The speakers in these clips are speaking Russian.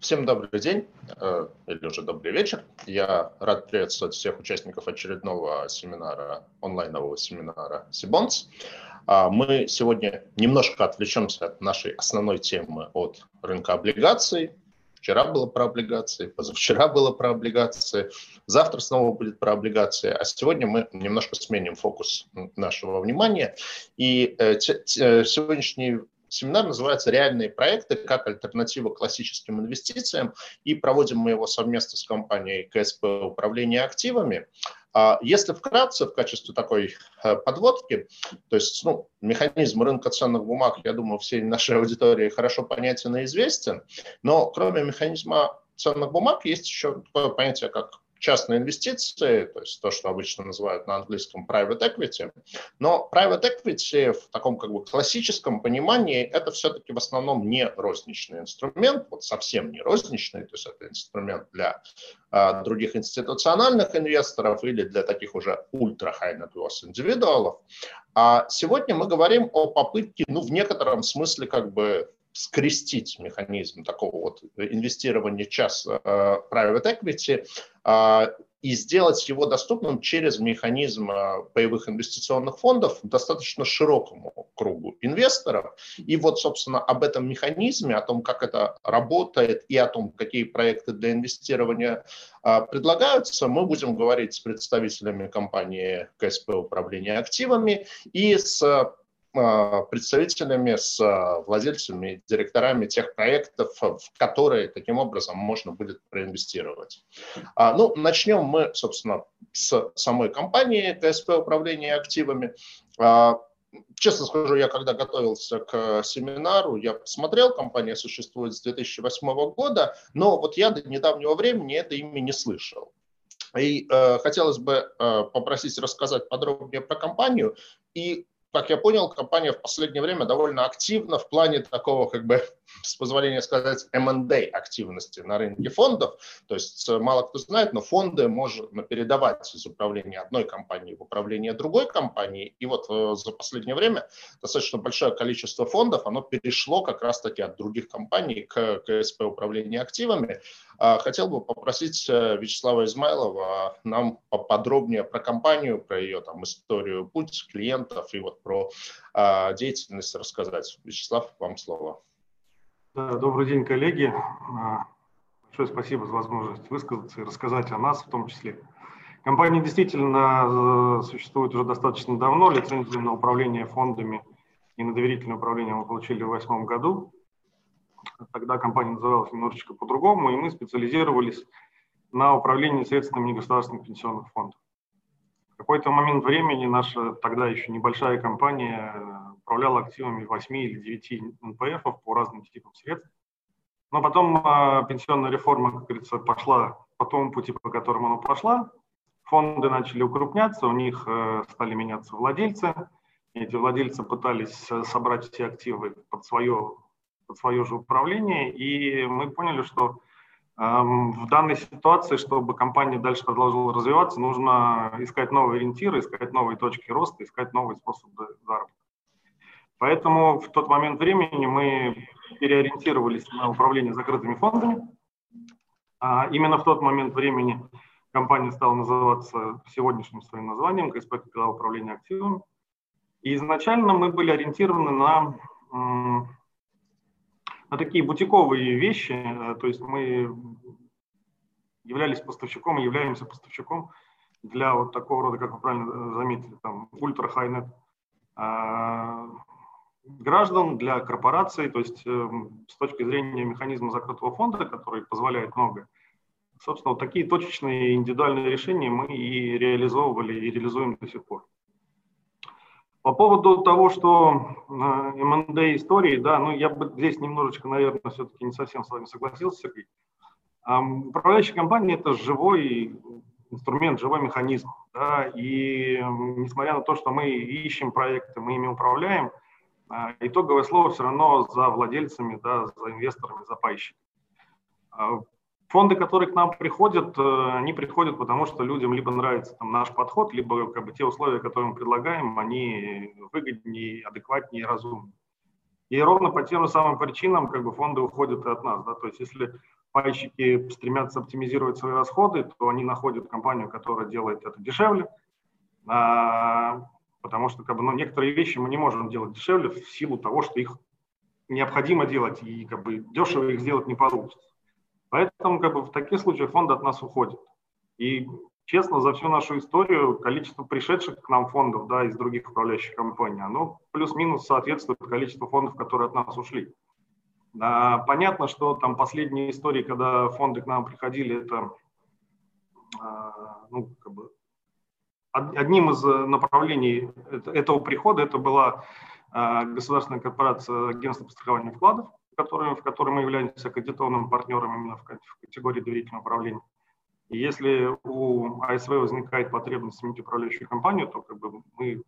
Всем добрый день э, или уже добрый вечер. Я рад приветствовать всех участников очередного семинара, онлайнового семинара Сибонс. А, мы сегодня немножко отвлечемся от нашей основной темы от рынка облигаций. Вчера было про облигации, позавчера было про облигации, завтра снова будет про облигации, а сегодня мы немножко сменим фокус нашего внимания. И э, сегодняшний Семинар называется «Реальные проекты. Как альтернатива классическим инвестициям», и проводим мы его совместно с компанией КСП «Управление активами». А если вкратце, в качестве такой э, подводки, то есть ну, механизм рынка ценных бумаг, я думаю, всей нашей аудитории хорошо понятен и известен, но кроме механизма ценных бумаг есть еще такое понятие, как частные инвестиции, то есть то, что обычно называют на английском private equity. Но private equity в таком как бы классическом понимании это все-таки в основном не розничный инструмент, вот совсем не розничный, то есть это инструмент для а, других институциональных инвесторов или для таких уже ультра high net worth индивидуалов. А сегодня мы говорим о попытке, ну, в некотором смысле, как бы скрестить механизм такого вот инвестирования час э, private equity э, и сделать его доступным через механизм э, паевых инвестиционных фондов достаточно широкому кругу инвесторов. И вот, собственно, об этом механизме, о том, как это работает и о том, какие проекты для инвестирования предлагаются, мы будем говорить с представителями компании КСП управления активами и с представителями, с а, владельцами, директорами тех проектов, в которые таким образом можно будет проинвестировать. А, ну, начнем мы, собственно, с самой компании КСП управления активами. Честно скажу, я когда готовился к семинару, я посмотрел, компания существует с 2008 года, но вот я до недавнего времени это имя не слышал. И э, хотелось бы э, попросить рассказать подробнее про компанию и как я понял, компания в последнее время довольно активна в плане такого, как бы, с позволения сказать, M&A активности на рынке фондов. То есть э, мало кто знает, но фонды можно передавать из управления одной компании в управление другой компании. И вот э, за последнее время достаточно большое количество фондов, оно перешло как раз-таки от других компаний к КСП управления активами. А, хотел бы попросить э, Вячеслава Измайлова нам поподробнее про компанию, про ее там историю, путь клиентов и вот про а, деятельность рассказать. Вячеслав, вам слово. Добрый день, коллеги. А, большое спасибо за возможность высказаться и рассказать о нас в том числе. Компания действительно э, существует уже достаточно давно. Лицензию на управление фондами и на доверительное управление мы получили в 2008 году. Тогда компания называлась немножечко по-другому, и мы специализировались на управлении средствами негосударственных пенсионных фондов. В какой-то момент времени наша тогда еще небольшая компания управляла активами 8 или 9 НПФ по разным типам средств. Но потом э, пенсионная реформа, как говорится, пошла по тому пути, по которому она пошла. Фонды начали укрупняться, у них э, стали меняться владельцы. Эти владельцы пытались э, собрать все активы под свое под свое же управление, и мы поняли, что эм, в данной ситуации, чтобы компания дальше продолжила развиваться, нужно искать новые ориентиры, искать новые точки роста, искать новые способы заработка. Поэтому в тот момент времени мы переориентировались на управление закрытыми фондами. А именно в тот момент времени компания стала называться сегодняшним своим названием КСП «Капитал управления активами». И изначально мы были ориентированы на на такие бутиковые вещи. Э, то есть мы являлись поставщиком и являемся поставщиком для вот такого рода, как вы правильно э, заметили, там ультра хайнет граждан, для корпораций, то есть э, с точки зрения механизма закрытого фонда, который позволяет многое. Собственно, вот такие точечные индивидуальные решения мы и реализовывали, и реализуем до сих пор. По поводу того, что э, МНД истории, да, ну я бы здесь немножечко, наверное, все-таки не совсем с вами согласился, Сергей. Управляющая компания – это живой инструмент, живой механизм. Да, и несмотря на то, что мы ищем проекты, мы ими управляем, итоговое слово все равно за владельцами, да, за инвесторами, за пайщиками. А, Фонды, которые к нам приходят, э, они приходят, потому что людям либо нравится там, наш подход, либо как бы, те условия, которые мы предлагаем, они выгоднее, адекватнее, разумнее. И ровно по тем же самым причинам как бы, фонды уходят от нас. Да? То есть если пайщики стремятся оптимизировать свои расходы, то они находят компанию, которая делает это дешевле, а, потому что как бы, ну, некоторые вещи мы не можем делать дешевле в силу того, что их необходимо делать, и как бы дешево их сделать не получится. Поэтому как бы, в таких случаях фонды от нас уходят. И честно, за всю нашу историю количество пришедших к нам фондов да, из других управляющих компаний, оно плюс-минус соответствует количеству фондов, которые от нас ушли. А, понятно, что там последние истории, когда фонды к нам приходили, это а, ну, как бы, одним из направлений этого прихода это была а, государственная корпорация агентства по страхованию вкладов, которые, в которой мы являемся аккредитованным партнером именно в, категории доверительного управления. И если у АСВ возникает потребность сменить управляющую компанию, то как бы мы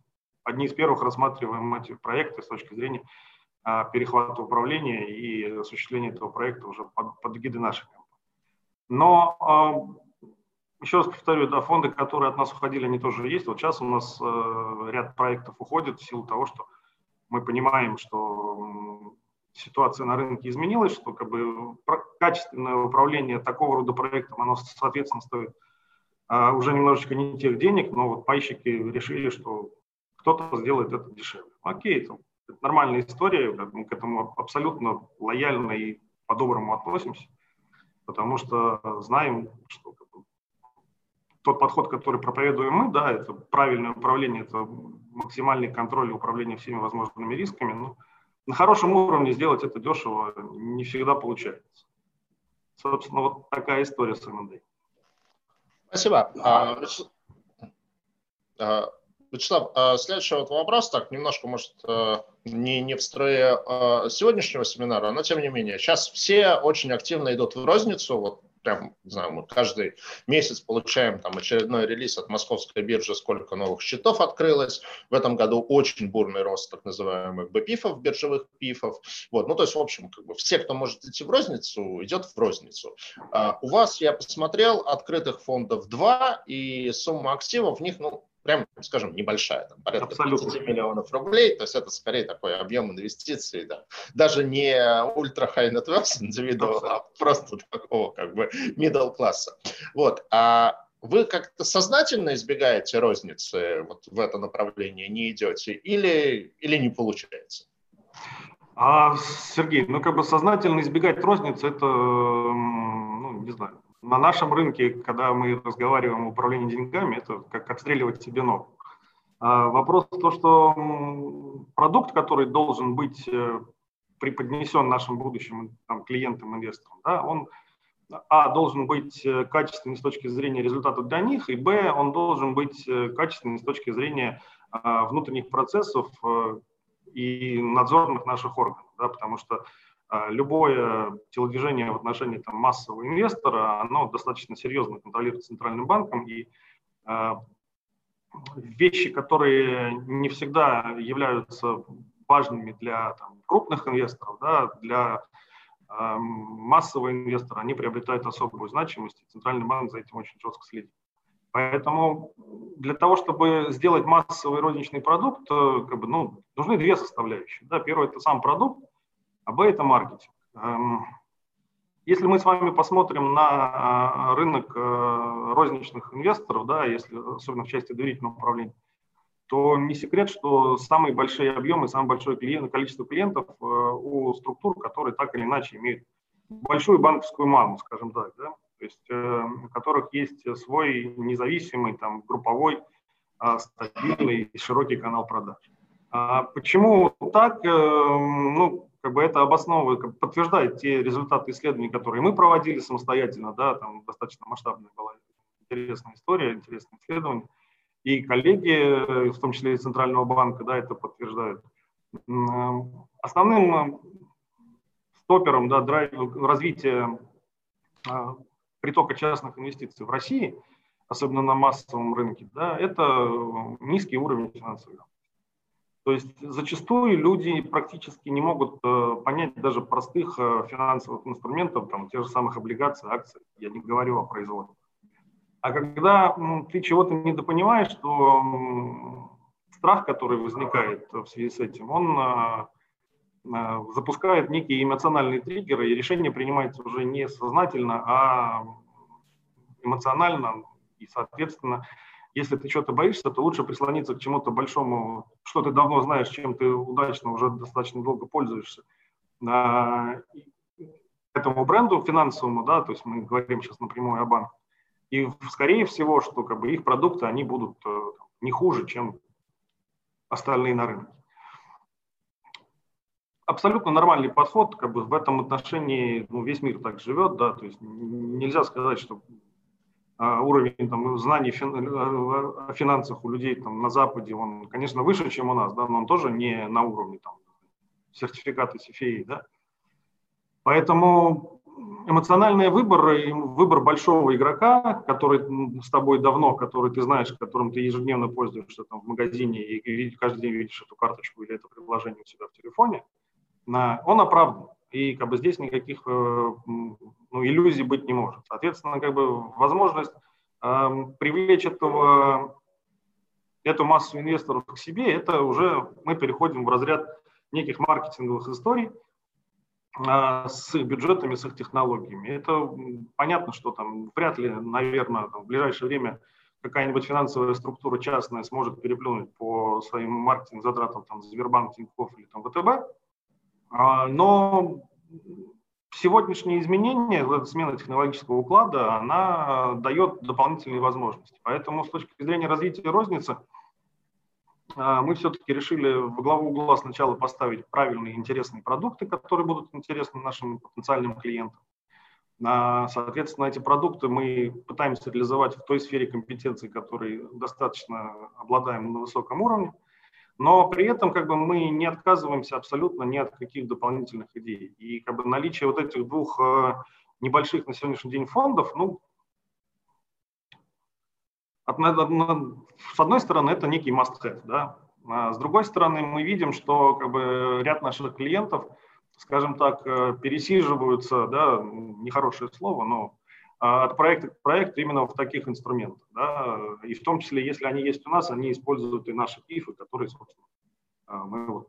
одни из первых рассматриваем эти проекты с точки зрения а, перехвата управления и осуществления этого проекта уже под, под гиды нашей компании. Но еще раз повторю, да, фонды, которые от нас уходили, они тоже есть. Вот сейчас у нас э, ряд проектов уходит в силу того, что мы понимаем, что ситуация на рынке изменилась, что как бы качественное управление такого рода проектом, оно, соответственно, стоит а, уже немножечко не тех денег, но вот пайщики решили, что кто-то сделает это дешевле. Окей, это, это нормальная история, мы к этому абсолютно лояльно и по-доброму относимся, потому что знаем, что тот подход, который проповедуем мы, да, это правильное управление, это максимальный контроль и управление всеми возможными рисками, но на хорошем уровне сделать это дешево не всегда получается. Собственно, вот такая история с МНД. Спасибо. А, а, Вячеслав, а, следующий вот вопрос, так, немножко, может, не, не в строе сегодняшнего семинара, но тем не менее. Сейчас все очень активно идут в розницу, вот прям, не знаю, мы каждый месяц получаем там очередной релиз от московской биржи, сколько новых счетов открылось. В этом году очень бурный рост так называемых БПИФов, биржевых ПИФов. Вот, ну, то есть, в общем, как бы все, кто может идти в розницу, идет в розницу. А, у вас, я посмотрел, открытых фондов два, и сумма активов в них, ну, прям, скажем, небольшая, там, порядка Абсолютно. 30 миллионов рублей, то есть это скорее такой объем инвестиций, да. даже не ультра high net worth а просто такого как бы middle класса. Вот, а вы как-то сознательно избегаете розницы вот в это направление, не идете, или, или не получается? А, Сергей, ну как бы сознательно избегать розницы, это, ну, не знаю, на нашем рынке, когда мы разговариваем о управлении деньгами, это как отстреливать себе ногу. А вопрос в том, что продукт, который должен быть э, преподнесен нашим будущим там, клиентам, инвесторам, да, он а, должен быть э, качественный с точки зрения результатов для них, и б, он должен быть э, качественный с точки зрения а, внутренних процессов и надзорных наших органов, да, потому что а, любое телодвижение в отношении там, массового инвестора, оно достаточно серьезно контролируется Центральным банком, и э, вещи, которые не всегда являются важными для там, крупных инвесторов, да, для э, массового инвестора, они приобретают особую значимость, и Центральный банк за этим очень жестко следит. Поэтому для того, чтобы сделать массовый розничный продукт, как бы, ну, нужны две составляющие. Да. Первое – это сам продукт, а Б – это маркетинг. Эм, если мы с вами посмотрим на э, рынок э, розничных инвесторов, да, если, особенно в части доверительного управления, то не секрет, что самые большие объемы, самое большое клиент, количество клиентов э, у структур, которые так или иначе имеют большую банковскую маму, скажем так, да, то есть у которых есть свой независимый, там, групповой, стабильный широкий канал продаж. А почему так? Ну, как бы это обосновывает, как подтверждает те результаты исследований, которые мы проводили самостоятельно, да, там достаточно масштабная была интересная история, интересное исследование. И коллеги, в том числе из Центрального банка, да, это подтверждают. Основным стопером да, развития а, притока частных инвестиций в России, особенно на массовом рынке, да, это низкий уровень финансовых то есть зачастую люди практически не могут э, понять даже простых э, финансовых инструментов, там, тех же самых облигаций, акций, я не говорю о производстве. А когда ты чего-то недопонимаешь, то страх, который возникает в связи с этим, он э, запускает некие эмоциональные триггеры, и решение принимается уже не сознательно, а эмоционально, и, соответственно, если ты что-то боишься, то лучше прислониться к чему-то большому, что ты давно знаешь, чем ты удачно уже достаточно долго пользуешься. Этому бренду финансовому, да, то есть мы говорим сейчас напрямую о банке. И скорее всего, что как бы их продукты, они будут э, не хуже, чем остальные на рынке. Абсолютно нормальный подход, как бы в этом отношении ну, весь мир так живет, да, то есть нельзя сказать, что а, уровень там, знаний э, о финансах у людей там, на Западе, он, конечно, выше, чем у нас, да, но он тоже не на уровне там, сертификата CFA. Да? Поэтому эмоциональный выбор, выбор большого игрока, который с тобой давно, который ты знаешь, которым ты ежедневно пользуешься там, в магазине и каждый день видишь эту карточку или это приложение у себя в телефоне, он оправдан. И как бы здесь никаких э, ну, иллюзий быть не может. Соответственно, как бы возможность э, привлечь этого, эту массу инвесторов к себе, это уже мы переходим в разряд неких маркетинговых историй э, с их бюджетами, с их технологиями. Это понятно, что там вряд ли, наверное, в ближайшее время какая-нибудь финансовая структура частная сможет переплюнуть по своим маркетинг-затратам там, Сбербанк, Тинькофф или там, ВТБ. А, но сегодняшние изменения, смена технологического уклада, она дает дополнительные возможности. Поэтому с точки зрения развития розницы а, мы все-таки решили в главу угла сначала поставить правильные интересные продукты, которые будут интересны нашим потенциальным клиентам. А, соответственно, эти продукты мы пытаемся реализовать в той сфере компетенции, которой достаточно обладаем на высоком уровне – но при этом как бы мы не отказываемся абсолютно ни от каких дополнительных идей. И как бы наличие вот этих двух э, небольших на сегодняшний день фондов, ну, от, с одной стороны, это некий must-have, да, а с другой стороны, мы видим, что как бы ряд наших клиентов, скажем так, э, пересиживаются, да, нехорошее слово, но от проекта к проекту именно в таких инструментах. Да? И в том числе, если они есть у нас, они используют и наши пифы, которые, собственно, а, мы вот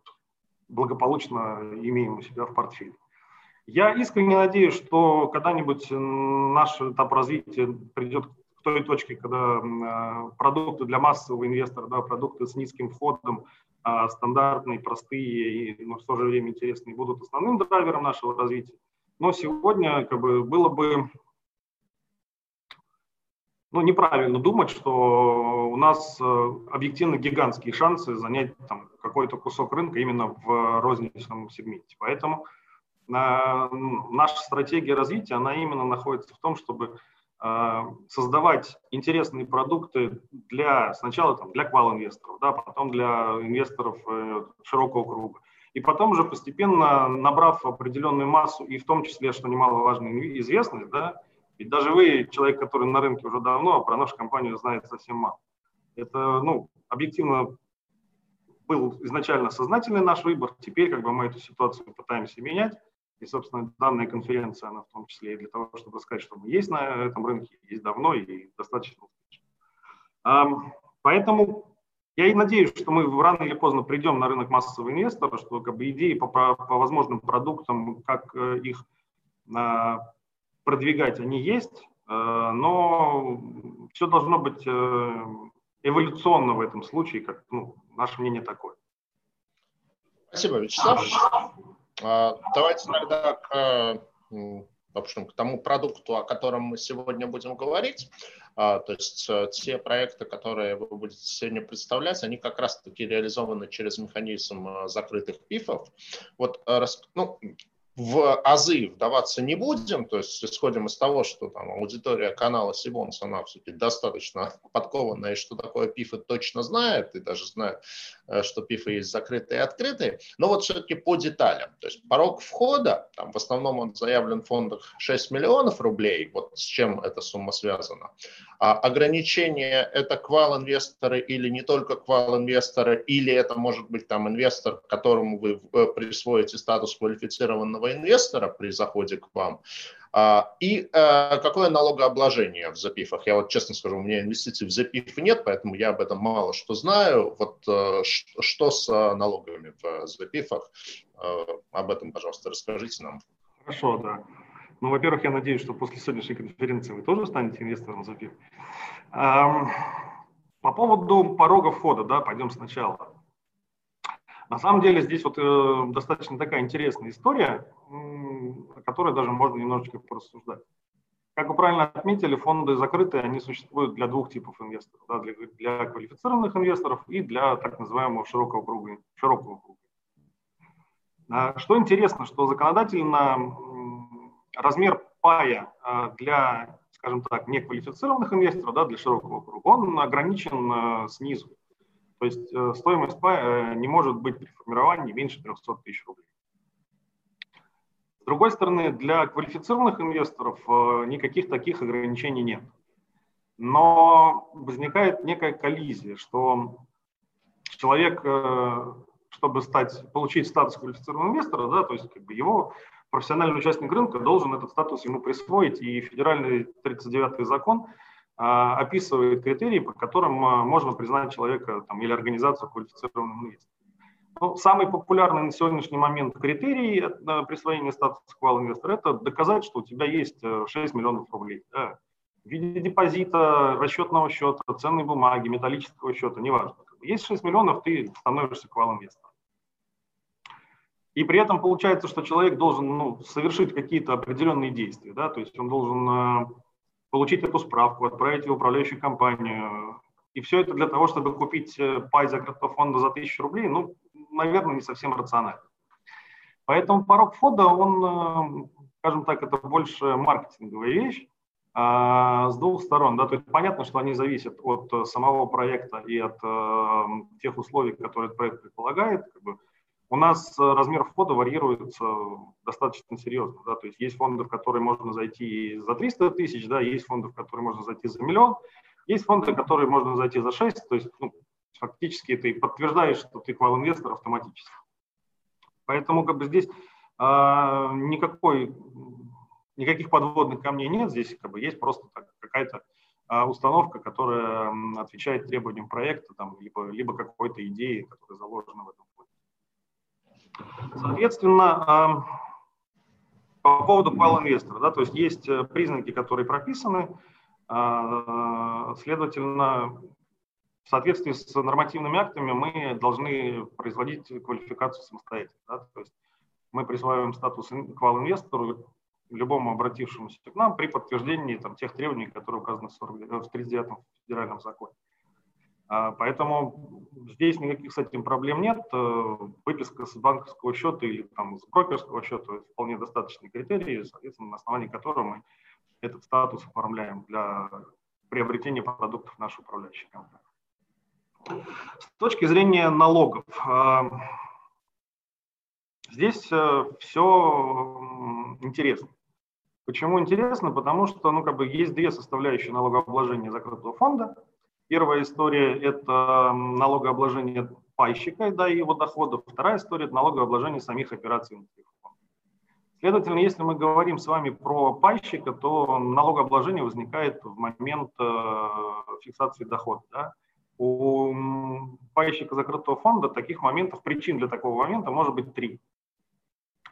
благополучно имеем у себя в портфеле. Я искренне надеюсь, что когда-нибудь наш этап развития придет к той точке, когда а, продукты для массового инвестора, да, продукты с низким входом, стандартные, простые и но в то же время интересные будут основным драйвером нашего развития. Но сегодня как бы, было бы ну, неправильно думать, что у нас э, объективно гигантские шансы занять там, какой-то кусок рынка именно в розничном сегменте. Поэтому э, наша стратегия развития, она именно находится в том, чтобы э, создавать интересные продукты для сначала там, для квал-инвесторов, да, потом для инвесторов э, широкого круга. И потом уже постепенно, набрав определенную массу, и в том числе, что немаловажно, известность, да, ведь даже вы, человек, который на рынке уже давно, а про нашу компанию знает совсем мало. Это, ну, объективно был изначально сознательный наш выбор. Теперь как бы мы эту ситуацию пытаемся менять. И, собственно, данная конференция, она в том числе и для того, чтобы сказать, что мы есть на этом рынке, есть давно и достаточно. Поэтому я и надеюсь, что мы рано или поздно придем на рынок массового инвестора, что как бы идеи по, по, по возможным продуктам, как э, их а, продвигать они есть, э, но все должно быть э, эволюционно в этом случае, как ну, наше мнение такое. Спасибо, Вячеслав. А, давайте тогда к, в общем, к тому продукту, о котором мы сегодня будем говорить. А, то есть э, те проекты, которые вы будете сегодня представлять, они как раз-таки реализованы через механизм закрытых пифов. Вот, ну, в азы вдаваться не будем, то есть исходим из того, что там аудитория канала Сибонс, она все-таки достаточно подкованная, что такое пифы точно знает, и даже знает, э, что пифы есть закрытые и открытые, но вот все-таки по деталям. То есть порог входа, там в основном он заявлен в фондах 6 миллионов рублей, вот с чем эта сумма связана. А ограничение это квал-инвесторы или не только квал-инвесторы, или это может быть там инвестор, которому вы э, присвоите статус квалифицированного инвестора при заходе к вам. А, и а, какое налогообложение в запифах? Я вот честно скажу, у меня инвестиций в запиф нет, поэтому я об этом мало что знаю. Вот а, что с налогами в запифах? Об этом, пожалуйста, расскажите нам. Хорошо, да. Ну, во-первых, я надеюсь, что после сегодняшней конференции вы тоже станете инвестором в запиф. По поводу порога входа, да, пойдем сначала. На самом деле здесь вот э, достаточно такая интересная история, о которой даже можно немножечко порассуждать. Как вы правильно отметили, фонды закрытые, они существуют для двух типов инвесторов. Да, для, для квалифицированных инвесторов и для так называемого широкого круга. Широкого круга. А, что интересно, что законодательно размер пая а, для, скажем так, неквалифицированных инвесторов, да, для широкого круга, он ограничен а, снизу. То есть э, стоимость э, не может быть при формировании меньше 300 тысяч рублей. С другой стороны, для квалифицированных инвесторов э, никаких таких ограничений нет. Но возникает некая коллизия, что человек, чтобы стать, получить статус квалифицированного инвестора, да, то есть как бы его профессиональный участник рынка должен этот статус ему присвоить, и федеральный 39-й закон описывает критерии, по которым а, можно признать человека там, или организацию квалифицированным инвестором. Ну, самый популярный на сегодняшний момент критерий присвоения статуса квал инвестора – это доказать, что у тебя есть 6 э, миллионов рублей. Да. В виде депозита, расчетного счета, ценной бумаги, металлического счета, неважно. Есть 6 миллионов, ты становишься квал инвестором. И при этом получается, что человек должен ну, совершить какие-то определенные действия. Да? То есть он должен э, получить эту справку, отправить в управляющую компанию. И все это для того, чтобы купить э, пай закрытого фонда за 1000 рублей, ну, наверное, не совсем рационально. Поэтому порог фонда, он, э, скажем так, это больше маркетинговая вещь а, с двух сторон. Да, то есть понятно, что они зависят от э, самого проекта и от тех условий, которые этот проект предполагает. Как бы, у нас э, размер входа варьируется достаточно серьезно. Да? То есть есть фонды, в которые можно зайти за 300 тысяч, да, есть фонды, в которые можно зайти за миллион, есть фонды, в которые можно зайти за 6, то есть ну, фактически ты подтверждаешь, что ты квал-инвестор автоматически. Поэтому как бы здесь а, никакой, никаких подводных камней нет, здесь как бы есть просто какая-то а, установка, которая отвечает требованиям проекта, там, либо, либо какой-то идеи, которая заложена в этом Соответственно, по поводу пал инвестора, да, то есть есть э, признаки, которые прописаны, а, следовательно, в соответствии с нормативными актами мы должны производить квалификацию самостоятельно. Да, то есть мы присваиваем статус квал-инвестору любому обратившемуся к нам при подтверждении там, тех требований, которые указаны в 39-м федеральном законе. А, поэтому здесь никаких с этим проблем нет. Э, выписка с банковского счета или там, с брокерского счета – вполне достаточный критерий, соответственно, на основании которого мы этот статус оформляем для приобретения продуктов нашей управляющей компании. С точки зрения налогов, а, здесь э, все интересно. Почему интересно? Потому что ну, как бы есть две составляющие налогообложения закрытого фонда – Первая история – это налогообложение пайщика да, и его доходов. Вторая история – это налогообложение самих операций внутри фонда. Следовательно, если мы говорим с вами про пайщика, то налогообложение возникает в момент э, фиксации дохода. Да? У пайщика закрытого фонда таких моментов, причин для такого момента может быть три.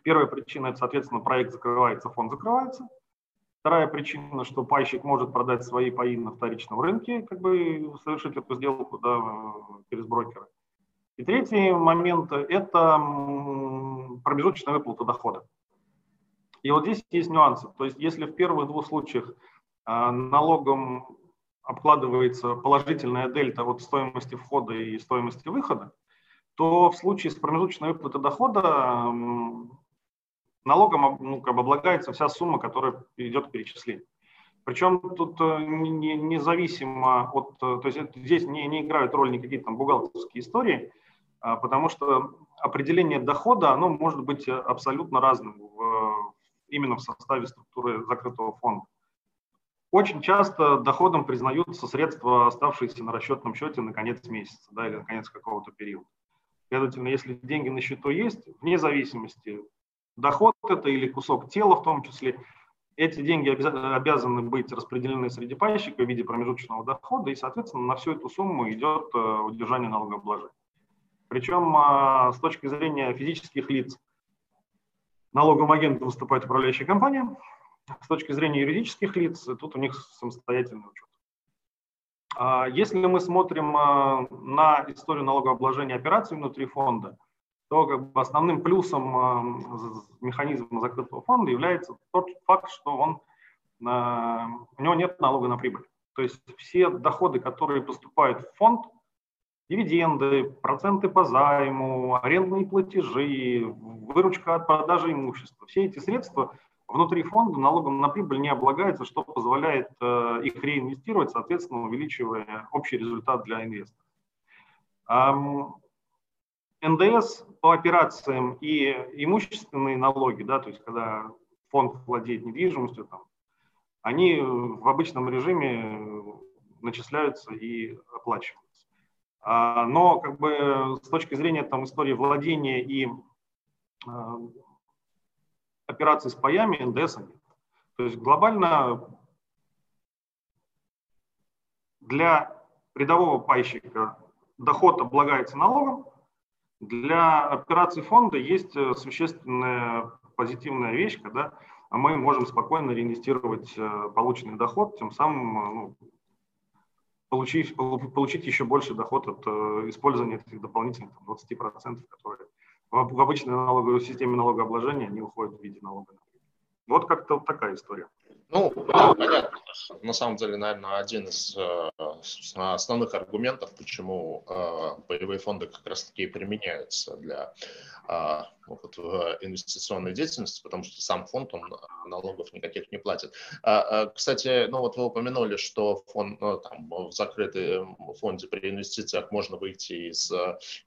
Первая причина – это, соответственно, проект закрывается, фонд закрывается – Вторая причина, что пайщик может продать свои паи на вторичном рынке, как бы совершить эту сделку да, через брокера. И третий момент – это промежуточная выплата дохода. И вот здесь есть нюансы. То есть если в первых двух случаях а, налогом обкладывается положительная дельта от стоимости входа и стоимости выхода, то в случае с промежуточной выплатой дохода налогом ну, как бы облагается вся сумма, которая идет к перечислению. Причем тут э, независимо от, э, то есть здесь не, не играют роль никакие там бухгалтерские истории, а, потому что определение дохода, оно может быть абсолютно разным в, именно в составе структуры закрытого фонда. Очень часто доходом признаются средства, оставшиеся на расчетном счете на конец месяца да, или на конец какого-то периода. Следовательно, если деньги на счету есть, вне зависимости, доход это или кусок тела в том числе, эти деньги обязаны быть распределены среди пайщика в виде промежуточного дохода, и, соответственно, на всю эту сумму идет э, удержание налогообложения. Причем а, с точки зрения физических лиц налоговым агентом выступает управляющая компания, с точки зрения юридических лиц тут у них самостоятельный учет. А если мы смотрим а, на историю налогообложения операций внутри фонда, то как бы основным плюсом механизма закрытого фонда является тот факт, что он, у него нет налога на прибыль. То есть все доходы, которые поступают в фонд, дивиденды, проценты по займу, арендные платежи, выручка от продажи имущества. Все эти средства внутри фонда налогом на прибыль не облагаются, что позволяет э, их реинвестировать, соответственно, увеличивая общий результат для инвестора. НДС по операциям и имущественные налоги, да, то есть когда фонд владеет недвижимостью, там, они в обычном режиме начисляются и оплачиваются. А, но как бы с точки зрения там, истории владения и а, операций с паями НДС нет. То есть глобально для рядового пайщика доход облагается налогом, для операций фонда есть э, существенная позитивная вещь, когда мы можем спокойно реинвестировать э, полученный доход, тем самым э, ну, получить, получить еще больше доход от использования этих дополнительных там, 20%, которые в обычной налоговой системе налогообложения не уходят в виде налога. Вот как-то такая история. Ну, понятно. На самом деле, наверное, один из э, основных аргументов, почему э, боевые фонды как раз-таки применяются для э, вот, инвестиционной деятельности, потому что сам фонд, он налогов никаких не платит. А, а, кстати, ну вот вы упомянули, что фонд, ну, там, в закрытом фонде при инвестициях можно выйти из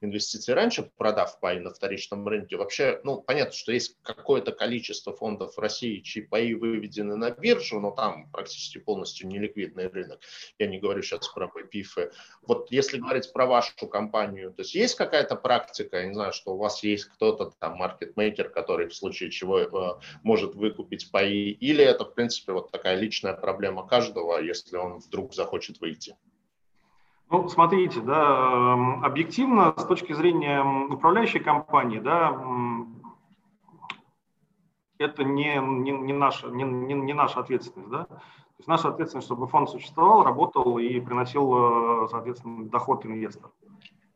инвестиций раньше, продав паи на вторичном рынке. Вообще, ну, понятно, что есть какое-то количество фондов в России, чьи паи выведены на биржу, но там практически полностью неликвидный рынок. Я не говорю сейчас про ПИФы. Вот если говорить про вашу компанию, то есть есть какая-то практика, я не знаю, что у вас есть кто-то там маркетмейкер, который в случае чего э, может выкупить паи, или это, в принципе, вот такая личная проблема каждого, если он вдруг захочет выйти? Ну, смотрите, да, эм, объективно, с точки зрения управляющей компании, да, это не, не, не, наша, не, не, не наша ответственность, да. То есть наша ответственность, чтобы фонд существовал, работал и приносил, э, соответственно, доход инвестору.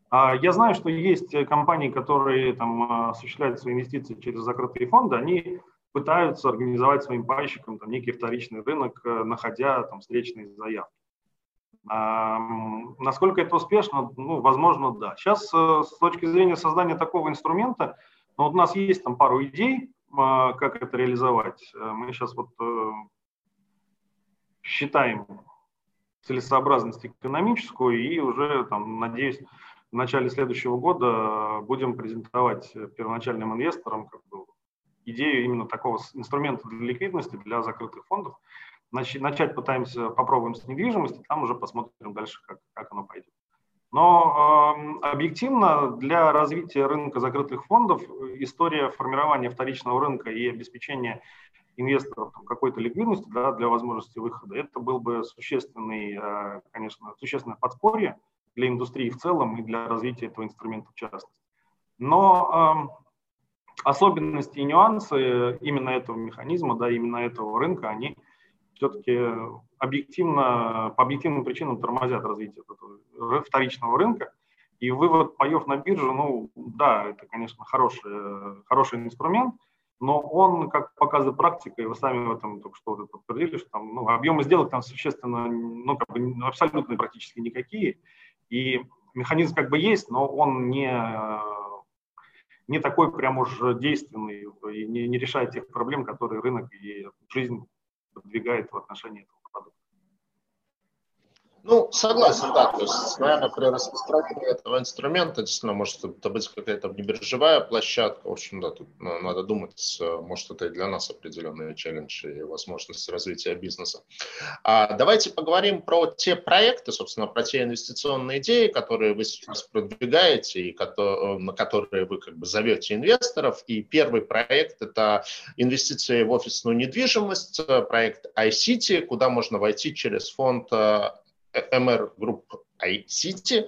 А я знаю, что есть компании, которые там, осуществляют свои инвестиции через закрытые фонды, они пытаются организовать своим пайщикам там, некий вторичный рынок, э, находя там, встречные заявки. А, насколько это успешно? Ну, возможно, да. Сейчас э, с точки зрения создания такого инструмента, ну, вот у нас есть там пару идей, как это реализовать. Э, мы сейчас вот считаем целесообразность экономическую и уже, там, надеюсь, в начале следующего года будем презентовать первоначальным инвесторам как бы, идею именно такого инструмента для ликвидности для закрытых фондов. Начать пытаемся, попробуем с недвижимости, там уже посмотрим дальше, как, как оно пойдет. Но э, объективно для развития рынка закрытых фондов история формирования вторичного рынка и обеспечения инвесторов какой-то ликвидности да, для возможности выхода, это был бы существенный, э, конечно, существенное подспорье для индустрии в целом и для развития этого инструмента в частности. Но э, особенности и нюансы именно этого механизма, да, именно этого рынка, они все-таки объективно, по объективным причинам тормозят развитие вторичного рынка. И вывод паев на биржу, ну да, это, конечно, хороший, хороший инструмент, но он, как показывает практика, и вы сами в этом только что вот подтвердили, что там ну, объемы сделок там существенно, ну, как бы абсолютно практически никакие. И механизм как бы есть, но он не, не такой прям уж действенный и не, не решает тех проблем, которые рынок и жизнь продвигает в отношении этого. Ну, согласен, да. То есть, наверное, при распространении этого инструмента действительно может это быть какая-то небиржевая площадка. В общем, да, тут надо думать, может, это и для нас определенные челленджи и возможности развития бизнеса. А давайте поговорим про те проекты, собственно, про те инвестиционные идеи, которые вы сейчас продвигаете и на которые вы как бы зовете инвесторов. И первый проект – это инвестиции в офисную недвижимость, проект iCity, куда можно войти через фонд э, MR Group iCity.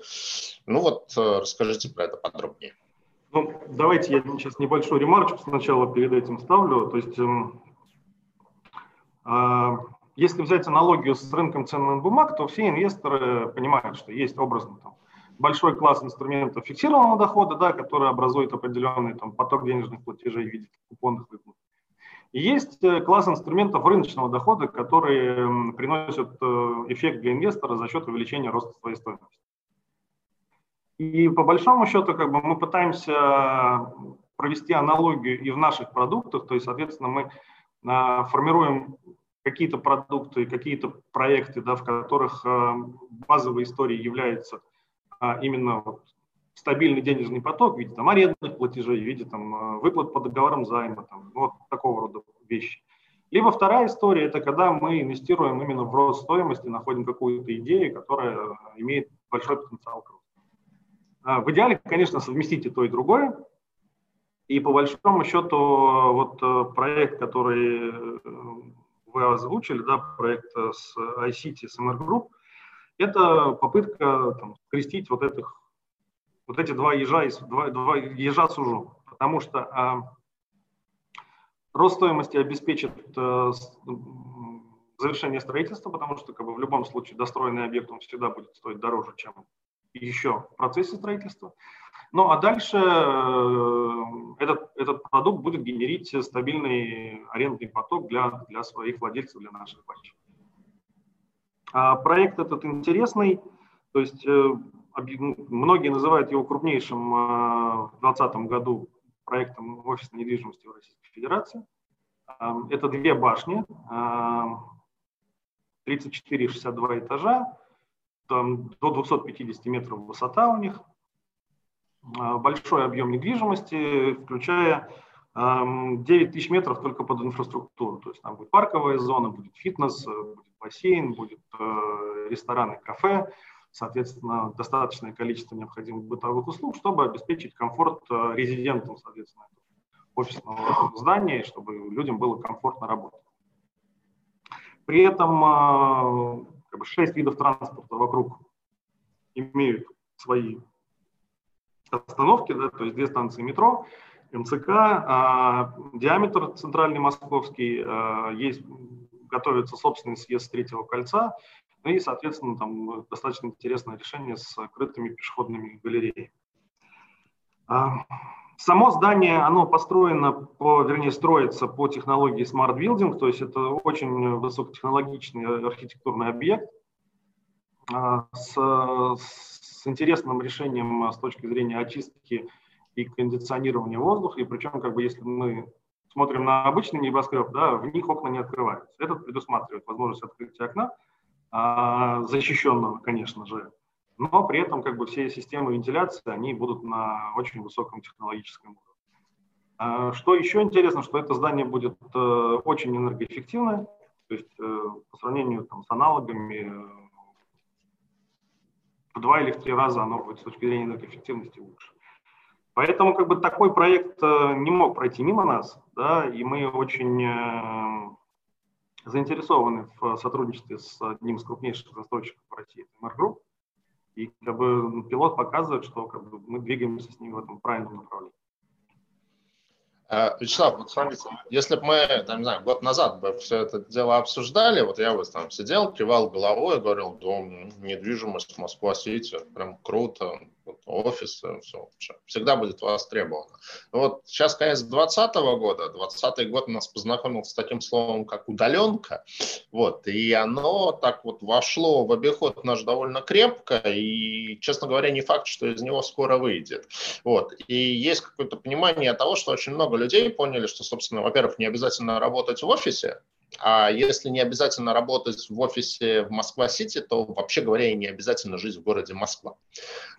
Ну вот, э, расскажите про это подробнее. Ну, давайте я сейчас небольшую ремарочку сначала перед этим ставлю. То есть, э, если взять аналогию с рынком ценных бумаг, то все инвесторы понимают, что есть образно там, большой класс инструментов фиксированного дохода, да, который образует определенный там, поток денежных платежей в виде купонных выплат. Есть э, класс инструментов рыночного дохода, которые приносят э, эффект для инвестора за счет увеличения роста своей стоимости. И по большому счету как бы, мы пытаемся провести аналогию и в наших продуктах, то есть, соответственно, мы а, формируем какие-то продукты, какие-то проекты, да, в которых а, базовой историей является а, именно стабильный денежный поток в виде там, арендных платежей, в виде там, э, выплат по договорам займа, там, вот такого рода вещи. Либо вторая история – это когда мы инвестируем именно в рост стоимости, находим какую-то идею, которая имеет большой потенциал. А, в идеале, конечно, совместить и то, и другое. И по большому счету вот э, проект, который э, вы озвучили, да, проект с iCity, с MR Group, это попытка там, скрестить вот этих вот эти два ежа, два, два ежа сужу, потому что а, рост стоимости обеспечит а, завершение строительства, потому что как бы, в любом случае достроенный объект он всегда будет стоить дороже, чем еще в процессе строительства. Ну а дальше э, этот, этот продукт будет генерить стабильный арендный поток для, для своих владельцев, для наших банчиков. А проект этот интересный, то есть э, многие называют его крупнейшим а, в 2020 году проектом офисной недвижимости в Российской Федерации. А, это две башни, 34-62 а, этажа, там до 250 метров высота у них, большой объем недвижимости, включая 9 тысяч метров только под инфраструктуру. То есть там будет парковая зона, будет фитнес, будет бассейн, будет э, рестораны, кафе, соответственно, достаточное количество необходимых бытовых услуг, чтобы обеспечить комфорт э, резидентам, соответственно, офисного здания, чтобы людям было комфортно работать. При этом э, как бы, 6 видов транспорта вокруг имеют свои остановки, да, то есть две станции метро, МЦК, а, диаметр центральный московский, а, есть, готовится собственный съезд третьего кольца, ну и, соответственно, там достаточно интересное решение с открытыми пешеходными галереями. А, само здание, оно построено, по, вернее, строится по технологии Smart Building, то есть это очень высокотехнологичный архитектурный объект а, с, с интересным решением с точки зрения очистки и кондиционирования воздуха, и причем, как бы, если мы смотрим на обычный небоскреб, да, в них окна не открываются. Этот предусматривает возможность открытия окна, защищенного, конечно же, но при этом как бы все системы вентиляции, они будут на очень высоком технологическом уровне. А, что еще интересно, что это здание будет э, очень энергоэффективное, то есть э, по сравнению там, с аналогами э, в два или в три раза оно будет с точки зрения энергоэффективности лучше. Поэтому как бы такой проект не мог пройти мимо нас, да, и мы очень заинтересованы в сотрудничестве с одним из крупнейших застройщиков в России, MR Group. И как бы, пилот показывает, что как бы, мы двигаемся с ним в этом правильном направлении. А, Вячеслав, вот смотрите, если бы мы, там, не знаю, год назад бы все это дело обсуждали, вот я бы там сидел, кивал головой, говорил, дом, недвижимость, Москва-Сити, прям круто, офисы, все, всегда будет востребовано. Вот сейчас конец 2020 года, 2020 год нас познакомил с таким словом, как удаленка, вот, и оно так вот вошло в обиход наш довольно крепко, и, честно говоря, не факт, что из него скоро выйдет, вот, и есть какое-то понимание того, что очень много людей поняли, что, собственно, во-первых, не обязательно работать в офисе, А если не обязательно работать в офисе в Москва-Сити, то, вообще говоря, и не обязательно жить в городе Москва.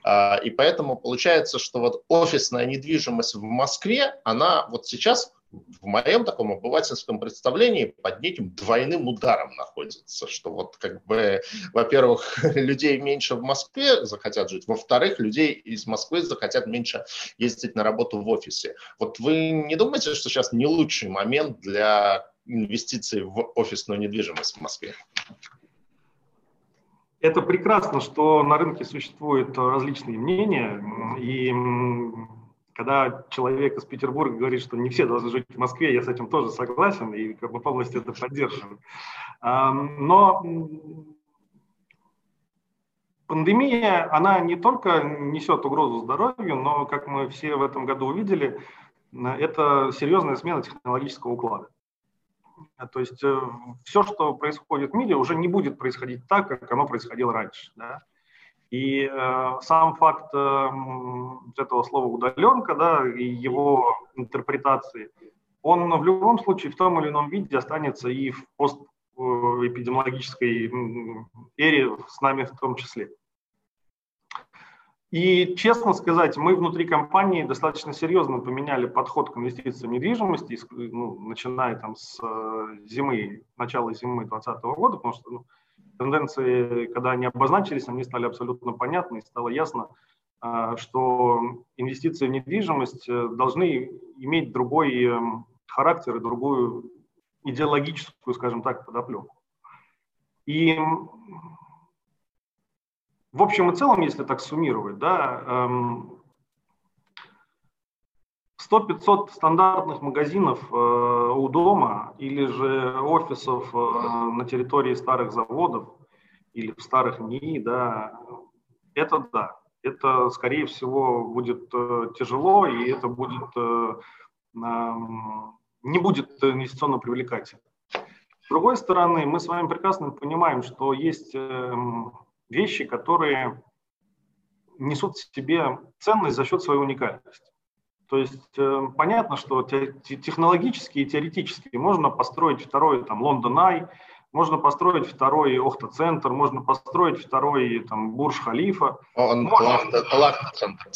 А, и поэтому получается, что вот офисная недвижимость в Москве, она вот сейчас в моем таком обывательском представлении под неким двойным ударом находится, что вот как бы, во-первых, людей меньше в Москве захотят жить, во-вторых, людей из Москвы захотят меньше ездить на работу в офисе. Вот вы не думаете, что сейчас не лучший момент для инвестиций в офисную недвижимость в Москве? Это прекрасно, что на рынке существуют различные мнения, и когда человек из Петербурга говорит, что не все должны жить в Москве, я с этим тоже согласен и как бы полностью это поддерживаю. Но пандемия, она не только несет угрозу здоровью, но, как мы все в этом году увидели, это серьезная смена технологического уклада. То есть э, все, что происходит в мире, уже не будет происходить так, как оно происходило раньше. Да? И э, сам факт э, этого слова удаленка, да, и его интерпретации, он в любом случае в том или ином виде останется и в постэпидемиологической эре с нами в том числе. И, честно сказать, мы внутри компании достаточно серьезно поменяли подход к инвестициям в недвижимости, ну, начиная там с э, зимы, начала зимы 2020 года, потому что ну, тенденции, когда они обозначились, они стали абсолютно понятны, и стало ясно, а, что инвестиции в недвижимость э, должны иметь другой характер и другую идеологическую, скажем так, подоплеку. И в общем и целом, если так суммировать, да, 100-500 эм, стандартных магазинов э, у дома или же офисов э, на территории старых заводов или в старых НИИ, да, это да. Это, скорее всего, будет э, тяжело, и это будет, не будет инвестиционно привлекательно. С другой стороны, мы с вами прекрасно понимаем, что есть эм, вещи, которые несут в себе ценность за счет своей уникальности. То есть э, понятно, что те, технологически и теоретически можно построить второй там Лондон Ай, можно построить второй Охта-центр, можно построить второй там Бурж-Халифа. Он Лахта-центр.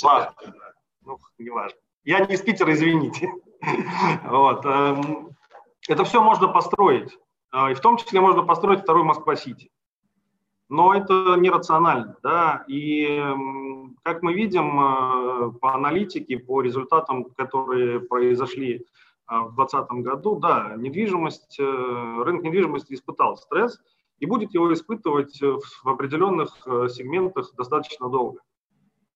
Ну, неважно. Я не из Питера, извините. вот. Эм, это все можно построить. А, и в том числе можно построить второй Москва-Сити но это нерационально. Да? И как мы видим э, по аналитике, по результатам, которые произошли э, в 2020 году, да, недвижимость, э, рынок недвижимости испытал стресс и будет его испытывать в определенных сегментах достаточно долго.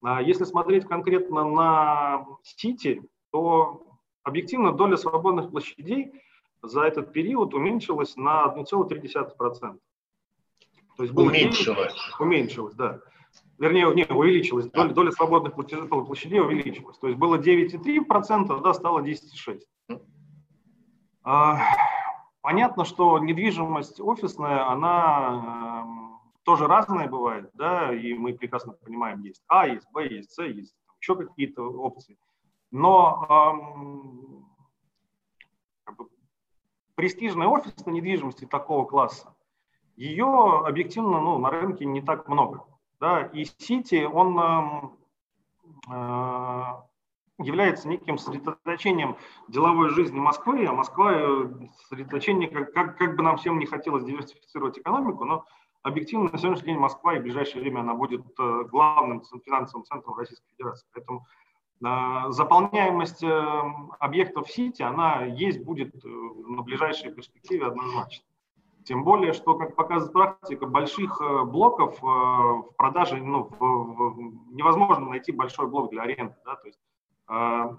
А если смотреть конкретно на Сити, то объективно доля свободных площадей за этот период уменьшилась на 1,3%. То есть было уменьшилось. 9, уменьшилось, да. Вернее, не, увеличилось. Доля, доля свободных площадей увеличилась. То есть было 9,3%, да, стало 10,6%. А, понятно, что недвижимость офисная, она э, тоже разная бывает, да, и мы прекрасно понимаем, есть А, есть Б, есть С, есть еще какие-то опции. Но э, престижная офисная недвижимость такого класса, ее объективно ну, на рынке не так много. Да? И Сити, он э, э, является неким сосредоточением деловой жизни Москвы, а Москва э, сосредоточение, как, как, как бы нам всем не хотелось диверсифицировать экономику, но объективно на сегодняшний день Москва и в ближайшее время она будет э, главным финансовым центром Российской Федерации. Поэтому э, заполняемость э, объектов Сити, она есть, будет э, на ближайшей перспективе однозначно. Тем более, что, как показывает практика, больших э, блоков э, в продаже ну, в, в, невозможно найти большой блок для аренды. Да? То есть, э,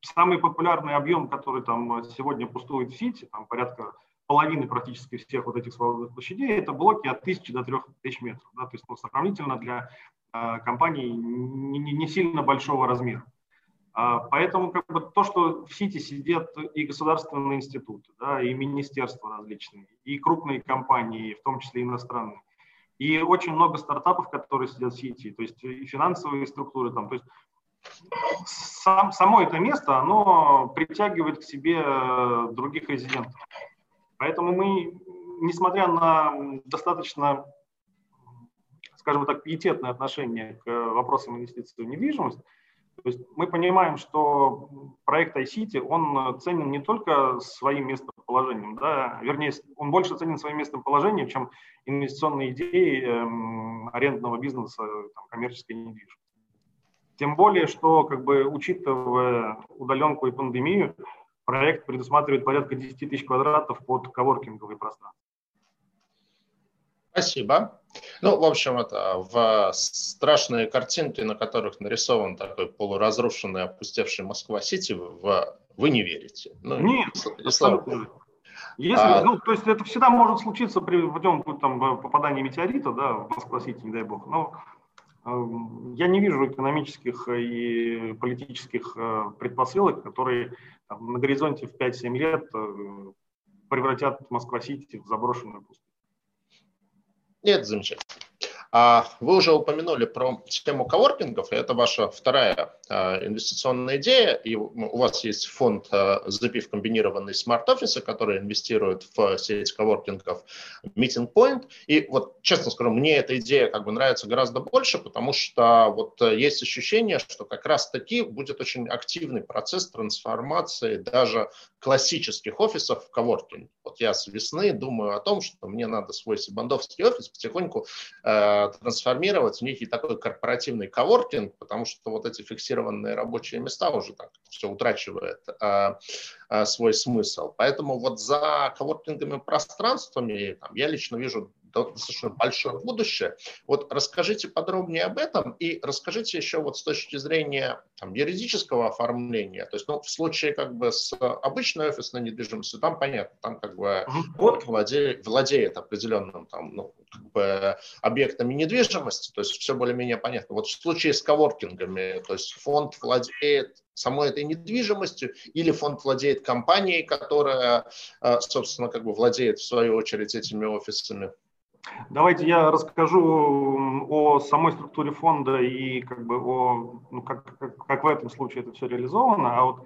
самый популярный объем, который там сегодня пустует в Сити, там порядка половины практически всех вот этих свободных площадей, это блоки от 1000 до 3000 метров. Да? То есть ну, сравнительно для э, компаний не, не сильно большого размера. А, поэтому как бы, то, что в Сити сидят и государственные институты, да, и министерства различные, и крупные компании, в том числе иностранные, и очень много стартапов, которые сидят в Сити, то есть и финансовые структуры там, то есть сам, само это место, оно притягивает к себе других резидентов. Поэтому мы, несмотря на достаточно, скажем так, пиететное отношение к вопросам инвестиций в недвижимость, то есть мы понимаем, что проект iCity, он ценен не только своим местоположением, да, вернее, он больше ценен своим местоположением, чем инвестиционные идеи эм, арендного бизнеса, там, коммерческой недвижимости. Тем более, что, как бы, учитывая удаленку и пандемию, проект предусматривает порядка 10 тысяч квадратов под коворкинговые пространства. Спасибо. Ну, в общем, это в страшные картинки, на которых нарисован такой полуразрушенный, опустевший Москва-Сити, в, вы не верите. Ну, Нет, и, слава Если, а, ну, то есть это всегда может случиться при путем там, попадания метеорита, да, в Москва-Сити, не дай бог. Но э, я не вижу экономических и политических э, предпосылок, которые там, на горизонте в 5-7 лет э, превратят Москва-Сити в заброшенную пустыню. Нет, замечательно. А вы уже упомянули про тему коворкингов, и это ваша вторая а, инвестиционная идея, и у вас есть фонд а, запив комбинированный смарт-офисы, который инвестирует в сеть коворкингов Meeting Point, и вот, честно скажу, мне эта идея как бы нравится гораздо больше, потому что вот э, есть ощущение, что как раз-таки будет очень активный процесс трансформации даже классических офисов в коворкинг. Вот я с весны думаю о том, что мне надо свой сибандовский офис потихоньку э, трансформировать в некий такой корпоративный коворкинг, потому что вот эти фиксированные рабочие места уже так все утрачивает а, а, свой смысл. Поэтому вот за коворкинговыми пространствами там, я лично вижу достаточно большое будущее. Вот расскажите подробнее об этом и расскажите еще вот с точки зрения там, юридического оформления. То есть, ну, в случае как бы с обычной офисной недвижимостью, там понятно, там как бы вот владеет, владеет определенным там, ну, как бы объектами недвижимости, то есть все более-менее понятно. Вот в случае с коворкингами, то есть фонд владеет самой этой недвижимостью, или фонд владеет компанией, которая, э, собственно, как бы владеет в свою очередь этими офисами. Давайте я расскажу о самой структуре фонда и как бы о, ну, как, как, как в этом случае это все реализовано, а вот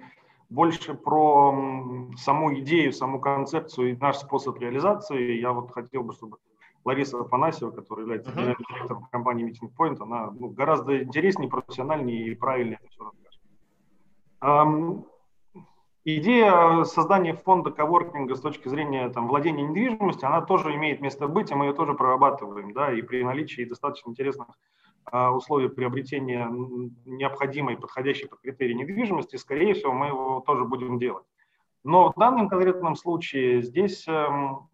больше про саму идею, саму концепцию и наш способ реализации. Я вот хотел бы, чтобы Лариса Афанасьева, которая является uh-huh. директором компании Meeting Point, она ну, гораздо интереснее, профессиональнее и правильнее это все расскажет. Идея создания фонда коворкинга с точки зрения там, владения недвижимостью, она тоже имеет место быть, и мы ее тоже прорабатываем, да, и при наличии достаточно интересных а, условий приобретения необходимой, подходящей под критерии недвижимости, скорее всего, мы его тоже будем делать. Но в данном конкретном случае здесь эм,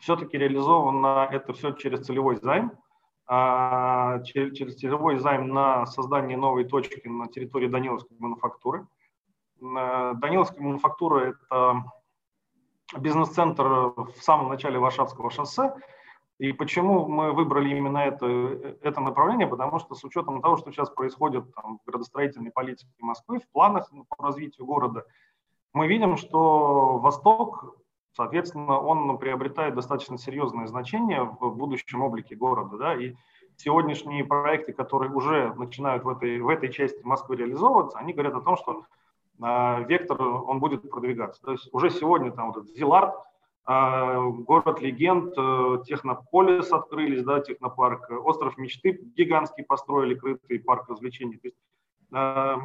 все-таки реализовано это все через целевой займ, а, через, через целевой займ на создание новой точки на территории Даниловской мануфактуры – Э, Даниловская мануфактура – это бизнес-центр в самом начале Варшавского шоссе. И почему мы выбрали именно это, это направление? Потому что с учетом того, что сейчас происходит там, в градостроительной политике Москвы, в планах по развитию города, мы видим, что Восток, соответственно, он приобретает достаточно серьезное значение в будущем облике города. Да? И сегодняшние проекты, которые уже начинают в этой, в этой части Москвы реализовываться, они говорят о том, что вектор, он будет продвигаться. То есть уже сегодня там вот этот Зилард, а, город легенд, э, Технополис открылись, да, технопарк, Остров мечты гигантский построили, крытый парк развлечений. То есть, э,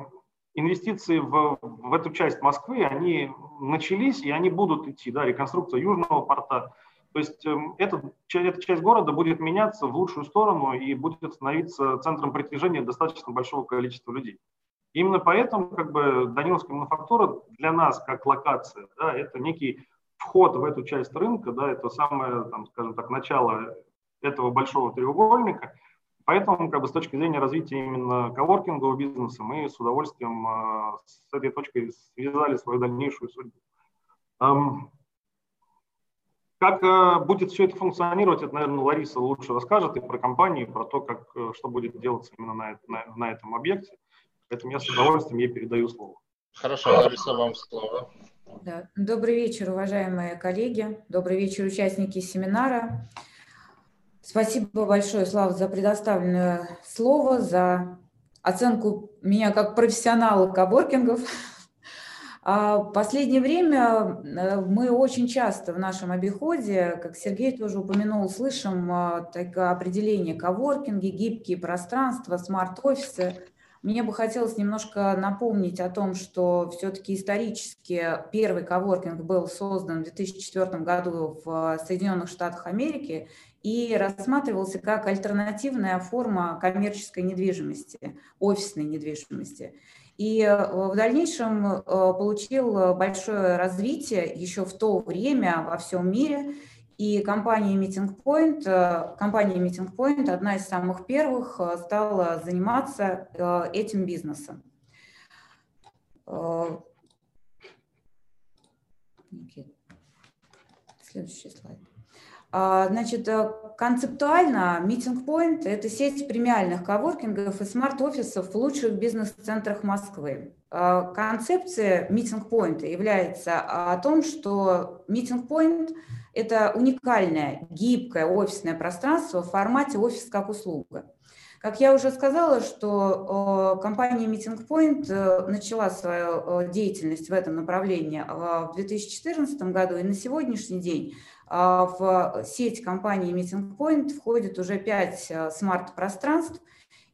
инвестиции в, в эту часть Москвы, они начались и они будут идти, да, реконструкция Южного порта. То есть эм, эта, эта часть города будет меняться в лучшую сторону и будет становиться центром притяжения достаточно большого количества людей. Именно поэтому как бы Даниловская мануфактура для нас как локация, да, это некий вход в эту часть рынка, да, это самое, там, скажем так, начало этого большого треугольника. Поэтому как бы, с точки зрения развития именно коворкингового бизнеса мы с удовольствием э, с этой точкой связали свою дальнейшую судьбу. Эм, как э, будет все это функционировать, это, наверное, Лариса лучше расскажет и про компанию, и про то, как, э, что будет делаться именно на, на, на этом объекте. Поэтому я с удовольствием ей передаю слово. Хорошо, Лариса, вам слово. Да. Добрый вечер, уважаемые коллеги. Добрый вечер, участники семинара. Спасибо большое, Слава, за предоставленное слово, за оценку меня как профессионала коворкингов. А в последнее время э, мы очень часто в нашем обиходе, как Сергей тоже упомянул, слышим э, такое определение коворкинги, гибкие пространства, смарт-офисы. Мне бы хотелось немножко напомнить о том, что все-таки исторически первый коворкинг был создан в 2004 году в Соединенных Штатах Америки и рассматривался как альтернативная форма коммерческой недвижимости, офисной недвижимости. И э, в дальнейшем э, получил большое развитие еще в то время во всем мире. И компания Meeting Point, э, компания Meeting Point, одна из самых первых, стала заниматься этим бизнесом. Следующий слайд. А, значит, э, концептуально Meeting Point – это сеть премиальных коворкингов и смарт-офисов в лучших бизнес-центрах Москвы. Концепция Meeting Point является о том, что Meeting Point – это уникальное, гибкое офисное пространство в формате офис как услуга. Как я уже сказала, что компания Meeting Point э, начала свою деятельность в этом направлении в 2014 году, и на сегодняшний день в сеть компании Meeting Point входит уже 5 э, смарт-пространств,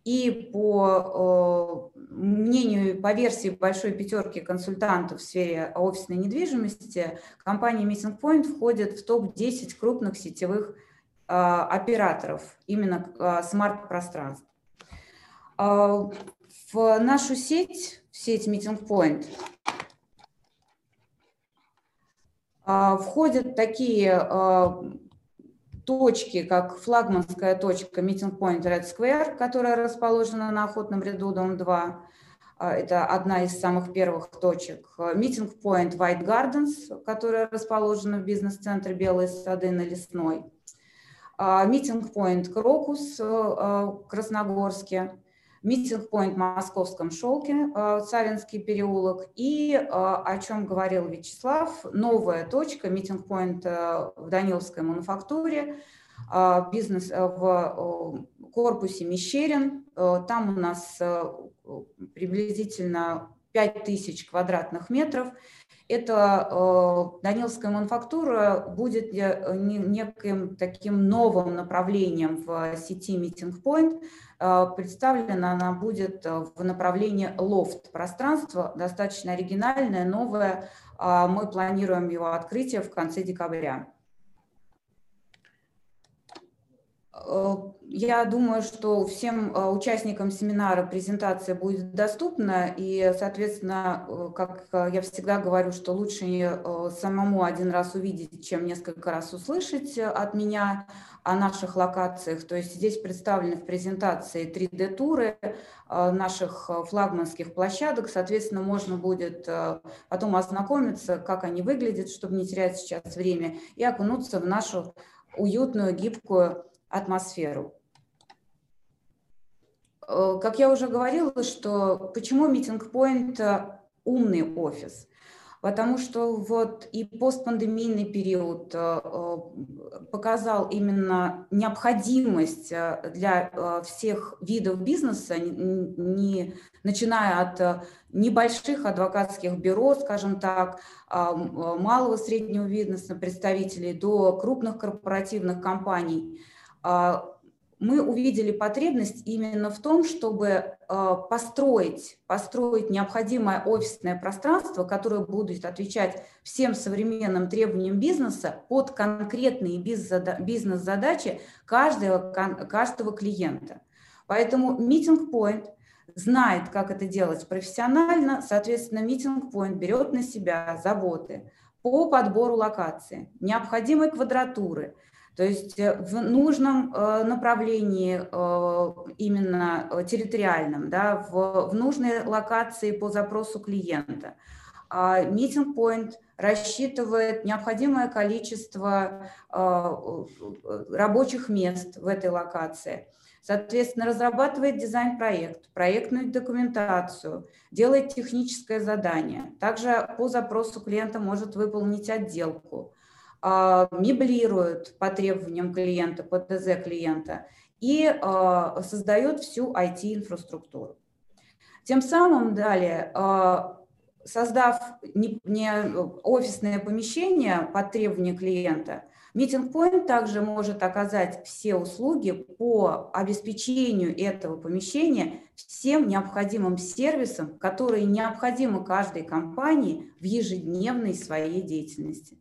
и по э, мнению, по версии большой пятерки консультантов в сфере офисной недвижимости, компания Meeting Point входит в топ-10 крупных сетевых э, операторов именно смарт-пространств. В нашу сеть, в сеть Meeting Point, А, входят такие а, точки, как флагманская точка Meeting Point Red Square, которая расположена на Охотном ряду, дом 2. А, это одна из самых первых точек. Meeting Point White Gardens, которая расположена в бизнес-центре Белые сады на Лесной. Meeting Point Крокус в Красногорске митинг-поинт в Московском шелке, э, Царинский переулок, и, э, о чем говорил Вячеслав, новая точка, митинг-поинт э, в Даниловской мануфактуре, бизнес в корпусе Мещерин. Там у нас приблизительно 5000 квадратных метров. Это Даниловская мануфактура будет неким таким новым направлением в сети Meeting Point, Э, представлена она будет э, в направлении лофт. Пространство достаточно оригинальное, новое. А мы планируем его открытие в конце декабря. Э, я думаю, что всем участникам семинара презентация будет доступна, и, соответственно, как я всегда говорю, что лучше самому один раз увидеть, чем несколько раз услышать от меня о наших локациях. То есть здесь представлены в презентации 3D-туры э, наших э, флагманских площадок. Соответственно, можно будет э, потом ознакомиться, как они выглядят, чтобы не терять сейчас время, и окунуться в нашу уютную, гибкую атмосферу. Как я уже говорила, что почему Meeting Point умный офис? Потому что вот и постпандемийный период э, э, показал именно необходимость э, для всех видов бизнеса, не, начиная от небольших адвокатских бюро, скажем так, а, малого среднего бизнеса представителей до крупных корпоративных компаний, а, мы увидели потребность именно в том, чтобы э, построить, построить необходимое офисное пространство, которое будет отвечать всем современным требованиям бизнеса под конкретные бизнес-задачи каждого, каждого клиента. Поэтому Meeting Point знает, как это делать профессионально, соответственно, Meeting Point берет на себя заботы по подбору локации, необходимой квадратуры – то есть э, в нужном э, направлении, э, именно территориальном, да, в, в нужной локации по запросу клиента. А Meeting Point рассчитывает необходимое количество рабочих мест в этой локации. Соответственно, разрабатывает дизайн-проект, проектную документацию, делает техническое задание. Также по запросу клиента может выполнить отделку, а, меблируют по требованиям клиента, по ТЗ клиента и а, создает всю IT-инфраструктуру. Тем самым далее а, создав не, офисное помещение под требования клиента, Meeting Point также может оказать все услуги по обеспечению этого помещения всем необходимым сервисом, которые необходимы каждой компании в ежедневной своей деятельности.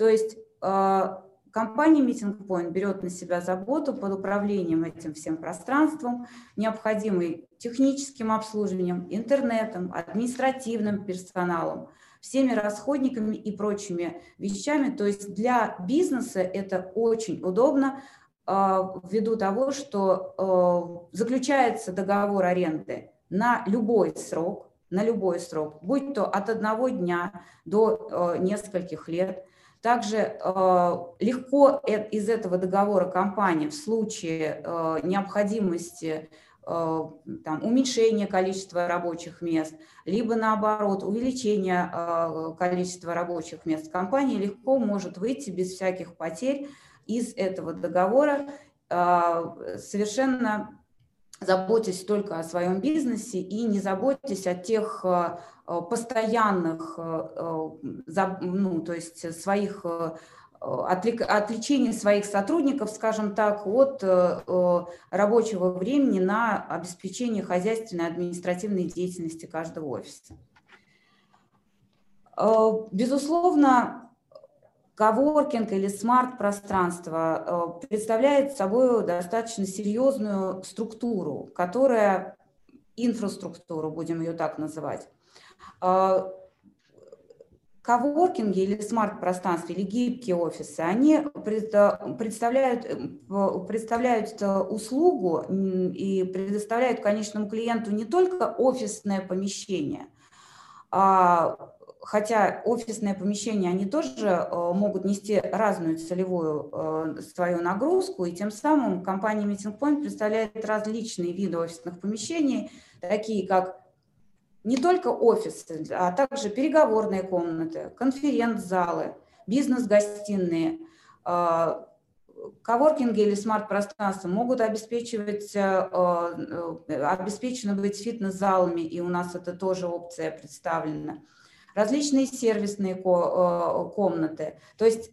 То есть э, компания Meeting Point берет на себя заботу под управлением этим всем пространством, необходимой техническим обслуживанием, интернетом, административным персоналом, всеми расходниками и прочими вещами. То есть для бизнеса это очень удобно, а, ввиду того, что а, заключается договор аренды на любой срок, на любой срок, будь то от одного дня до а, нескольких лет. Также легко э, из этого договора компания в случае необходимости Э, там, уменьшение количества рабочих мест, либо наоборот увеличение э, количества рабочих мест. Компания легко может выйти без всяких потерь из этого договора, э, совершенно заботясь только о своем бизнесе и не заботьтесь о тех постоянных, ну, то есть своих отвлечение своих сотрудников, скажем так, от э, э, рабочего времени на обеспечение хозяйственной административной деятельности каждого офиса. Э, безусловно, коворкинг или смарт-пространство представляет собой достаточно серьезную структуру, которая, инфраструктуру, будем ее так называть, Коворкинги или смарт-пространства, или гибкие офисы, они представляют, представляют услугу и предоставляют конечному клиенту не только офисное помещение, а, хотя офисные помещения, они тоже э, могут нести разную целевую э, свою нагрузку, и тем самым компания Meeting Point представляет различные виды офисных помещений, такие как не только офисы, а также переговорные комнаты, конференц-залы, бизнес-гостиные, а, коворкинги или смарт-пространства могут обеспечивать, э, обеспечены быть фитнес-залами, и у нас это тоже опция представлена. Различные сервисные а, комнаты. То есть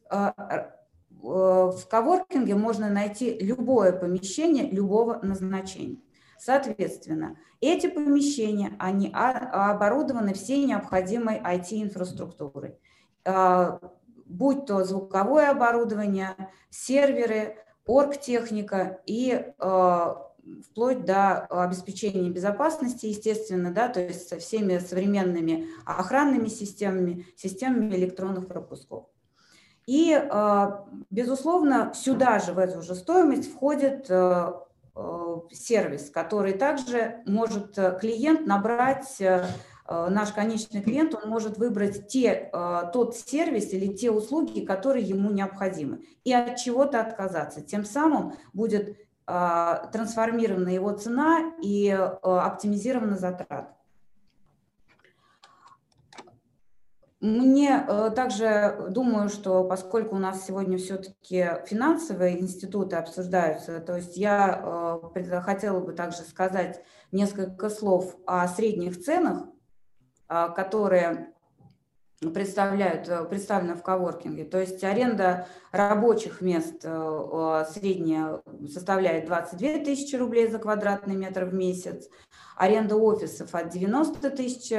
в коворкинге можно найти любое помещение любого назначения. Соответственно, эти помещения, они оборудованы всей необходимой IT-инфраструктурой, будь то звуковое оборудование, серверы, оргтехника и вплоть до обеспечения безопасности, естественно, да, то есть со всеми современными охранными системами, системами электронных пропусков. И, а, безусловно, сюда же, в эту же стоимость входит Э, сервис, который также может э, клиент набрать, э, наш конечный клиент, он может выбрать те, тот сервис или те услуги, которые ему необходимы, и от чего-то отказаться. Тем самым будет трансформирована его цена и оптимизирована затрат. Мне э, также думаю, что поскольку у нас сегодня все-таки финансовые институты обсуждаются, то есть я э, хотела бы также сказать несколько слов о средних ценах, э, которые представляют, представлены в коворкинге. То есть аренда рабочих мест средняя составляет 22 тысячи рублей за квадратный метр в месяц, аренда офисов от 90 тысяч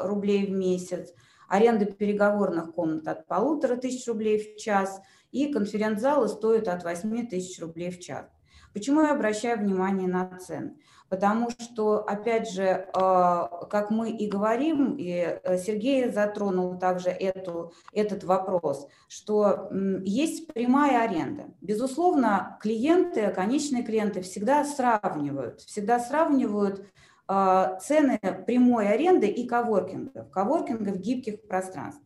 рублей в месяц, аренда переговорных комнат от полутора тысяч рублей в час и конференц-залы стоят от 8 тысяч рублей в час. Почему я обращаю внимание на цены? Потому что, опять же, э, как мы и говорим, и э, Сергей затронул также эту, этот вопрос, что есть прямая аренда. Безусловно, клиенты, конечные клиенты всегда сравнивают, всегда сравнивают а, цены прямой аренды и коворкингов, коворкингов гибких пространств.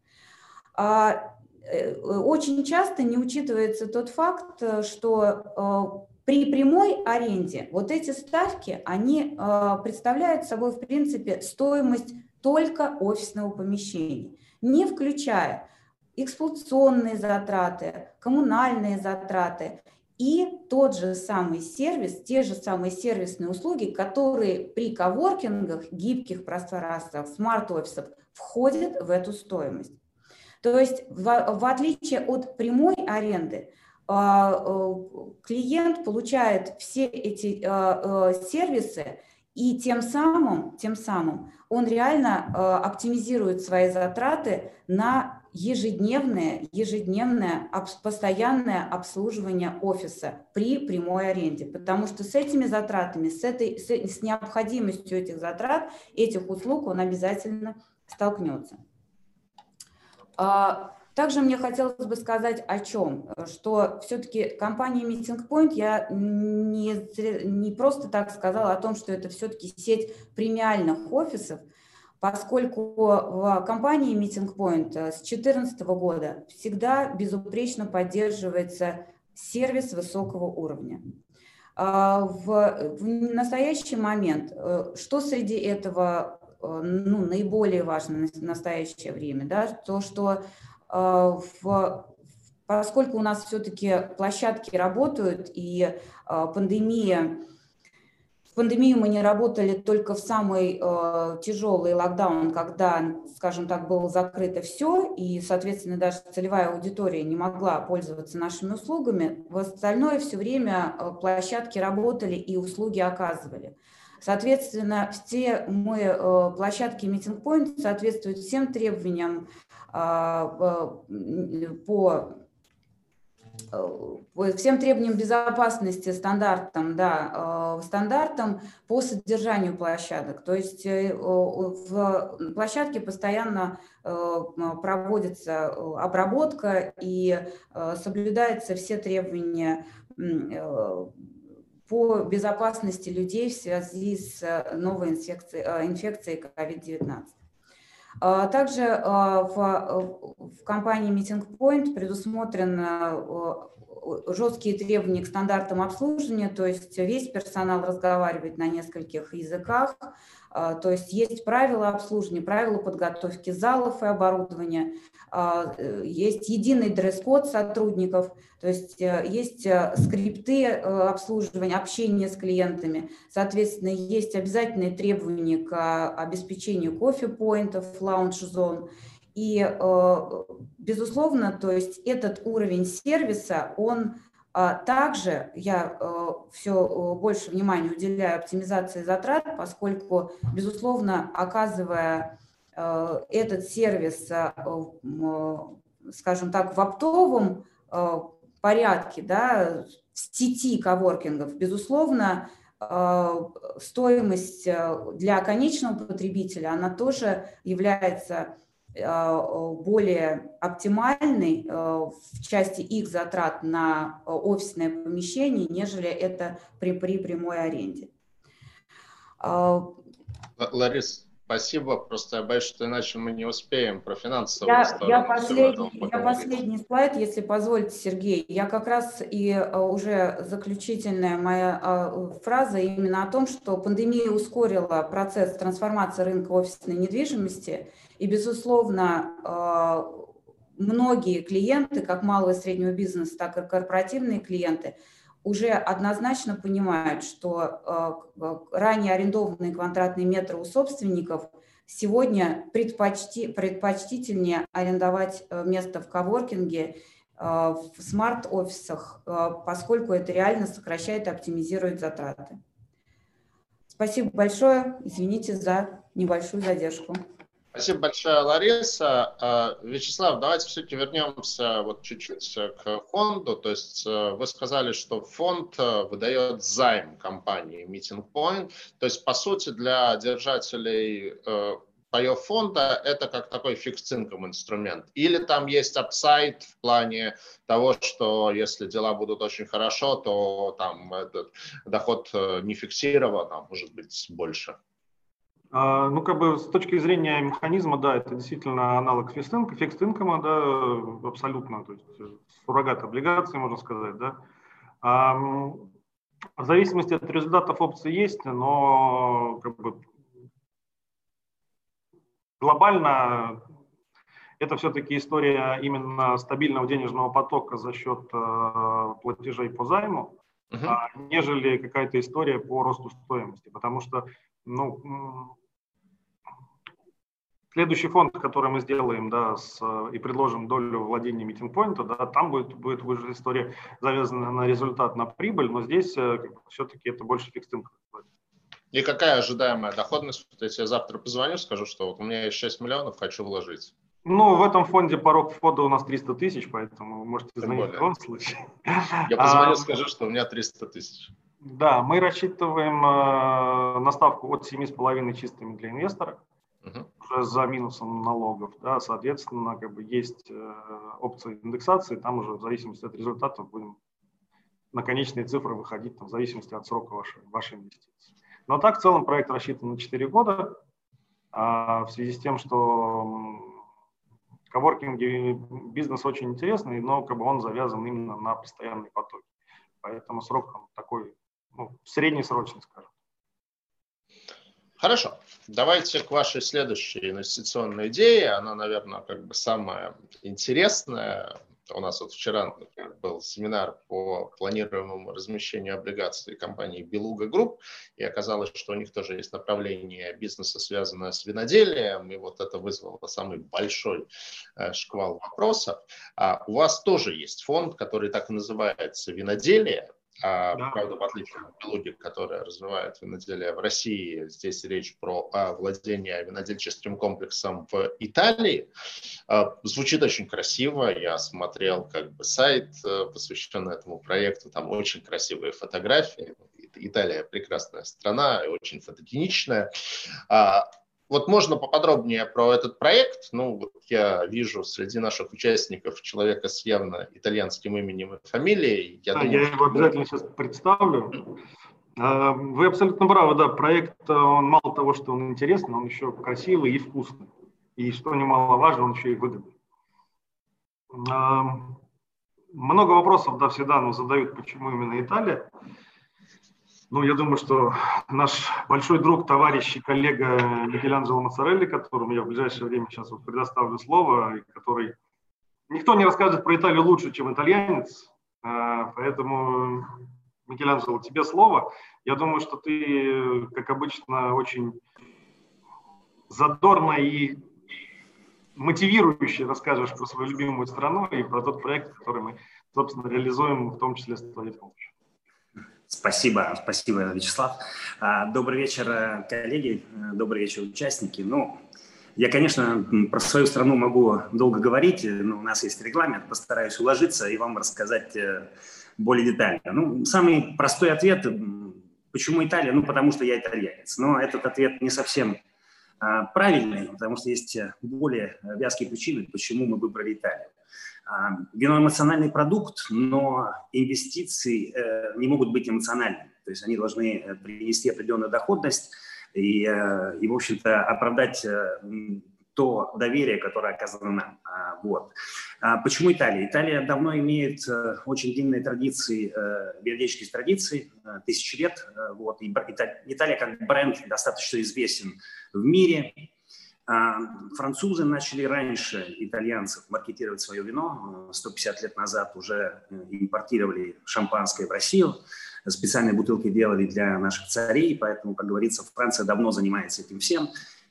А, э, очень часто не учитывается тот факт, что а, при прямой аренде вот эти ставки, они представляют собой, в принципе, стоимость только офисного помещения, не включая эксплуатационные затраты, коммунальные затраты и тот же самый сервис, те же самые сервисные услуги, которые при коворкингах, гибких пространствах, смарт-офисах входит в эту стоимость. То есть в, в отличие от прямой аренды, э, клиент получает все эти а, э, сервисы, и тем самым, тем самым он реально э, оптимизирует свои затраты на ежедневное, ежедневное постоянное обслуживание офиса при прямой аренде. Потому что с этими затратами, с, этой, с необходимостью этих затрат, этих услуг он обязательно столкнется. А, также мне хотелось бы сказать о чем, что все-таки компания Meeting Point, я не, не просто так сказала о том, что это все-таки сеть премиальных офисов, поскольку в компании Meeting Point с 2014 года всегда безупречно поддерживается сервис высокого уровня. А, в, в настоящий момент, э, что среди этого э, ну, наиболее важно в настоящее время, да, то, что Э, в, поскольку у нас все-таки площадки работают, и э, пандемия, пандемию мы не работали только в самый э, тяжелый локдаун, когда, скажем так, было закрыто все, и, соответственно, даже целевая аудитория не могла пользоваться нашими услугами. В остальное все время площадки работали и услуги оказывали. Соответственно, все мы, площадки Meeting Point соответствуют всем требованиям по по всем требованиям безопасности, стандартам, да, а, стандартам по содержанию площадок. То есть э, в площадке постоянно э, проводится обработка и э, соблюдаются все требования по безопасности людей в связи с новой инфекцией, инфекцией COVID-19. А, также а, в, в компании Meeting Point предусмотрены а, жесткие требования к стандартам обслуживания, то есть весь персонал разговаривает на нескольких языках, а, то есть есть правила обслуживания, правила подготовки залов и оборудования, а, есть единый дресс-код сотрудников, то есть э, есть э, скрипты обслуживания, общения с клиентами, соответственно, есть обязательные требования к обеспечению кофе-поинтов, лаунж-зон. И, безусловно, то есть этот уровень сервиса, он а также я э, все э, больше внимания уделяю оптимизации затрат, поскольку, безусловно, оказывая э, этот сервис, скажем так, в оптовом порядке, да, в сети коворкингов, безусловно, стоимость для конечного потребителя, она тоже является Э, более оптимальный э, в части их затрат на э, офисное помещение, нежели это при, при прямой аренде. Ларис, спасибо. Просто я боюсь, что иначе мы не успеем про финансовую я, сторону. Я последний, я последний слайд, если позволите, Сергей. Я как раз и уже заключительная моя фраза именно о том, что пандемия ускорила процесс трансформации рынка офисной недвижимости – и, безусловно, а, многие клиенты, как малого и среднего бизнеса, так и корпоративные клиенты, уже однозначно понимают, что а, ранее арендованные квадратные метры у собственников сегодня предпочти, предпочтительнее арендовать э, место в коворкинге, в смарт-офисах, поскольку это реально сокращает и оптимизирует затраты. Спасибо большое. Извините за небольшую задержку. Спасибо большое, Лариса. А, Вячеслав, давайте все-таки вернемся вот чуть-чуть к фонду. То есть э, вы сказали, что фонд э, выдает займ компании Meeting Point. То есть, по сути, для держателей э, паев фонда это как такой fixed income инструмент. Или там есть upside в плане того, что если дела будут очень хорошо, то там этот доход не фиксирован, а может быть больше. А, ну, как бы с точки зрения механизма, да, это действительно аналог фикс-инкома, фикс да, абсолютно, то есть э, суррогат облигаций, можно сказать, да. В зависимости от результатов опции есть, но как бы глобально это все-таки история именно стабильного денежного потока за счет э, платежей по займу, uh-huh. нежели какая-то история по росту стоимости, потому что ну, следующий фонд, который мы сделаем, да, с, и предложим долю владения Point, да, там будет, будет уже история завязана на результат, на прибыль, но здесь э, все-таки это больше фикс И какая ожидаемая доходность? Вот я завтра позвоню, скажу, что вот у меня есть 6 миллионов, хочу вложить. Ну, в этом фонде порог входа у нас 300 тысяч, поэтому можете звонить в любом случае. Я позвоню, а, скажу, что у меня 300 тысяч. Да, мы рассчитываем э, на ставку от 7,5 чистыми для инвестора. Уже за минусом налогов. Да, соответственно, как бы есть э, опция индексации, там уже в зависимости от результатов будем на конечные цифры выходить там, в зависимости от срока вашей, вашей инвестиции. Но так в целом проект рассчитан на 4 года, а в связи с тем, что коворкинги бизнес очень интересный, но как бы он завязан именно на постоянный поток. Поэтому срок там такой ну, среднесрочный, скажем. Хорошо. Давайте к вашей следующей инвестиционной идее. Она, наверное, как бы самая интересная. У нас вот вчера был семинар по планируемому размещению облигаций компании Белуга Групп, и оказалось, что у них тоже есть направление бизнеса, связанное с виноделием, и вот это вызвало самый большой э, шквал вопросов. А у вас тоже есть фонд, который так и называется «Виноделие», а, да. Правда, в отличие от биологии, которая развивает виноделие в России, здесь речь про а, владение винодельческим комплексом в Италии. А, звучит очень красиво. Я смотрел как бы сайт, а, посвященный этому проекту. Там очень красивые фотографии. Италия прекрасная страна очень фотогеничная. А, вот можно поподробнее про этот проект. Ну, вот я вижу среди наших участников человека с явно итальянским именем и фамилией. Я, да, думаю, я его обязательно сейчас представлю. А, вы абсолютно правы, да, проект, он мало того, что он интересный, он еще красивый и вкусный. И что немаловажно, он еще и выгодный. Много вопросов, да, всегда нам задают, почему именно Италия. Ну, я думаю, что наш большой друг, товарищ и коллега Микеланджело Моцарелли, которому я в ближайшее время сейчас вот предоставлю слово, который никто не расскажет про Италию лучше, чем итальянец, а, поэтому, Микеланджело, тебе слово. Я думаю, что ты, как обычно, очень задорно и мотивирующе расскажешь про свою любимую страну и про тот проект, который мы, собственно, реализуем, в том числе с твоей помощью. Спасибо, спасибо, Вячеслав. А, добрый вечер, э, коллеги, э, добрый вечер, участники. Ну, я, конечно, про свою страну могу долго говорить, но у нас есть регламент, постараюсь уложиться и вам рассказать э, более детально. Ну, самый простой ответ, почему Италия? Ну, потому что я итальянец. Но этот ответ не совсем а, правильный, потому что есть более вязкие причины, почему мы выбрали Италию. Вино эмоциональный продукт, но инвестиции э, не могут быть эмоциональными. То есть они должны э, принести определенную доходность и, э, и в общем-то, оправдать то доверие, которое оказано нам. А, вот. А почему Италия? Италия давно имеет очень длинные традиции, биологические традиции, тысячи лет. Вот. И Италия как бренд достаточно известен в мире. А, французы начали раньше итальянцев маркетировать свое вино. 150 лет назад уже э, импортировали шампанское в Россию. Специальные бутылки делали для наших царей, поэтому, как говорится, Франция давно занимается этим всем.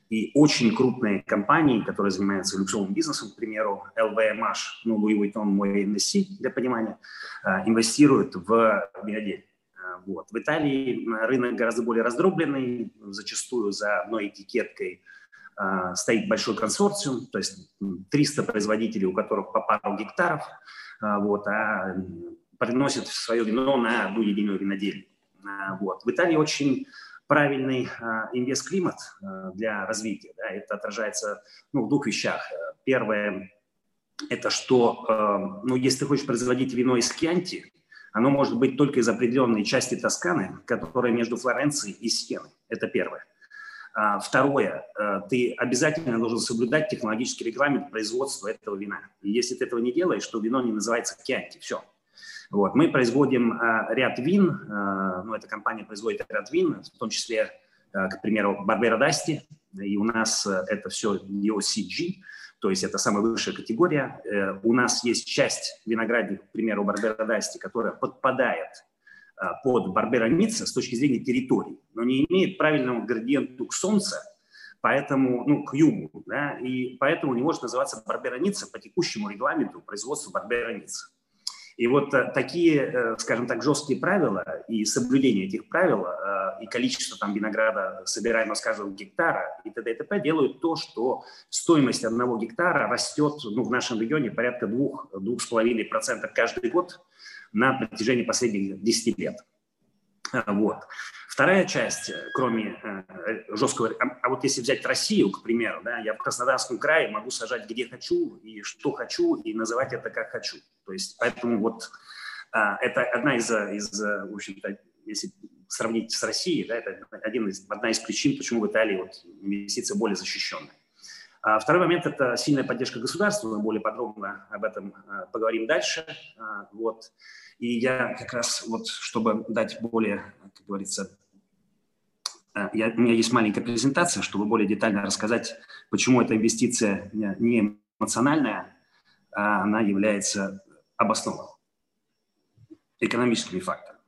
И очень крупные компании, которые занимаются люксовым бизнесом, к примеру, LVMH, ну, Louis Vuitton, мой NSC, для понимания, а, инвестируют в виноделие. Вот. В Италии рынок гораздо более раздробленный, зачастую за одной этикеткой – стоит большой консорциум, то есть 300 производителей, у которых по пару гектаров, а, вот, а приносят свое вино на одну единую виноделию. А, вот. В Италии очень правильный инвест-климат для развития. Да, это отражается ну, в двух вещах. Первое – это что, ну, если ты хочешь производить вино из Кьянти, оно может быть только из определенной части Тосканы, которая между Флоренцией и Сиеной. Это первое. А, второе, э, ты обязательно должен соблюдать технологический регламент производства этого вина. И если ты этого не делаешь, то вино не называется кьянти. Все. Вот. Мы производим э, ряд вин, э, ну, эта компания производит ряд вин, в том числе, к примеру, Барбера Дасти, и у нас это все EOCG, то есть это самая высшая категория. У нас есть часть виноградников, к примеру, Барбера Дасти, которая подпадает под Барбера Ницца с точки зрения территории, но не имеет правильного градиента к солнца, поэтому, ну, к югу, да, и поэтому не может называться барбераница по текущему регламенту производства барбераницы. И вот э, такие, э, скажем так, жесткие правила и соблюдение этих правил э, и количество там винограда, собираемого с каждого гектара и т.д. и т.п. делают то, что стоимость одного гектара растет ну, в нашем регионе порядка 2-2,5% каждый год на протяжении последних 10 лет. Вот. Вторая часть, э, кроме э, жесткого... А, а вот если взять Россию, к примеру, да, я в Краснодарском крае могу сажать где хочу и что хочу, и называть это как хочу. То есть поэтому вот это одна из, из в общем-то, если сравнить с Россией, да, это один из, одна из причин, почему в Италии вот инвестиции более защищенные. А второй момент – это сильная поддержка государства. Мы более подробно об этом а, поговорим дальше. А, вот. И я как раз, вот, чтобы дать более, как говорится, Э, я, у меня есть маленькая презентация, чтобы более детально рассказать, почему эта инвестиция не эмоциональная, а она является обоснованной экономическими факторами.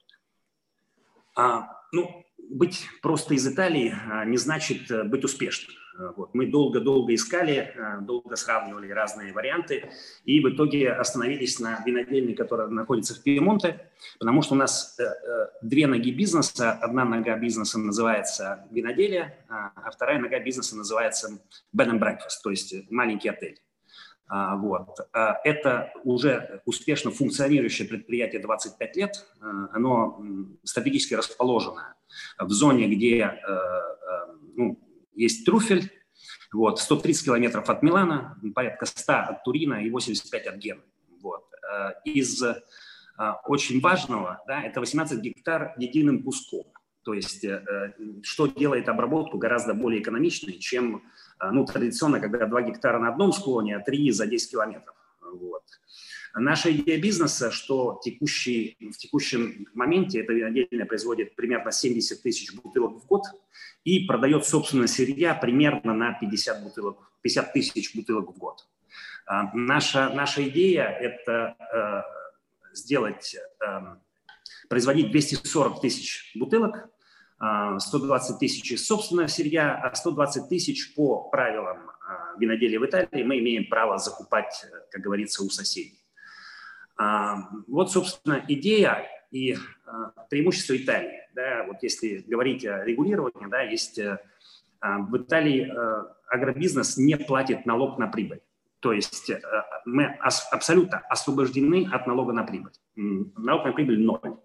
А, ну, быть просто из Италии а, не значит э, быть успешным. Э, вот. Мы долго-долго искали, э, долго сравнивали разные варианты, и в итоге остановились на винодельне, которая находится в Пьемонте, потому что у нас э, две ноги бизнеса. Одна нога бизнеса называется виноделие, а вторая нога бизнеса называется bed and breakfast, то есть маленький отель. А, вот. Это уже успешно функционирующее предприятие 25 лет. Оно стратегически расположено в зоне, где ну, есть Труфель, вот, 130 километров от Милана, порядка 100 от Турина и 85 от Гены. Вот. Э, из э, очень важного, да, это 18 гектар единым куском. То есть, э, что делает обработку гораздо более экономичной, чем ну, традиционно, когда 2 гектара на одном склоне, а 3 за 10 километров. Вот. Наша идея бизнеса, что текущий, в текущем моменте это винодельня производит примерно 70 тысяч бутылок в год и продает собственное сырья примерно на 50, бутылок, 50 тысяч бутылок в год. А, наша, наша идея – это э, сделать, э, производить 240 тысяч бутылок, 120 а, тысяч из собственного сырья, а 120 тысяч по правилам а, виноделия в Италии мы имеем право закупать, как говорится, у соседей. А, вот, собственно, идея и а, преимущество Италии. Да, вот если говорить о регулировании, да, есть э, а, в Италии э, агробизнес не платит налог на прибыль. То есть э, мы абсолютно освобождены от налога на прибыль. Налог на прибыль ноль.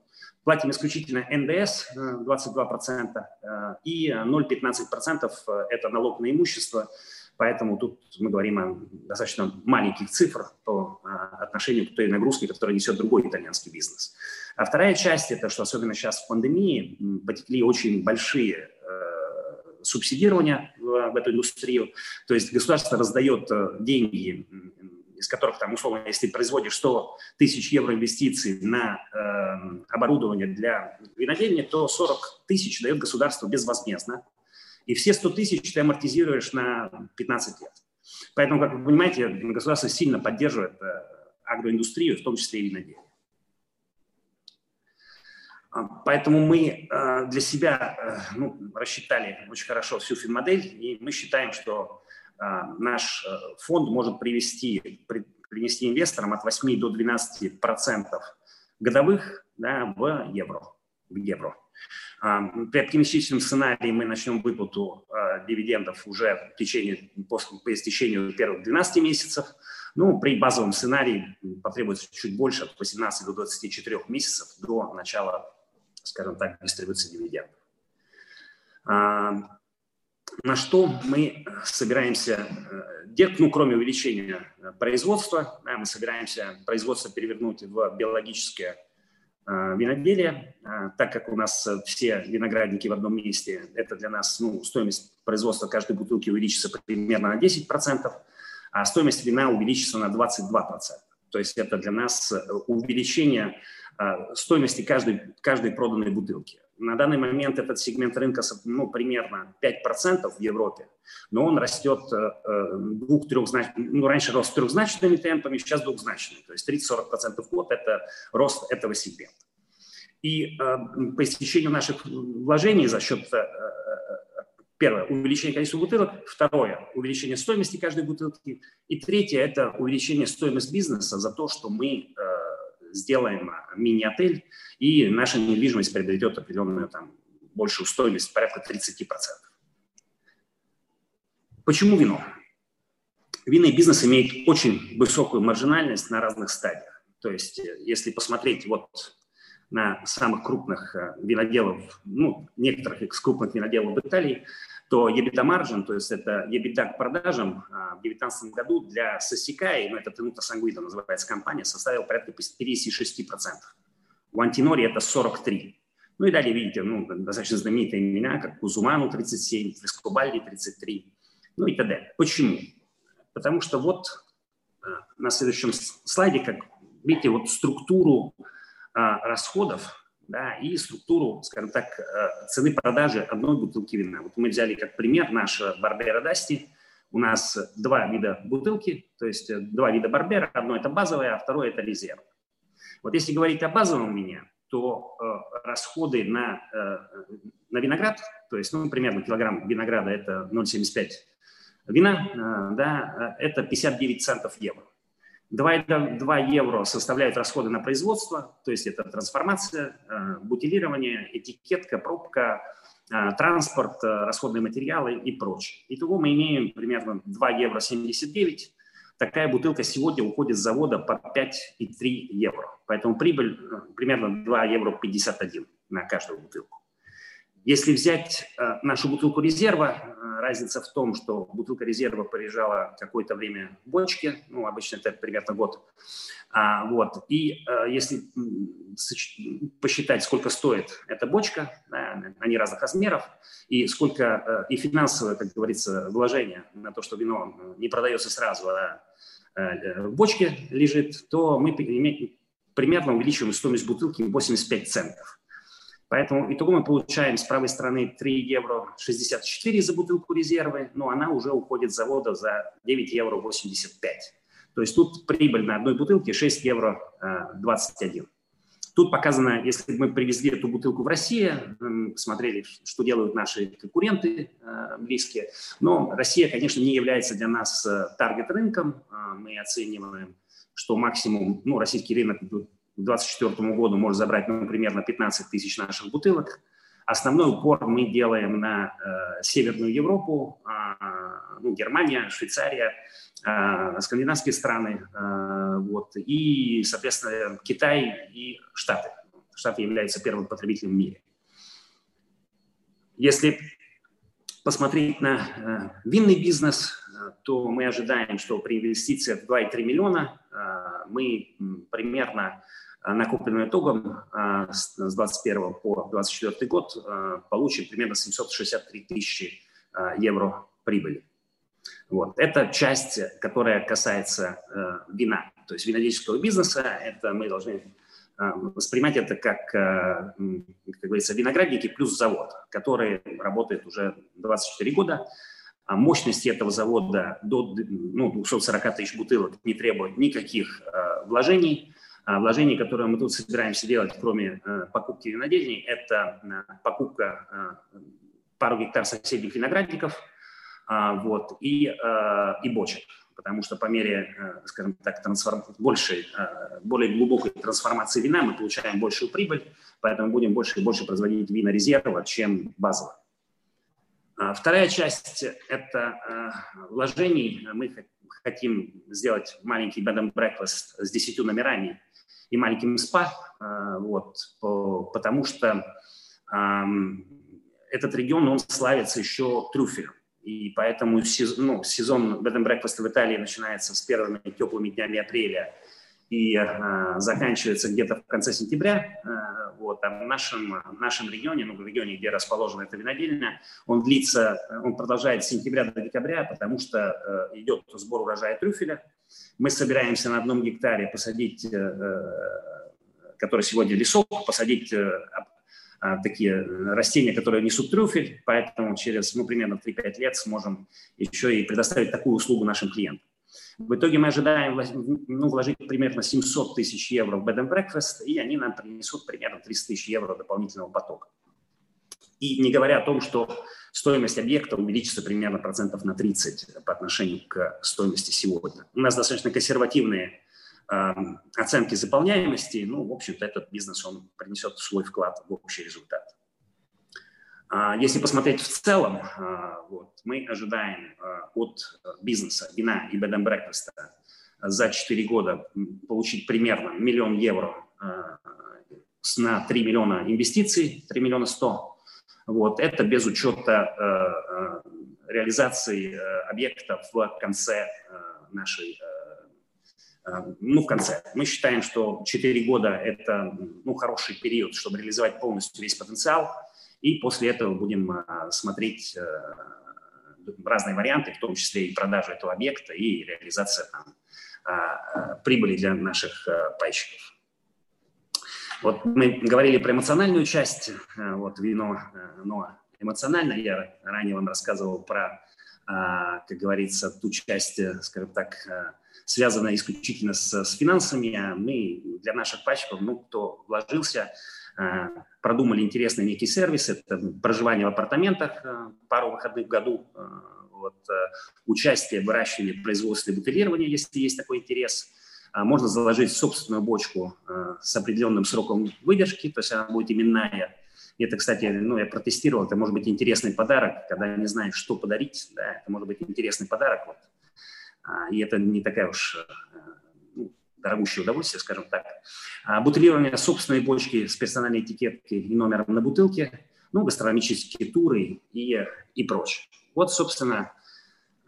Платим исключительно НДС 22% и 0,15% это налог на имущество Поэтому тут мы говорим о достаточно маленьких цифрах по а, отношению к той нагрузке, которую несет другой итальянский бизнес. А вторая часть – это, что особенно сейчас в пандемии потекли очень большие э, субсидирования в, в эту индустрию. То есть государство раздает э, деньги, из которых, там, условно, если производишь 100 тысяч евро инвестиций на э, оборудование для винодельни, то 40 тысяч дает государство безвозмездно и все 100 тысяч ты амортизируешь на 15 лет. Поэтому, как вы понимаете, государство сильно поддерживает э, агроиндустрию, в том числе и виноделие. А, поэтому мы э, для себя э, ну, рассчитали очень хорошо всю финмодель, и мы считаем, что наш фонд может привести, принести инвесторам от 8 до 12 процентов годовых да, в евро. В евро. При оптимистичном сценарии мы начнем выплату а, дивидендов уже в течение, после, по истечению первых 12 месяцев. Ну, при базовом сценарии потребуется чуть больше, от 18 до 24 месяцев до начала, скажем так, дистрибуции дивидендов. На что мы собираемся э, делать, ну, кроме увеличения производства, да, мы собираемся производство перевернуть в биологическое Э, виноделия, э, так как у нас все виноградники в одном месте, это для нас ну, стоимость производства каждой бутылки увеличится примерно на 10%, а стоимость вина увеличится на 22%. То есть это для нас увеличение э, стоимости каждой, каждой проданной бутылки. На данный момент этот сегмент рынка ну, примерно 5% в Европе, но он растет э, двух трехзначными, ну, раньше рос трехзначными темпами, сейчас двухзначными. То есть 30-40% в год – это рост этого сегмента. И э, по истечению наших вложений за счет э, первое, увеличение количества бутылок, второе, увеличение стоимости каждой бутылки, и третье, это увеличение стоимости бизнеса за то, что мы э, сделаем мини-отель, и наша недвижимость приобретет определенную там большую стоимость, порядка 30%. Почему вино? Винный бизнес имеет очень высокую маржинальность на разных стадиях. То есть, э, если посмотреть вот на самых крупных э, виноделов, ну, некоторых из крупных виноделов в Италии, то EBITDA margin, то есть это EBITDA к продажам а, в 2019 году для Сосикаи, ну, это Тенута Сангуида называется компания, составил порядка 56%. У Антинори это 43%. Ну и далее видите, ну, достаточно знаменитые имена, как Кузуману 37, Фрескобальди 33, ну и т.д. Почему? Потому что вот э, на следующем слайде, как видите, вот структуру а, расходов да, и структуру, скажем так, э, цены продажи одной бутылки вина. Вот мы взяли как пример наш Барбера Дасти. У нас два вида бутылки, то есть э, два вида Барбера. Одно это базовое, а второе это резерв. Вот если говорить о базовом вине, то э, расходы на, э, на виноград, то есть, ну, примерно килограмм винограда это 0,75 вина, э, да, это 59 центов евро. 2, 2 евро составляют расходы на производство, то есть это трансформация, э, бутилирование, этикетка, пробка, э, транспорт, э, расходные материалы и прочее. Итого мы имеем примерно 2 евро 79. Такая бутылка сегодня уходит с завода по 5,3 евро. Поэтому прибыль примерно 2 евро 51 на каждую бутылку. Если взять э, нашу бутылку резерва, э, разница в том, что бутылка резерва полежала какое-то время в бочке, ну, обычно это примерно год, а, вот, и э, если посчитать, сколько стоит эта бочка, да, они разных размеров, и сколько, и финансовое, как говорится, вложение на то, что вино не продается сразу, а в бочке лежит, то мы примерно увеличиваем стоимость бутылки в 85 центов. Поэтому итого мы получаем с правой стороны 3 евро 64 за бутылку резервы, но она уже уходит с завода за 9 евро 85. То есть тут прибыль на одной бутылке 6 евро 21. Э, тут показано, если мы привезли эту бутылку в Россию, посмотрели, что делают наши конкуренты э, близкие, но Россия, конечно, не является для нас э, таргет-рынком. Мы оцениваем, что максимум, ну, российский рынок к 2024 году может забрать ну, примерно 15 тысяч наших бутылок. Основной упор мы делаем на э, Северную Европу, э, ну, Германия, Швейцария, э, скандинавские страны, э, вот, и, соответственно, Китай и Штаты. Штаты являются первым потребителем в мире. Если посмотреть на э, винный бизнес, то мы ожидаем, что при инвестициях в 2,3 миллиона э, мы примерно Э, накопленным итогом э, с 21 по 24 год получим примерно 763 тысячи евро прибыли. Вот. Это часть, которая касается вина, то есть винодельческого бизнеса. Это мы должны воспринимать это как, как говорится, виноградники плюс завод, который работает уже 24 года. А мощности этого завода до ну, 240 тысяч бутылок не требует никаких вложений. А вложение, которое мы тут собираемся делать, кроме э, покупки винодельни, это э, покупка э, пару гектар соседних виноградников а, вот, и, и бочек потому что по мере, скажем так, трансформ... большей, более глубокой трансформации вина мы получаем большую прибыль, поэтому будем больше и больше производить вина резерва, чем базово. А, вторая часть – это вложений. Мы хотим сделать маленький bed and breakfast с 10 номерами и маленьким спа, э, вот, потому что этот регион, он славится еще трюфелем. И поэтому сезон, ну, сезон bed and breakfast в Италии начинается с первыми теплыми днями апреля и э, заканчивается где-то в конце сентября. Э, вот, а в нашем, нашем регионе, ну, в регионе, где расположена эта винодельня, он длится, он продолжает с сентября до декабря, потому что э, идет сбор урожая трюфеля. Мы собираемся на одном гектаре посадить, э, э который сегодня лесок, посадить э, а, такие растения, которые несут трюфель, поэтому через, ну, примерно 3-5 лет сможем еще и предоставить такую услугу нашим клиентам. В итоге мы ожидаем ну, вложить примерно 700 тысяч евро в bed and breakfast, и они нам принесут примерно 300 тысяч евро дополнительного потока. И не говоря о том, что стоимость объекта увеличится примерно процентов на 30 по отношению к стоимости сегодня. У нас достаточно консервативные э, оценки заполняемости. Ну, в общем-то, этот бизнес, он принесет свой вклад в общий результат. А, если посмотреть в целом, а, вот, мы ожидаем а, от бизнеса, вина и breakfast за 4 года получить примерно миллион евро на 3 миллиона инвестиций, 3 миллиона 100. Вот, это без учета реализации объекта в конце нашей ну, в конце. Мы считаем, что 4 года – это ну, хороший период, чтобы реализовать полностью весь потенциал. И после этого будем а, смотреть э, разные варианты, в том числе и продажу этого объекта и реализация там, а, а, прибыли для наших э, пайщиков. Вот мы говорили про эмоциональную часть, э, вот вино, но эмоционально я ранее вам рассказывал про, как говорится, ту часть, скажем так, связанная исключительно с, с финансами. Мы для наших пайщиков, ну, кто вложился, Э, продумали интересный некий сервис, это проживание в апартаментах э, пару выходных в году, э, вот, участие в выращивании, производстве и бутылировании, если есть такой интерес. Можно заложить собственную бочку с определенным сроком выдержки, то есть она будет именная. И это, кстати, ну, я протестировал, это может быть интересный подарок, когда не знаешь, что подарить, да, это может быть интересный подарок. Вот. И это не такая уж дорогущее удовольствие, скажем так. А бутылирование собственной бочки с персональной этикеткой и номером на бутылке, ну, гастрономические туры и, и прочее. Вот, собственно,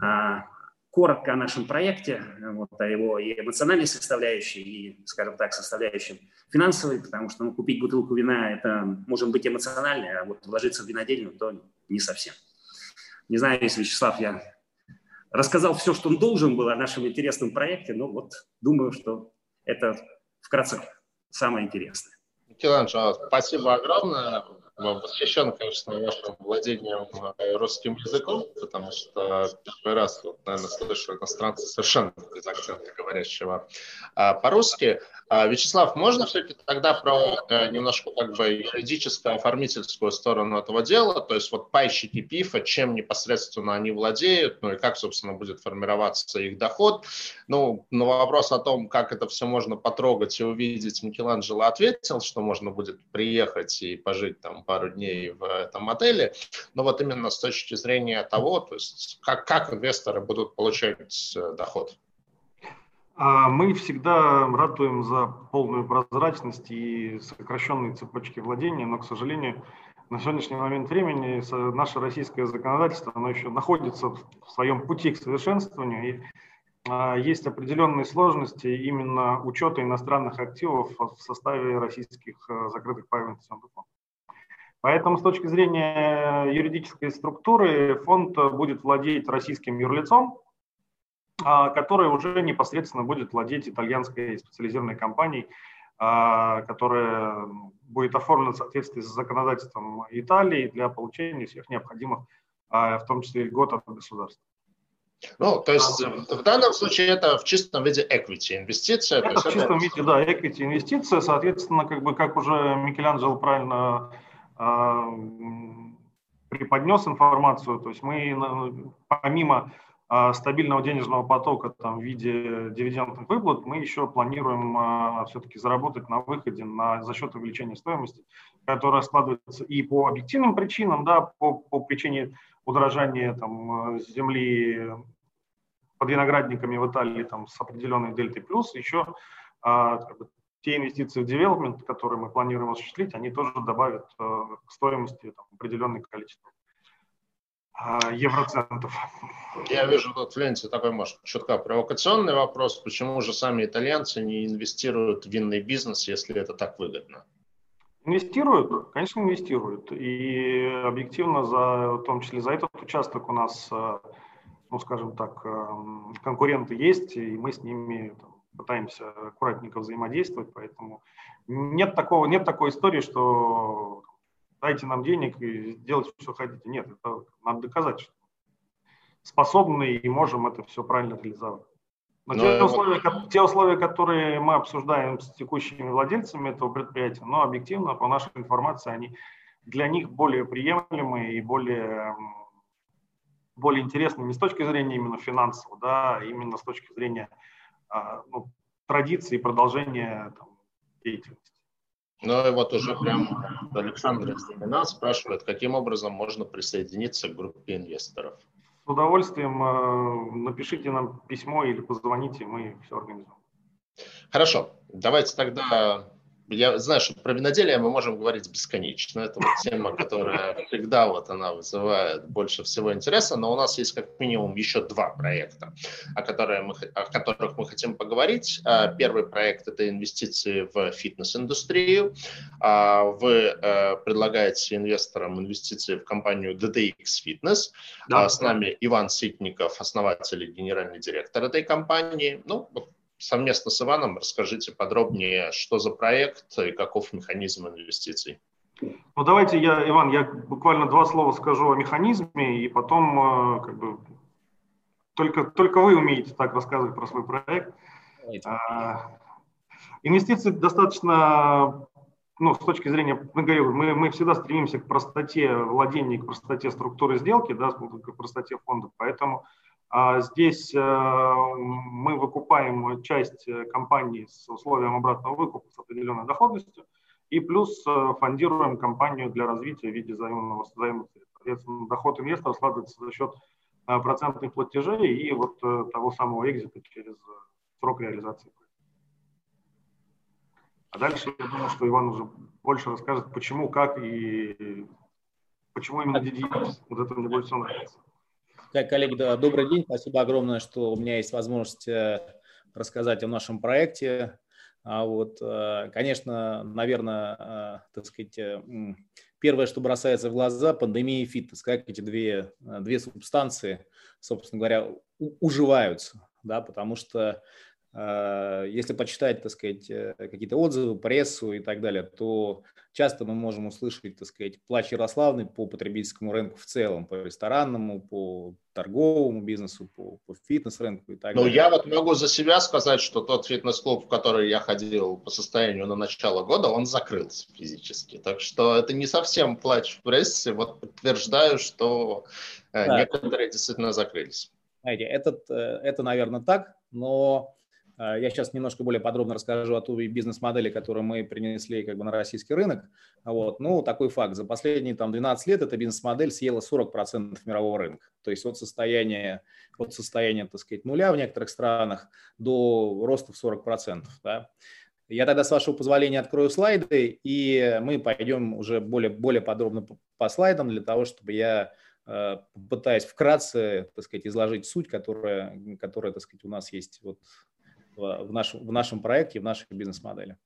а, коротко о нашем проекте, вот, о его и эмоциональной составляющей, и, скажем так, составляющей финансовой, потому что ну, купить бутылку вина – это может быть эмоционально, а вот вложиться в винодельню – то не совсем. Не знаю, если, Вячеслав, я рассказал все, что он должен был о нашем интересном проекте, но вот думаю, что это вкратце самое интересное. Микеланджело, спасибо огромное. Восхищен, конечно, вашим владением э, русским языком, потому что первый раз, вот, наверное, слышу иностранца совершенно без акцента говорящего а, по-русски. А, Вячеслав, можно все-таки тогда про э, немножко как бы юридическую, оформительскую сторону этого дела, то есть вот пайщики ПИФа, чем непосредственно они владеют, ну и как, собственно, будет формироваться их доход. Ну, на вопрос о том, как это все можно потрогать и увидеть, Микеланджело ответил, что можно будет приехать и пожить там пару дней в этом отеле, но вот именно с точки зрения того, то есть как, как инвесторы будут получать э, доход. А мы всегда ратуем за полную прозрачность и сокращенные цепочки владения, но, к сожалению, на сегодняшний момент времени наше российское законодательство оно еще находится в своем пути к совершенствованию, и а, есть определенные сложности именно учета иностранных активов в составе российских э, закрытых паевых сундуков. Поэтому с точки зрения юридической структуры фонд будет владеть российским юрлицом, а, которая уже непосредственно будет владеть итальянской специализированной компанией, а, которая будет оформлена в соответствии с законодательством Италии для получения всех необходимых, а, в том числе льгот от государства. Ну, то есть в данном случае это в чистом виде equity инвестиция. Это в чистом это... виде, да, equity инвестиция. Соответственно, как бы, как уже Микеланджело правильно э, преподнес информацию, то есть мы помимо а, стабильного денежного потока там, в виде дивидендных выплат, мы еще планируем а, все-таки заработать на выходе на, за счет увеличения стоимости, которая складывается и по объективным причинам, да, по, по причине удорожания там, земли под виноградниками в Италии там, с определенной дельтой плюс, еще а, те инвестиции в девелопмент, которые мы планируем осуществить, они тоже добавят а, к стоимости там, определенное количество а, евроцентов. Я вижу тут ленте такой, может, чутка провокационный вопрос. Почему же сами итальянцы не инвестируют в винный бизнес, если это так выгодно? Инвестируют, конечно, инвестируют. И объективно, за, в том числе за этот участок у нас, э, ну, скажем так, э, конкуренты есть, и мы с ними там, пытаемся аккуратненько взаимодействовать, поэтому нет, такого, нет такой истории, что дайте нам денег и сделать, что хотите. Нет, это надо доказать, что способны и можем это все правильно реализовать. Но, Но те, условия, те условия, которые мы обсуждаем с текущими владельцами этого предприятия, но объективно, по нашей информации, они для них более приемлемые и более, более интересные не с точки зрения именно финансового, да, а именно с точки зрения ну, традиции и продолжения там, деятельности. Ну и вот уже прям Александр нас спрашивает, каким образом можно присоединиться к группе инвесторов. С удовольствием э, напишите нам письмо или позвоните, мы все организуем. Хорошо, давайте тогда я знаю, что про виноделие мы можем говорить бесконечно. Это вот тема, которая всегда вот она вызывает больше всего интереса, но у нас есть как минимум еще два проекта, о, которые мы, о которых мы хотим поговорить. А, первый проект – это инвестиции в фитнес-индустрию. А, вы э, предлагаете инвесторам инвестиции в компанию DDX Fitness. Да. С нами Иван Ситников, основатель и генеральный директор этой компании. Ну, совместно с Иваном расскажите подробнее, что за проект и каков механизм инвестиций. Ну давайте я, Иван, я буквально два слова скажу о механизме, и потом э, как бы только, только вы умеете так рассказывать про свой проект. А, инвестиции достаточно, ну, с точки зрения, мы говорили, мы, мы всегда стремимся к простоте владения, к простоте структуры сделки, да, к простоте фонда, поэтому а здесь э, мы выкупаем часть э, компании с условием обратного выкупа с определенной доходностью и плюс э, фондируем компанию для развития в виде заемного займов. Соответственно, доход инвестора складывается за счет процентных платежей и вот того самого экзита через срок реализации. А дальше я думаю, что Иван уже больше расскажет, почему, как и почему именно DDX. Вот это мне больше всего нравится. Коллеги, добрый день. Спасибо огромное, что у меня есть возможность э, рассказать о нашем проекте. А вот, э, конечно, наверное, э, так сказать, первое, что бросается в глаза, пандемия и фитнес, как эти две, две субстанции, собственно говоря, уживаются, да, потому что если почитать, так сказать, какие-то отзывы, прессу и так далее, то часто мы можем услышать, так сказать, плач Ярославны по потребительскому рынку в целом, по ресторанному, по торговому бизнесу, по, по фитнес-рынку и так ну, далее. Ну, я вот могу за себя сказать, что тот фитнес-клуб, в который я ходил по состоянию на начало года, он закрылся физически. Так что это не совсем плач в прессе. Вот подтверждаю, что э, да. некоторые действительно закрылись. Знаете, этот, э, это, наверное, так, но я сейчас немножко более подробно расскажу о той бизнес-модели, которую мы принесли как бы на российский рынок. Вот. Ну, такой факт. За последние там, 12 лет эта бизнес-модель съела 40% мирового рынка. То есть от состояния, от состояния, так сказать, нуля в некоторых странах до роста в 40%. Да? Я тогда, с вашего позволения, открою слайды, и мы пойдем уже более, более подробно по, слайдам для того, чтобы я э, попытаюсь вкратце, так сказать, изложить суть, которая, которая, так сказать, у нас есть вот в, наш, в нашем проекте, в нашей бизнес-модели.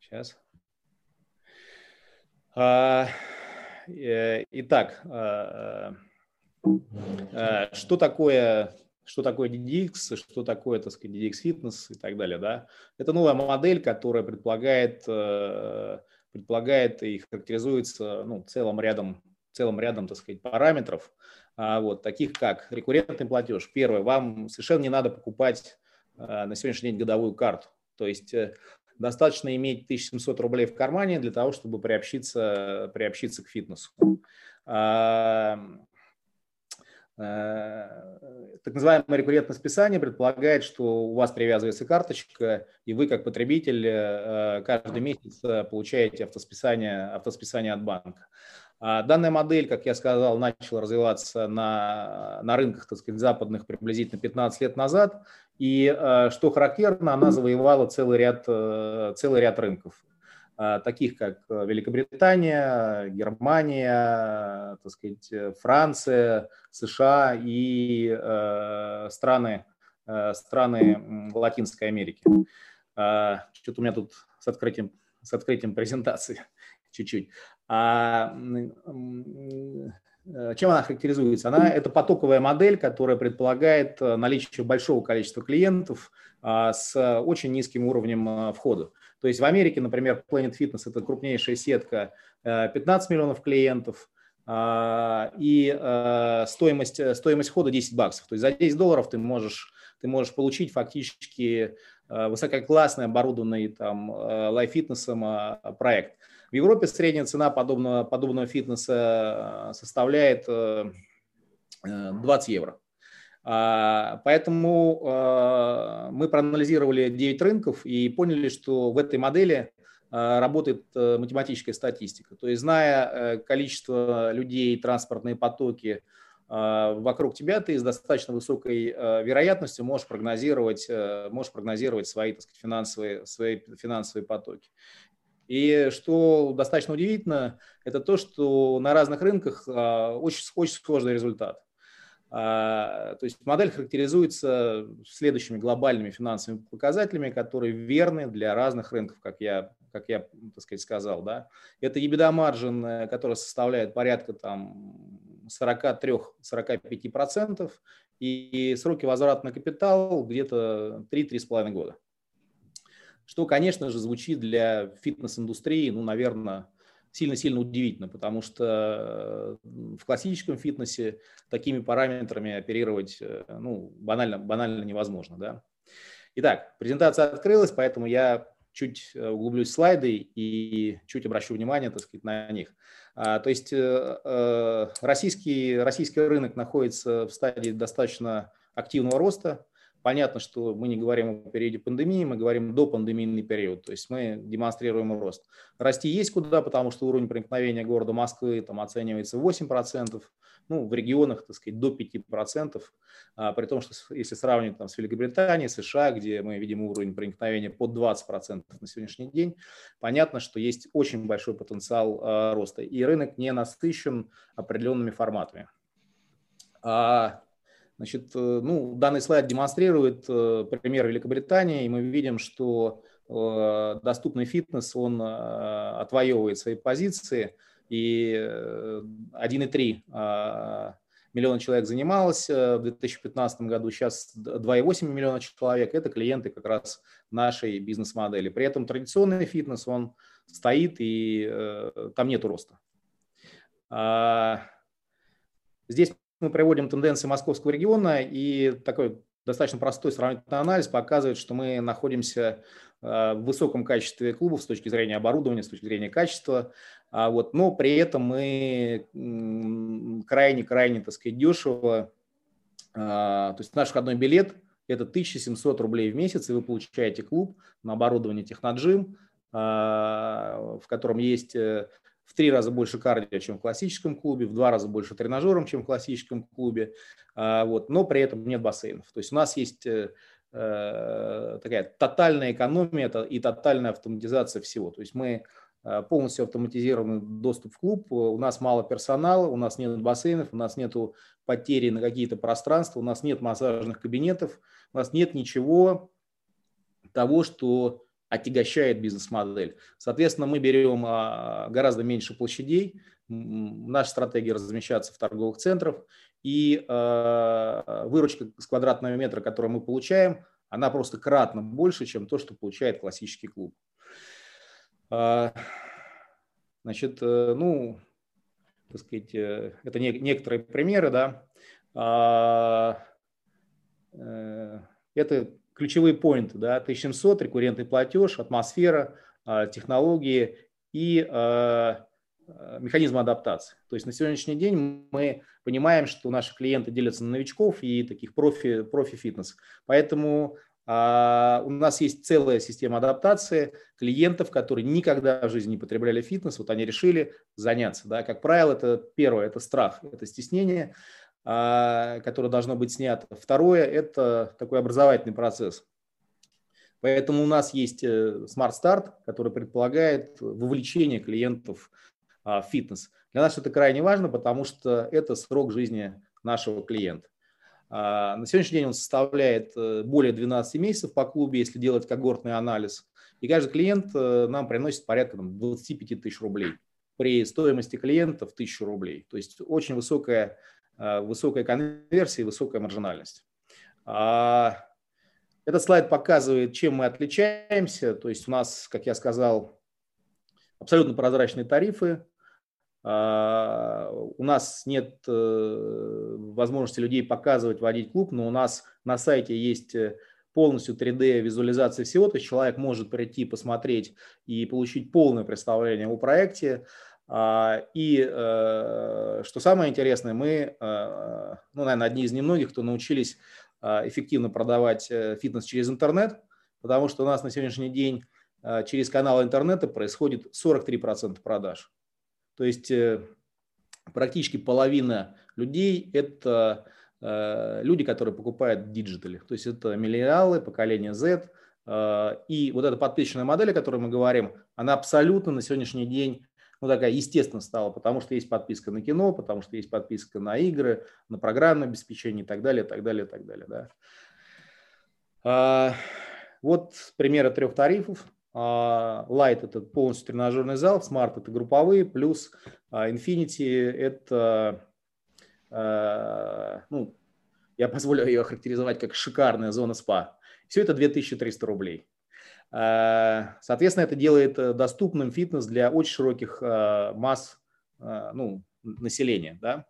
Сейчас. А, э, итак, а, а, что такое что такое DDX, что такое, так сказать, DDX Fitness и так далее, да. Это новая модель, которая предполагает, э, предполагает и характеризуется ну, целым рядом, целым рядом, так сказать, параметров, вот, таких как рекуррентный платеж. Первое, вам совершенно не надо покупать а, на сегодняшний день годовую карту. То есть э, достаточно иметь 1700 рублей в кармане для того, чтобы приобщиться, приобщиться к фитнесу. А, так называемое рекуррентное списание предполагает, что у вас привязывается карточка, и вы как потребитель э, каждый месяц получаете автосписание, автосписание от банка. А данная модель, как я сказал, начала развиваться на, на рынках так сказать, западных приблизительно 15 лет назад. И э, что характерно, она завоевала целый ряд, э, целый ряд рынков, э, таких как Великобритания, Германия, так сказать, Франция, США и страны, страны Латинской Америки. Что-то у меня тут с открытием, с открытием презентации чуть-чуть. А э, чем она характеризуется? Она это потоковая модель, которая предполагает э, наличие большого количества клиентов а, с очень низким уровнем э, входа. То есть в Америке, например, Planet Fitness – это крупнейшая сетка, 15 миллионов клиентов, а, и стоимость, стоимость входа 10 баксов. То есть за 10 долларов ты можешь, ты можешь получить фактически высококлассный оборудованный там лайф-фитнесом проект. В Европе средняя цена подобного, подобного фитнеса составляет 20 евро. А, поэтому мы проанализировали 9 рынков и поняли, что в этой модели работает э, математическая статистика. То есть, зная э, количество людей, транспортные потоки вокруг тебя, ты с достаточно высокой э, вероятностью можешь прогнозировать, можешь прогнозировать свои, так сказать, финансовые, свои финансовые потоки. И что достаточно удивительно, это то, что на разных рынках очень, очень схожий результат. А, то есть модель характеризуется следующими глобальными финансовыми показателями, которые верны для разных рынков, как я, как я так сказать, сказал. Да. Это EBITDA маржин, э, который составляет порядка там, 43-45%, и сроки возврата на капитал где-то 3-3,5 года. Что, конечно же, звучит для фитнес-индустрии, ну, наверное, сильно-сильно удивительно, потому что э, в классическом фитнесе такими параметрами оперировать э, ну, банально, банально невозможно. Да? Итак, презентация открылась, поэтому я чуть э, углублюсь в слайды и чуть обращу внимание так сказать, на них. А, то есть российский, российский рынок находится в стадии достаточно активного роста. Понятно, что мы не говорим о периоде пандемии, мы говорим до пандемийный период, то есть мы демонстрируем рост. Расти есть куда, потому что уровень проникновения города Москвы там оценивается 8%, ну, в регионах, так сказать, до 5%, а, при том, что если сравнивать там, с Великобританией, США, где мы видим уровень проникновения под 20% на сегодняшний день, понятно, что есть очень большой потенциал а, роста, и рынок не насыщен определенными форматами. А Значит, э, ну, данный слайд демонстрирует э, пример Великобритании, и мы видим, что э, доступный фитнес, он отвоевывает свои позиции, и 1,3 миллиона человек занималось в 2015 году, сейчас 2,8 миллиона человек – это клиенты как раз нашей бизнес-модели. При этом традиционный фитнес, он стоит, и там нет роста. А, здесь мы приводим тенденции московского региона, и такой достаточно простой сравнительный анализ показывает, что мы находимся э, в высоком качестве клубов с точки зрения оборудования, с точки зрения качества, а вот, но при этом мы крайне-крайне, так сказать, дешево, а, то есть наш входной билет – это 1700 рублей в месяц, и вы получаете клуб на оборудование Техноджим, а, в котором есть э, в три раза больше кардио, чем в классическом клубе, в два раза больше тренажером, чем в классическом клубе, а, вот, но при этом нет бассейнов. То есть у нас есть э, э, такая тотальная экономия и тотальная автоматизация всего. То есть мы э, полностью автоматизированный доступ в клуб, у нас мало персонала, у нас нет бассейнов, у нас нет потери на какие-то пространства, у нас нет массажных кабинетов, у нас нет ничего того, что отягощает бизнес-модель. Соответственно, мы берем а, гораздо меньше площадей, наша стратегия размещаться в торговых центрах, и а, выручка с квадратного метра, которую мы получаем, она просто кратно больше, чем то, что получает классический клуб. А, значит, э, ну, так сказать, э, это некоторые примеры, да. Э, это ключевые поинты, да, 1700, рекуррентный платеж, атмосфера, а, технологии и а, а, механизм адаптации. То есть на сегодняшний день мы понимаем, что наши клиенты делятся на новичков и таких профи, профи-фитнес. Поэтому а, у нас есть целая система адаптации клиентов, которые никогда в жизни не потребляли фитнес, вот они решили заняться. Да. Как правило, это первое, это страх, это стеснение. А, которое должно быть снято. Второе – это такой образовательный процесс. Поэтому у нас есть э, Smart Start, который предполагает вовлечение клиентов а, в фитнес. Для нас это крайне важно, потому что это срок жизни нашего клиента. А, на сегодняшний день он составляет э, более 12 месяцев по клубе, если делать когортный анализ. И каждый клиент э, нам приносит порядка там, 25 тысяч рублей при стоимости клиента в 1000 рублей. То есть очень высокая высокая конверсия и высокая маржинальность. А, этот слайд показывает, чем мы отличаемся. То есть у нас, как я сказал, абсолютно прозрачные тарифы. А, у нас нет э, возможности людей показывать, водить клуб, но у нас на сайте есть э, полностью 3D-визуализация всего, то есть человек может прийти, посмотреть и получить полное представление о проекте. А, и э, что самое интересное, мы, э, ну, наверное, одни из немногих, кто научились э, эффективно продавать фитнес через интернет, потому что у нас на сегодняшний день через канал интернета происходит 43% продаж. То есть практически половина людей – это люди, которые покупают digitally. То есть это миллениалы, поколение Z. И вот эта подписчная модель, о которой мы говорим, она абсолютно на сегодняшний день ну, такая естественно стала, потому что есть подписка на кино, потому что есть подписка на игры, на программное обеспечение и так далее, так далее, так далее. Да. А, вот примеры трех тарифов. А, Light – это полностью тренажерный зал, Smart – это групповые, плюс а, Infinity – это, а, ну, я позволю ее охарактеризовать как шикарная зона спа. Все это 2300 рублей. Э, соответственно, это делает э, доступным фитнес для очень широких э, масс ну, населения. Да?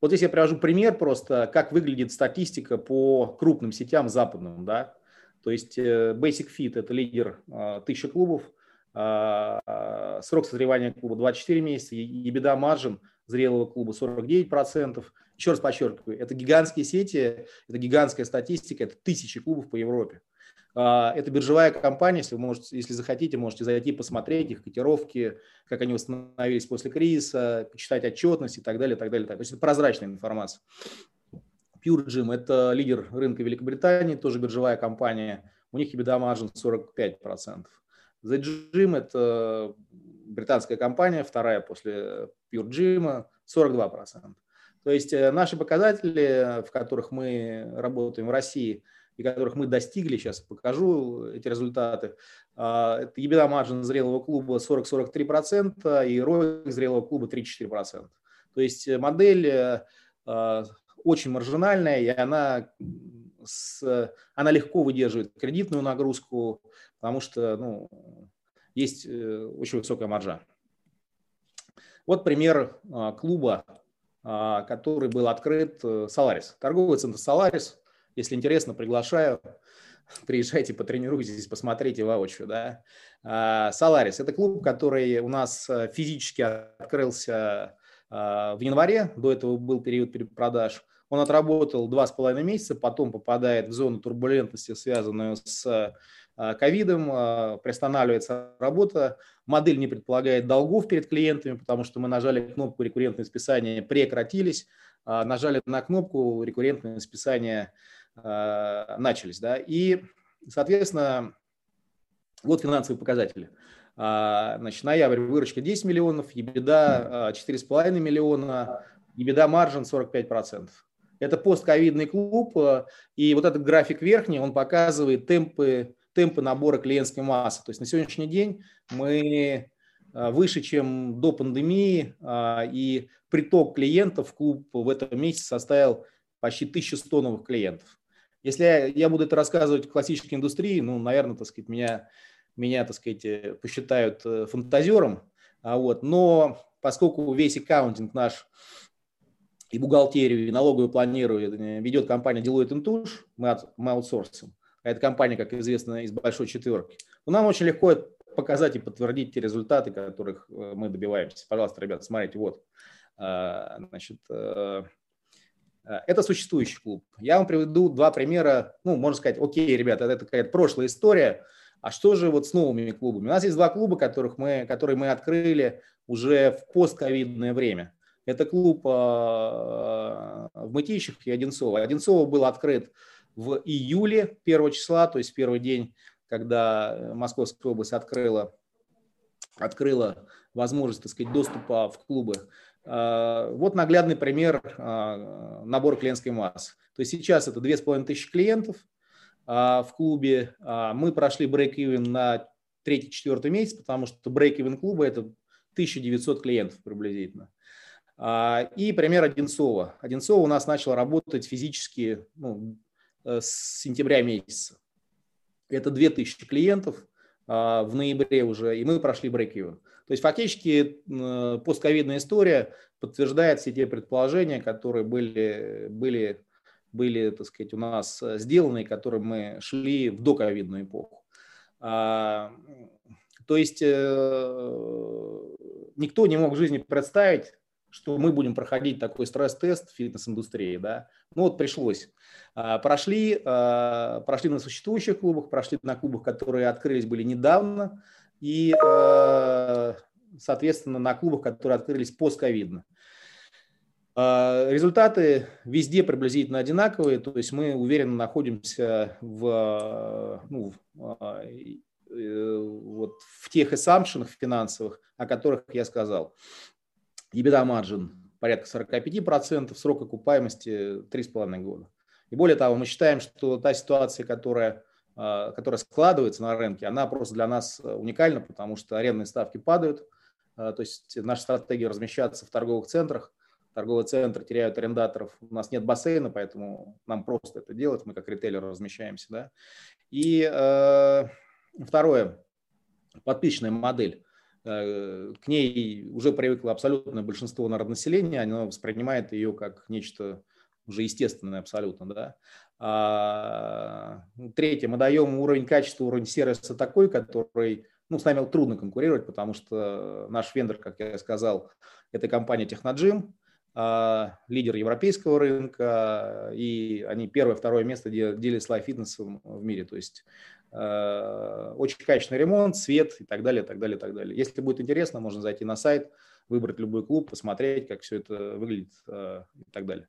Вот здесь я привожу пример просто, как выглядит статистика по крупным сетям западным. Да? То есть Basic Fit – это лидер тысячи клубов, срок созревания клуба 24 месяца, беда маржин зрелого клуба 49%. Еще раз подчеркиваю, это гигантские сети, это гигантская статистика, это тысячи клубов по Европе. А, это биржевая компания, если, вы можете, если захотите, можете зайти посмотреть их котировки, как они восстановились после кризиса, почитать отчетность и так далее, так далее. То есть это прозрачная информация. Pure Gym – это лидер рынка Великобритании, тоже биржевая компания. У них EBITDA маржин 45%. The Gym – это британская компания, вторая после Pure Gym, 42%. То есть э, наши показатели, в которых мы работаем в России – и которых мы достигли, сейчас покажу эти результаты. А, это EBITDA маржин зрелого клуба 40-43% и ROI зрелого клуба 34%. То есть э, модель э, а, очень маржинальная, и она, с, она легко выдерживает кредитную нагрузку, потому что ну, есть э, очень высокая маржа. Вот пример а, клуба, который был открыт Solaris. Торговый центр Solaris – если интересно, приглашаю. Приезжайте, потренируйтесь, посмотрите воочию. Да? Соларис – это клуб, который у нас э, физически открылся а, в январе. До этого был период продаж. Он отработал два с половиной месяца, потом попадает в зону турбулентности, связанную с а, ковидом, а, приостанавливается работа, модель не предполагает долгов перед клиентами, потому что мы нажали кнопку рекуррентное списание прекратились, нажали на кнопку рекуррентное списание Э, начались. Да? И, соответственно, вот финансовые показатели. А, значит, ноябрь выручка 10 миллионов, ебеда 4,5 миллиона, ебеда маржин 45%. Это постковидный клуб, э, и вот этот график верхний, он показывает темпы, темпы набора клиентской массы. То есть на сегодняшний день мы э, выше, чем до пандемии, и приток клиентов в клуб в этом месяце составил почти 1100 новых клиентов. Если я, буду это рассказывать в классической индустрии, ну, наверное, так сказать, меня, меня так сказать, э, посчитают э, фантазером. А вот, но поскольку весь аккаунтинг наш и бухгалтерию, и налоговую планирую э, ведет компания Deloitte Touche, мы, от, мы аутсорсим. А эта компания, как известно, из большой четверки. Но нам очень легко показать и подтвердить те результаты, которых мы добиваемся. Пожалуйста, ребята, смотрите, вот. Значит, Э, это существующий клуб. Я вам приведу два примера. Ну, можно сказать, окей, ребята, это какая-то прошлая история. А что же вот с новыми клубами? У нас есть два клуба, которых мы, которые мы открыли уже в постковидное время. Это клуб э, в Мытищах и Одинцово. Одинцово был открыт в июле первого числа, то есть первый день, когда Московская область открыла, открыла возможность, так сказать, доступа в клубы. А, вот наглядный пример а, набора клиентской массы. То есть сейчас это 2500 клиентов а, в клубе. Мы прошли брейк-ивен на третий-четвертый месяц, потому что брейк-ивен клуба – это 1900 клиентов приблизительно. И пример Одинцова. Одинцова у нас начал работать физически ну, э, с сентября месяца. Это 2000 клиентов в ноябре уже, и мы прошли брейк-ивен. То есть фактически постковидная история подтверждает все те предположения, которые были, были, были, так сказать, у нас сделаны, к которым мы шли в доковидную эпоху. А, то есть э, никто не мог в жизни представить, что мы будем проходить такой стресс-тест в фитнес-индустрии, да. Ну вот пришлось. А, прошли, а, прошли на существующих клубах, прошли на клубах, которые открылись были недавно, и, а, соответственно, на клубах, которые открылись постковидно. Результаты везде приблизительно одинаковые, то есть мы уверенно находимся в, ну, э, вот в тех assumptions финансовых, о которых я сказал. EBITDA margin порядка 45%, срок окупаемости 3,5 года. И более того, мы считаем, что та ситуация, которая, которая складывается на рынке, она просто для нас уникальна, потому что арендные ставки падают. А, то есть наша стратегия размещаться в торговых центрах. Торговые центры теряют арендаторов. У нас нет бассейна, поэтому нам просто это делать. Мы как ритейлер размещаемся. Да? И э, второе, подписчная модель. Э, к ней уже привыкло абсолютное большинство народонаселения, оно воспринимает ее как нечто уже естественное абсолютно. Да? А, ну, третье, мы даем уровень качества, уровень сервиса такой, который ну, с нами трудно конкурировать, потому что наш вендор, как я сказал, это компания Техноджим, а, лидер европейского рынка, и они первое, второе место делят с лайф-фитнесом в мире. То есть Э, очень качественный ремонт, свет и так далее, так далее, так далее. Если будет интересно, можно зайти на сайт, выбрать любой клуб, посмотреть, как все это выглядит э, и так далее.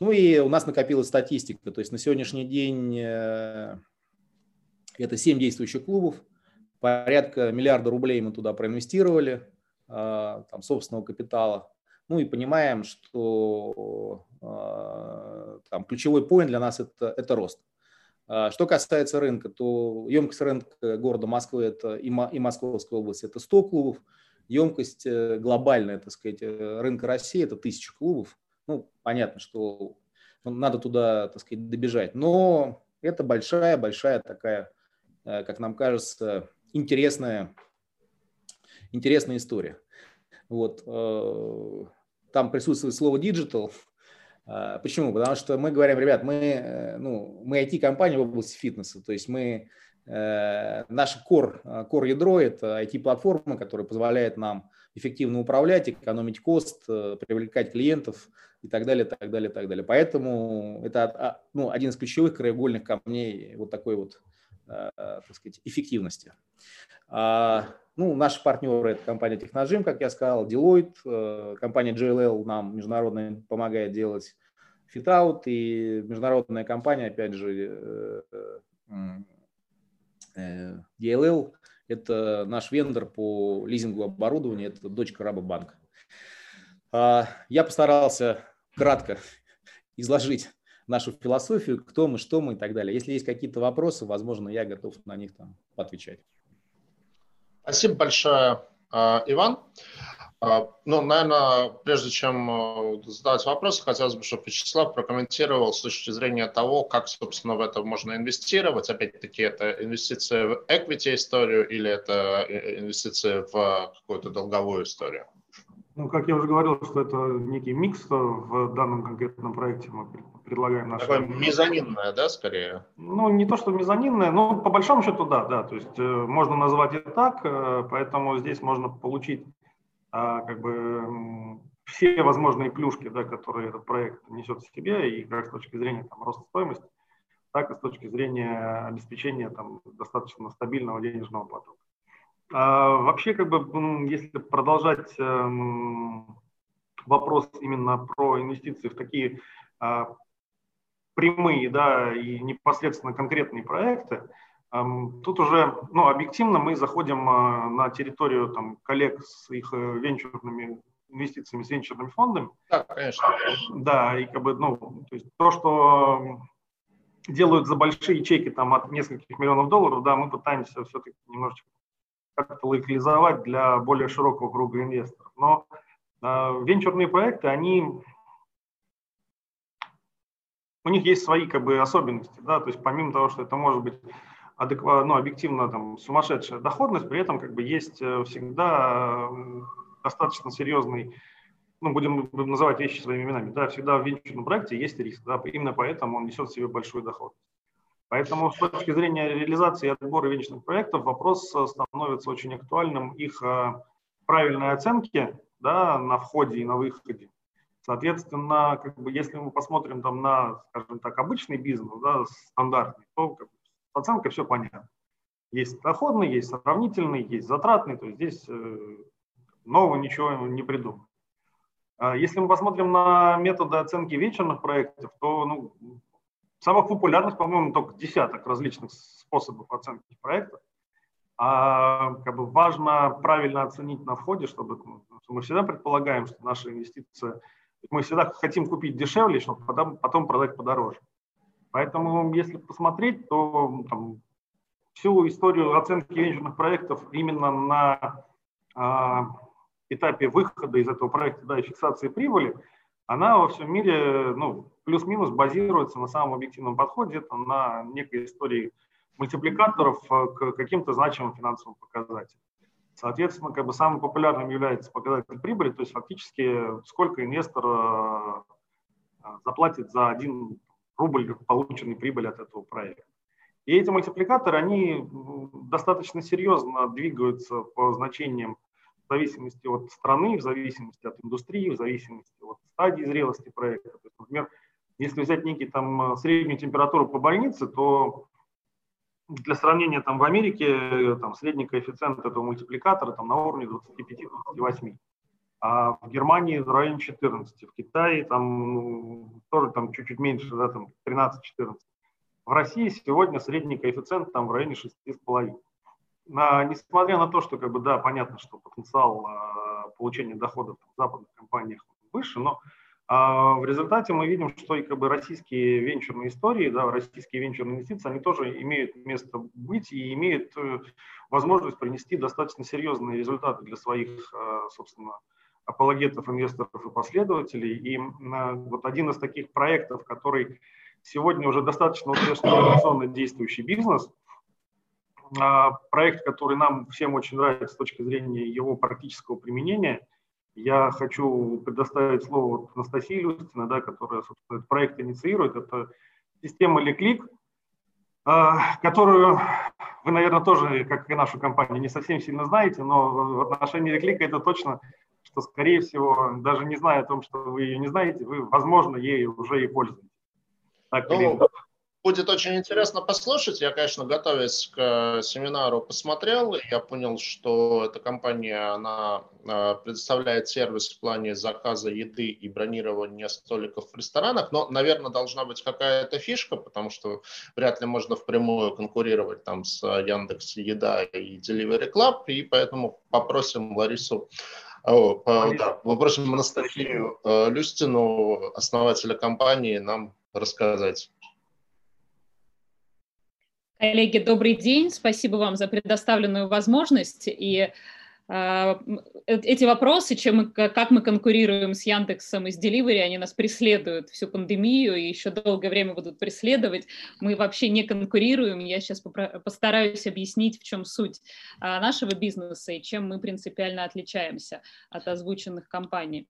Ну и у нас накопилась статистика, то есть на сегодняшний день э, это 7 действующих клубов, порядка миллиарда рублей мы туда проинвестировали, там, собственного капитала. Ну и понимаем, что там, ключевой поинт для нас это, это рост. Что касается рынка, то емкость рынка города Москвы это и, и Московской области это 100 клубов, емкость э, глобальная, так сказать, э, рынка России это 1000 клубов. Ну, понятно, что надо туда, так сказать, добежать. Но это большая-большая такая, э, как нам кажется, интересная, интересная история. Вот. Там присутствует слово а, почему? Потому что мы говорим, ребят, мы, ну, мы IT-компания в области фитнеса, то есть мы, наше core, core ядро – это IT-платформа, которая позволяет нам эффективно управлять, экономить кост, э, привлекать клиентов и так далее, так далее, так далее. Поэтому это а, ну, один из ключевых краеугольных камней вот такой вот, так сказать, эффективности. А, ну, наши партнеры – это компания Техножим, как я сказал, Deloitte, э, компания JLL нам международная помогает делать fit-out, и международная компания, опять же, э, DLL – это наш вендор по лизингу оборудования, это дочка Рабобанка. Я постарался кратко изложить нашу философию, кто мы, что мы и так далее. Если есть какие-то вопросы, возможно, я готов на них там отвечать. Спасибо большое, а, Иван. А, ну, наверное, прежде чем э, задать вопросы, хотелось бы, чтобы Вячеслав прокомментировал с точки зрения того, как, собственно, в это можно инвестировать. Опять-таки, это инвестиции в equity историю или это э, инвестиции в какую-то долговую историю? Ну, как я уже говорил, что это некий микс в данном конкретном проекте мы предлагаем нашим... Такое мезонинное, да, скорее? Ну, не то, что мезонинное, но по большому счету, да, да, то есть э, можно назвать это так, э, поэтому здесь можно получить как бы все возможные плюшки, да, которые этот проект несет в себе, и как с точки зрения там, роста стоимости, так и с точки зрения обеспечения там, достаточно стабильного денежного потока. А, вообще, как бы, если продолжать эм, вопрос именно про инвестиции в такие а, прямые, да, и непосредственно конкретные проекты, тут уже, ну, объективно мы заходим а, на территорию там коллег с их э, венчурными инвестициями, с венчурными фондами. Да, конечно. Да, и как бы, ну, то есть то, что делают за большие чеки там от нескольких миллионов долларов, да, мы пытаемся все-таки немножечко как-то локализовать для более широкого круга инвесторов. Но э, венчурные проекты, они у них есть свои как бы особенности, да, то есть помимо того, что это может быть адекватно, ну, объективно там сумасшедшая доходность, при этом как бы есть э, всегда достаточно серьезный ну, будем называть вещи своими именами, да, всегда в венчурном проекте есть риск, да, именно поэтому он несет в себе большой доход. Поэтому с точки зрения реализации и отбора венчурных проектов вопрос э, становится очень актуальным их э, правильной оценки да, на входе и на выходе. Соответственно, как бы, если мы посмотрим там на, скажем так, обычный бизнес, да, стандартный, то как с оценкой все понятно. Есть доходный, есть сравнительный, есть затратный, то есть здесь э, нового ничего не придумано. А если мы посмотрим на методы оценки вечерных проектов, то ну, самых популярных, по-моему, только десяток различных способов оценки проекта. А как бы важно правильно оценить на входе, чтобы ну, мы всегда предполагаем, что наша инвестиция, мы всегда хотим купить дешевле, чтобы потом, потом продать подороже. Поэтому, если посмотреть, то там, всю историю оценки венчурных проектов именно на а, этапе выхода из этого проекта да, и фиксации прибыли, она во всем мире ну, плюс-минус базируется на самом объективном подходе, это на некой истории мультипликаторов э, к каким-то значимым финансовым показателям. Соответственно, как бы самым популярным является показатель прибыли, то есть фактически сколько инвестор э, заплатит за один рубль полученной прибыли от этого проекта. И эти мультипликаторы, они достаточно серьезно двигаются по значениям в зависимости от страны, в зависимости от индустрии, в зависимости от стадии зрелости проекта. То есть, например, если взять некий там э, среднюю температуру по больнице, то для сравнения там в Америке э, там средний коэффициент этого мультипликатора там на уровне 25-28, а в Германии в районе 14, в Китае там ну, тоже там чуть-чуть меньше, да, там 13-14. В России сегодня средний коэффициент там в районе 6,5 на, несмотря на то, что, как бы, да, понятно, что потенциал э, получения доходов в западных компаниях выше, но э, в результате мы видим, что и как бы российские венчурные истории, да, российские венчурные инвестиции, они тоже имеют место быть и имеют э, возможность принести достаточно серьезные результаты для своих, э, собственно, апологетов, инвесторов и последователей. И вот один из таких проектов, который сегодня уже достаточно успешно действующий бизнес – а, проект, который нам всем очень нравится с точки зрения его практического применения. Я хочу предоставить слово Анастасии Люстина, да, которая собственно, этот проект инициирует. Это система Леклик, а, которую вы, наверное, тоже, как и нашу компанию, не совсем сильно знаете, но в отношении Леклика это точно, что, скорее всего, даже не зная о том, что вы ее не знаете, вы, возможно, ею уже и пользуетесь. Так, ну, Будет очень интересно послушать. Я, конечно, готовясь к э, семинару, посмотрел. Я понял, что эта компания, она э, предоставляет сервис в плане заказа еды и бронирования столиков в ресторанах. Но, наверное, должна быть какая-то фишка, потому что вряд ли можно впрямую конкурировать там с Яндекс Еда и Delivery Club. И поэтому попросим Ларису о, по, да, попросим Анастасию э, Люстину, основателя компании, нам рассказать Коллеги, добрый день. Спасибо вам за предоставленную возможность. И эти вопросы, чем мы, как мы конкурируем с Яндексом и с Delivery, они нас преследуют всю пандемию и еще долгое время будут преследовать. Мы вообще не конкурируем. Я сейчас постараюсь объяснить, в чем суть а, нашего бизнеса и чем мы принципиально отличаемся от озвученных компаний.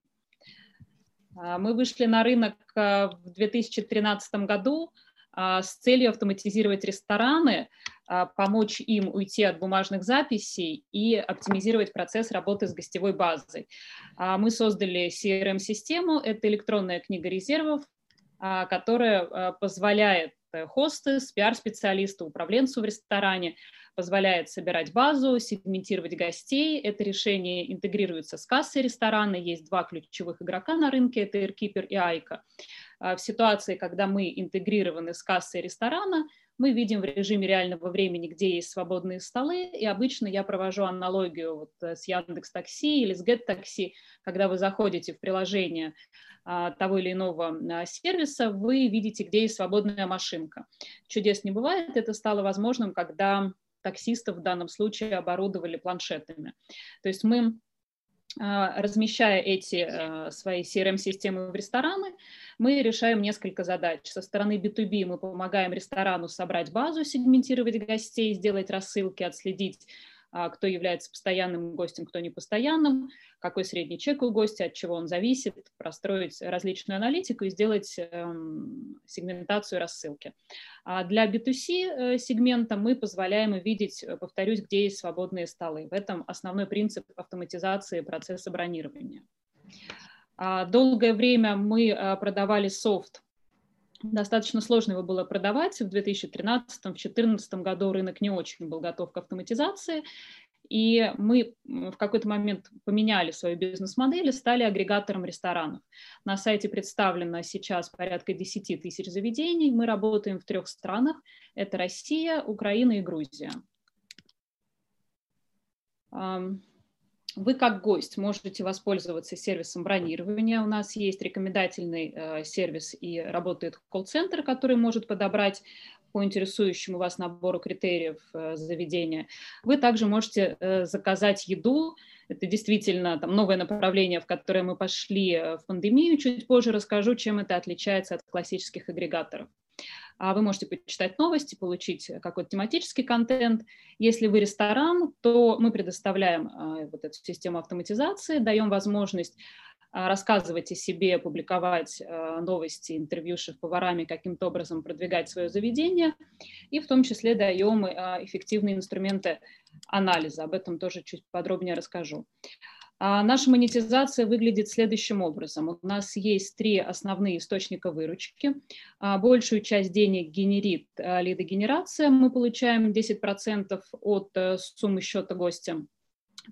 А, мы вышли на рынок в 2013 году а, с целью автоматизировать рестораны, а, помочь им уйти от бумажных записей и оптимизировать процесс работы с гостевой базой. А, мы создали CRM-систему, это электронная книга резервов, которая позволяет э, хосты, пиар-специалисту, управленцу в ресторане позволяет собирать базу, сегментировать гостей. Это решение интегрируется с кассой ресторана. Есть два ключевых игрока на рынке, это AirKeeper и Айка. В ситуации, когда мы интегрированы с кассой ресторана, мы видим в режиме реального времени, где есть свободные столы, и обычно я провожу аналогию вот э, с Яндекс Такси или с Get Такси, когда вы заходите в приложение а, того или иного а, сервиса, вы видите, где есть свободная машинка. Чудес не бывает, это стало возможным, когда таксистов в данном случае оборудовали планшетами. То есть мы, а, размещая эти а, свои CRM-системы в рестораны, мы решаем несколько задач. Со стороны B2B мы помогаем ресторану собрать базу, сегментировать гостей, сделать рассылки, отследить а, кто является постоянным гостем, кто не постоянным, какой средний чек у гостя, от чего он зависит, простроить различную аналитику и сделать эм, сегментацию рассылки. А для B2C э, сегмента мы позволяем увидеть, э, повторюсь, где есть свободные столы. В этом основной принцип автоматизации процесса бронирования. А, долгое время мы э, продавали софт Достаточно сложно его было продавать. В 2013-2014 году рынок не очень был готов к автоматизации. И мы в какой-то момент поменяли свою бизнес-модель и стали агрегатором ресторанов. На сайте представлено сейчас порядка 10 тысяч заведений. Мы работаем в трех странах. Это Россия, Украина и Грузия. Вы как гость можете воспользоваться сервисом бронирования. У нас есть рекомендательный э, сервис и работает колл-центр, который может подобрать по интересующему вас набору критериев э, заведения. Вы также можете э, заказать еду. Это действительно там, новое направление, в которое мы пошли э, в пандемию. Чуть позже расскажу, чем это отличается от классических агрегаторов. А вы можете почитать новости, получить какой-то тематический контент. Если вы ресторан, то мы предоставляем а, вот эту систему автоматизации, даем возможность а, рассказывать о себе, публиковать новости, интервью шеф-поварами, каким-то образом продвигать свое заведение, и в том числе даем эффективные инструменты анализа. Об этом тоже чуть подробнее расскажу. А наша монетизация выглядит следующим образом. У нас есть три основные источника выручки. А большую часть денег генерит а, лидогенерация. Мы получаем 10% от э, суммы счета гостя,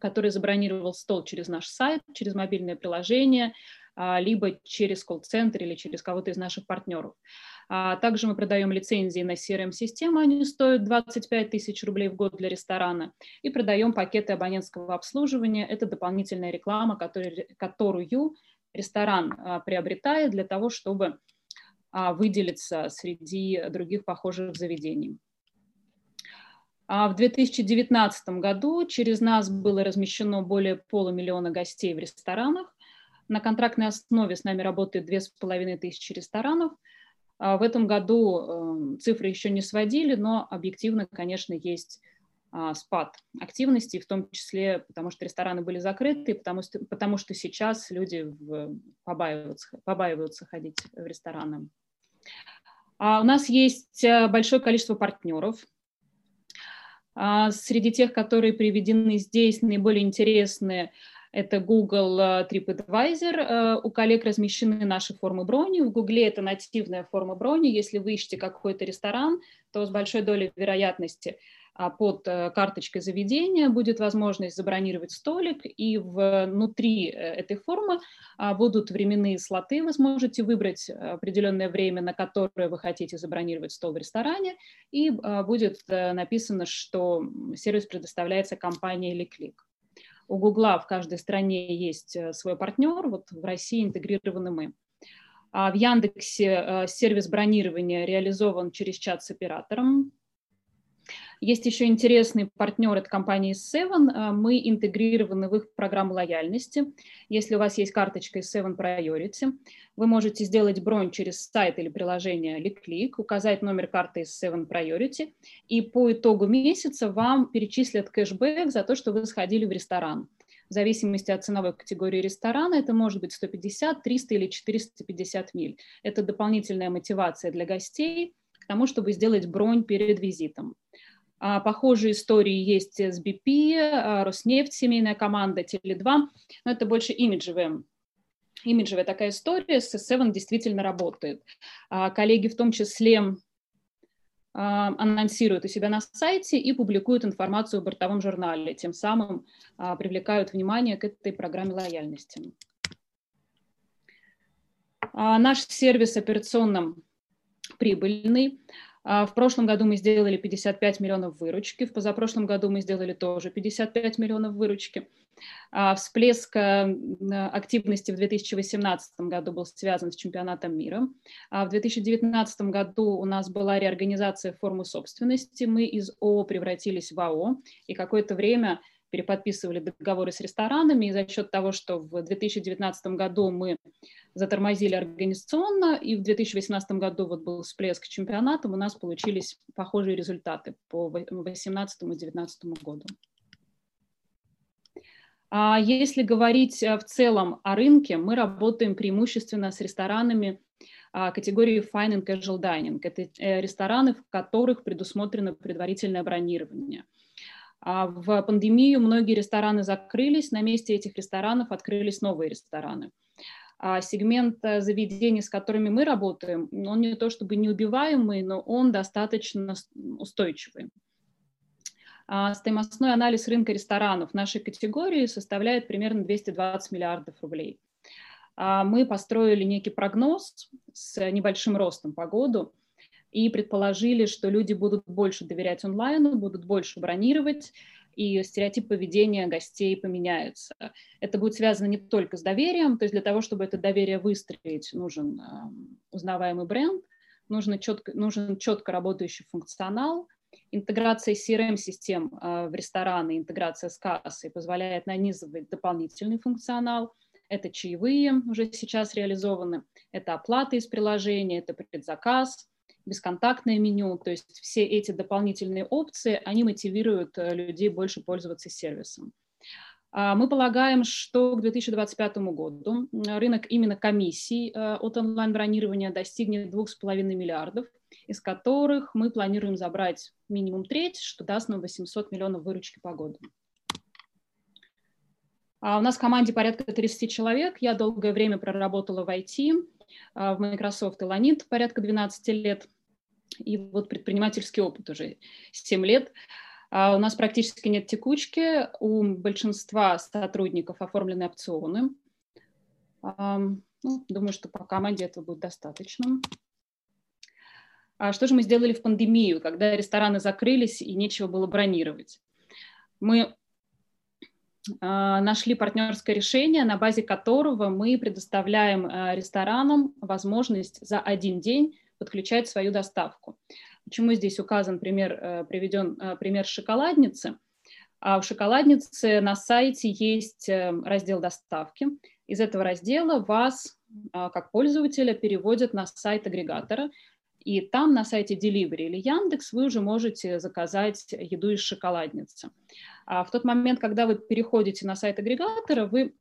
который забронировал стол через наш сайт, через мобильное приложение, либо через колл-центр или через кого-то из наших партнеров. А также мы продаем лицензии на CRM-систему, они стоят 25 тысяч рублей в год для ресторана, и продаем пакеты абонентского обслуживания, это дополнительная реклама, которую ресторан а, приобретает для того, чтобы а, выделиться среди других похожих заведений. В 2019 году через нас было размещено более полумиллиона гостей в ресторанах. На контрактной основе с нами работает 2500 ресторанов – в этом году эм, цифры еще не сводили, но объективно, конечно, есть а, спад активности, в том числе потому, что рестораны были закрыты, потому что, потому что сейчас люди побаиваются, побаиваются ходить в рестораны. А у нас есть э, большое количество партнеров. Среди тех, которые приведены здесь, наиболее интересные – это Google э, TripAdvisor. Э, у коллег размещены наши формы брони. В Google это нативная форма брони. Если вы ищете какой-то ресторан, то с большой долей вероятности а, под э, карточкой заведения будет возможность забронировать столик, и внутри этой формы а, будут временные слоты, вы сможете выбрать определенное время, на которое вы хотите забронировать стол в ресторане, и будет написано, что сервис предоставляется компанией или клик. У Гугла в каждой стране есть э, свой партнер, вот в России интегрированы мы. А в Яндексе э, сервис бронирования реализован через чат с оператором. Есть еще интересный партнер от компании Seven. Э, мы интегрированы в их программу лояльности. Если у вас есть карточка из Seven Priority, вы можете сделать бронь через сайт или приложение LickClick, указать номер карты из Seven Priority, и по итогу месяца вам перечислят кэшбэк за то, что вы сходили в ресторан. В зависимости от ценовой категории ресторана это может быть 150, 300 или 450 миль. Это дополнительная мотивация для гостей к тому, чтобы сделать бронь перед визитом. А, похожие истории есть с BP, а, Роснефть, семейная команда, Теле2, но это больше имиджевые имиджевая такая история, с S7 действительно работает. А, коллеги в том числе анонсируют у себя на сайте и публикуют информацию в бортовом журнале, тем самым привлекают внимание к этой программе лояльности. Наш сервис операционно прибыльный. А, в прошлом году мы сделали 55 миллионов выручки, в позапрошлом году мы сделали тоже 55 миллионов выручки. А, всплеск э, активности в 2018 году был связан с чемпионатом мира. А в 2019 году у нас была реорганизация формы собственности. Мы из ООО превратились в АО, и какое-то время переподписывали договоры с ресторанами, и за счет того, что в 2019 году мы затормозили организационно, и в 2018 году вот был всплеск чемпионатом, у нас получились похожие результаты по 2018 и 2019 году. А если говорить в целом о рынке, мы работаем преимущественно с ресторанами категории Fine and Casual Dining. Это рестораны, в которых предусмотрено предварительное бронирование. В пандемию многие рестораны закрылись, на месте этих ресторанов открылись новые рестораны. А сегмент э, заведений, с которыми мы работаем, он не то чтобы неубиваемый, но он достаточно устойчивый. А стоимостной анализ рынка ресторанов нашей категории составляет примерно 220 миллиардов рублей. А мы построили некий прогноз с небольшим ростом по году и предположили, что люди будут больше доверять онлайну, будут больше бронировать, и стереотип поведения гостей поменяется. Это будет связано не только с доверием, то есть для того, чтобы это доверие выстроить, нужен э, узнаваемый бренд, нужно четко, нужен четко работающий функционал, интеграция CRM-систем э, в рестораны, интеграция с кассой позволяет нанизывать дополнительный функционал. Это чаевые уже сейчас реализованы, это оплата из приложения, это предзаказ – бесконтактное меню, то есть все эти дополнительные опции, они мотивируют э, людей больше пользоваться сервисом. А, мы полагаем, что к 2025 году рынок именно комиссий э, от онлайн-бронирования достигнет 2,5 миллиардов, из которых мы планируем забрать минимум треть, что даст нам 800 миллионов выручки по году. А у нас в команде порядка 30 человек. Я долгое время проработала в IT, в Microsoft и Lanit порядка 12 лет. И вот предпринимательский опыт уже 7 лет. А у нас практически нет текучки, у большинства сотрудников оформлены опционы. Ну, думаю, что по команде этого будет достаточно. А что же мы сделали в пандемию, когда рестораны закрылись и нечего было бронировать? Мы а, нашли партнерское решение, на базе которого мы предоставляем а, ресторанам возможность за один день подключать свою доставку. Почему здесь указан пример, э, приведен э, пример шоколадницы? А в шоколаднице на сайте есть э, раздел доставки. Из этого раздела вас, как пользователя, переводят на сайт агрегатора, и там на сайте Delivery или Яндекс вы уже можете заказать еду из шоколадницы. А в тот момент, когда вы переходите на сайт агрегатора, вы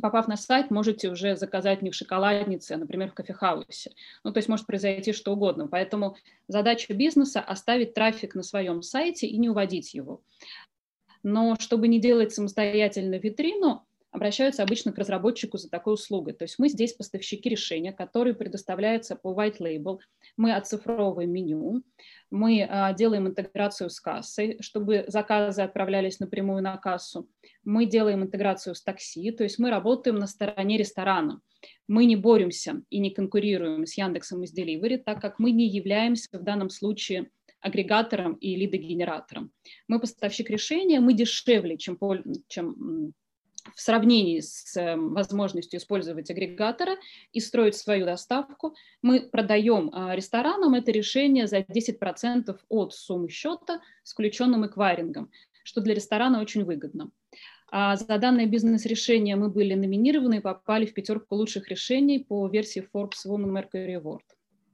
попав на сайт, можете уже заказать не в шоколаднице, а, например, в кофехаусе. Ну, то есть может произойти что угодно. Поэтому задача бизнеса – оставить трафик на своем сайте и не уводить его. Но чтобы не делать самостоятельно витрину, обращаются обычно к разработчику за такой услугой. То есть мы здесь поставщики решения, которые предоставляются по white label. Мы оцифровываем меню, мы а, делаем интеграцию с кассой, чтобы заказы отправлялись напрямую на кассу. Мы делаем интеграцию с такси, то есть мы работаем на стороне ресторана. Мы не боремся и не конкурируем с Яндексом и с Delivery, так как мы не являемся в данном случае агрегатором и лидогенератором. Мы поставщик решения, мы дешевле, чем, чем в сравнении с эм, возможностью использовать агрегатора и строить свою доставку, мы продаем а, ресторанам это решение за 10% от суммы счета с включенным эквайрингом, что для ресторана очень выгодно. А за данное бизнес-решение мы были номинированы и попали в пятерку лучших решений по версии Forbes Women Mercury Award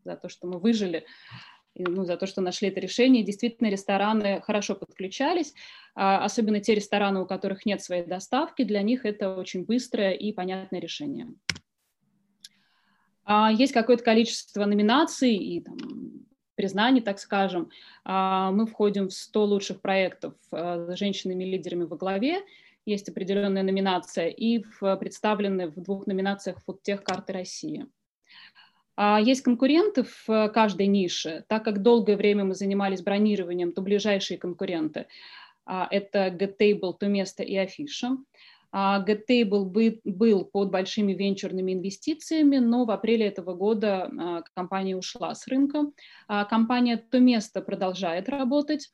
за то, что мы выжили ну, за то, что нашли это решение. Действительно, рестораны хорошо подключались, а, особенно те рестораны, у которых нет своей доставки, для них это очень быстрое и понятное решение. А, есть какое-то количество номинаций и там, признаний, так скажем. А, мы входим в 100 лучших проектов с женщинами-лидерами во главе. Есть определенная номинация и представлены в двух номинациях «Фудтех карты России». А есть конкуренты в э, каждой нише. Так как долгое время мы занимались бронированием, то ближайшие конкуренты а, – это GetTable, то место и афиша. А, GetTable был под большими венчурными инвестициями, но в апреле этого года компания ушла с рынка. Компания то место продолжает работать.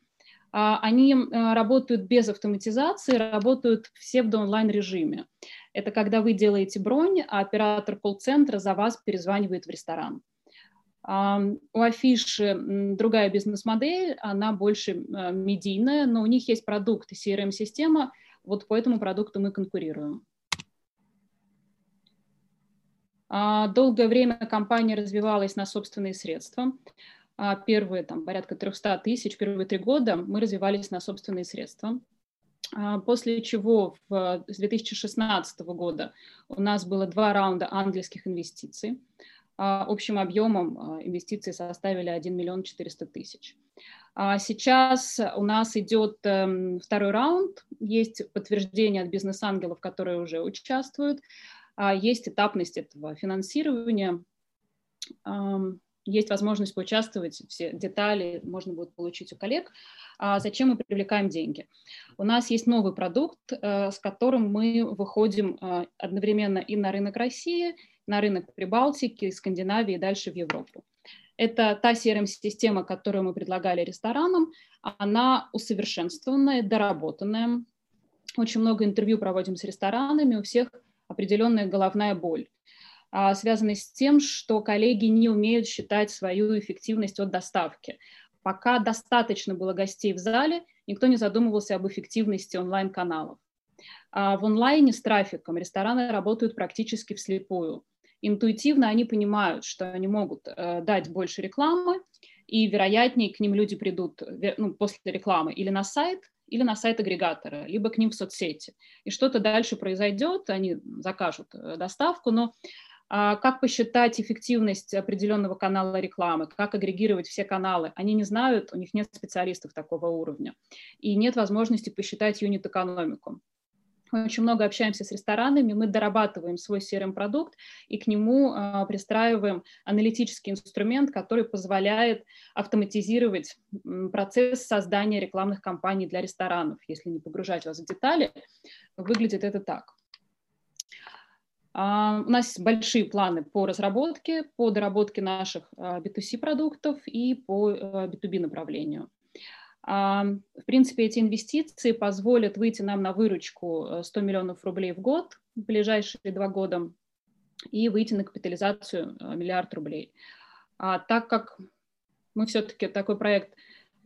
Они работают без автоматизации, работают в псевдо-онлайн режиме. Это когда вы делаете бронь, а оператор колл-центра за вас перезванивает в ресторан. У Афиши другая бизнес-модель, она больше а, медийная, но у них есть продукт CRM-система, вот по этому продукту мы конкурируем. А, долгое время компания развивалась на собственные средства. А, первые там, порядка 300 тысяч, первые три года мы развивались на собственные средства. а, после чего в, с 2016 года у нас было два раунда ангельских инвестиций. А, общим объемом а, инвестиций составили 1 миллион 400 тысяч. Сейчас у нас идет эм, второй раунд, есть подтверждение от бизнес-ангелов, которые уже участвуют, есть этапность этого финансирования, есть возможность поучаствовать, все детали можно будет получить у коллег. А зачем мы привлекаем деньги? У нас есть новый продукт, э, с которым мы выходим э, одновременно и на рынок России, на рынок Прибалтики, Скандинавии и дальше в Европу. Это та CRM-система, которую мы предлагали ресторанам. Она усовершенствованная, доработанная. Очень много интервью проводим с ресторанами, у всех определенная головная боль а, связанный с тем, что коллеги не умеют считать свою эффективность от доставки. Пока достаточно было гостей в зале, никто не задумывался об эффективности онлайн-каналов. А в онлайне с трафиком рестораны работают практически вслепую. Интуитивно они понимают, что они могут э, дать больше рекламы, и вероятнее к ним люди придут ну, после рекламы или на сайт, или на сайт агрегатора, либо к ним в соцсети. И что-то дальше произойдет, они закажут э, доставку, но как посчитать эффективность определенного канала рекламы, как агрегировать все каналы. Они не знают, у них нет специалистов такого уровня. И нет возможности посчитать юнит-экономику. Очень много общаемся с ресторанами, мы дорабатываем свой CRM-продукт и к нему э, пристраиваем аналитический инструмент, который позволяет автоматизировать процесс создания рекламных кампаний для ресторанов. Если не погружать вас в детали, выглядит это так. А, у нас большие планы по разработке, по доработке наших B2C а, продуктов и по B2B а, направлению. В принципе, эти инвестиции позволят выйти нам на выручку 100 миллионов рублей в год в ближайшие два года и выйти на капитализацию миллиард рублей. А так как мы все-таки такой проект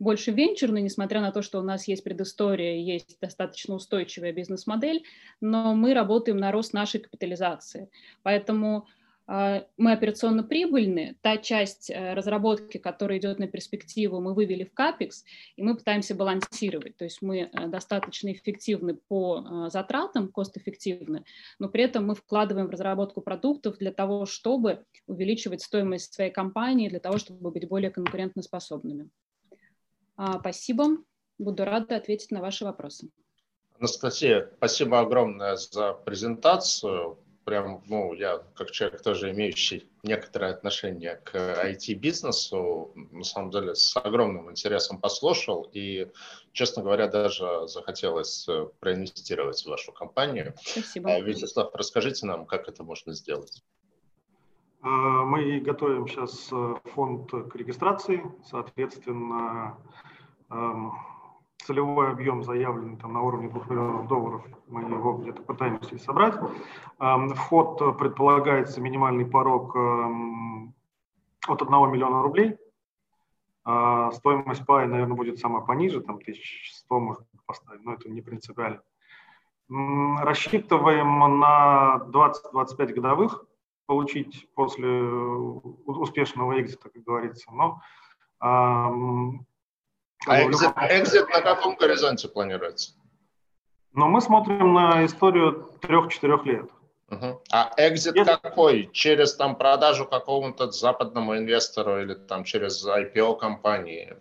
больше венчурный, несмотря на то, что у нас есть предыстория, есть достаточно устойчивая бизнес-модель, но мы работаем на рост нашей капитализации. Поэтому а, мы операционно прибыльны, та часть э, разработки, которая идет на перспективу, мы вывели в капекс, и мы пытаемся балансировать. То есть мы э, достаточно эффективны по э, затратам, кост-эффективны, но при этом мы вкладываем в разработку продуктов для того, чтобы увеличивать стоимость своей компании, для того, чтобы быть более конкурентоспособными. А, спасибо. Буду рада ответить на ваши вопросы. Анастасия, спасибо огромное за презентацию. Прям, ну, я как человек тоже имеющий некоторое отношение к IT-бизнесу, на самом деле с огромным интересом послушал и, честно говоря, даже захотелось проинвестировать в вашу компанию. Спасибо. А, Вячеслав, расскажите нам, как это можно сделать. А, мы готовим сейчас э, фонд к регистрации, соответственно, целевой объем заявленный там, на уровне 2 миллионов долларов, мы его где-то пытаемся собрать. Вход предполагается минимальный порог от 1 миллиона рублей. А, стоимость пая, наверное, будет самая пониже, там 1100 можно поставить, но это не принципиально. Рассчитываем на 20-25 годовых получить после успешного экзита, как говорится. Но, а экзит, экзит на каком горизонте планируется? Но мы смотрим на историю трех-четырех лет. Угу. А экзит Если... какой? Через там продажу какому-то западному инвестору или там через IPO компании?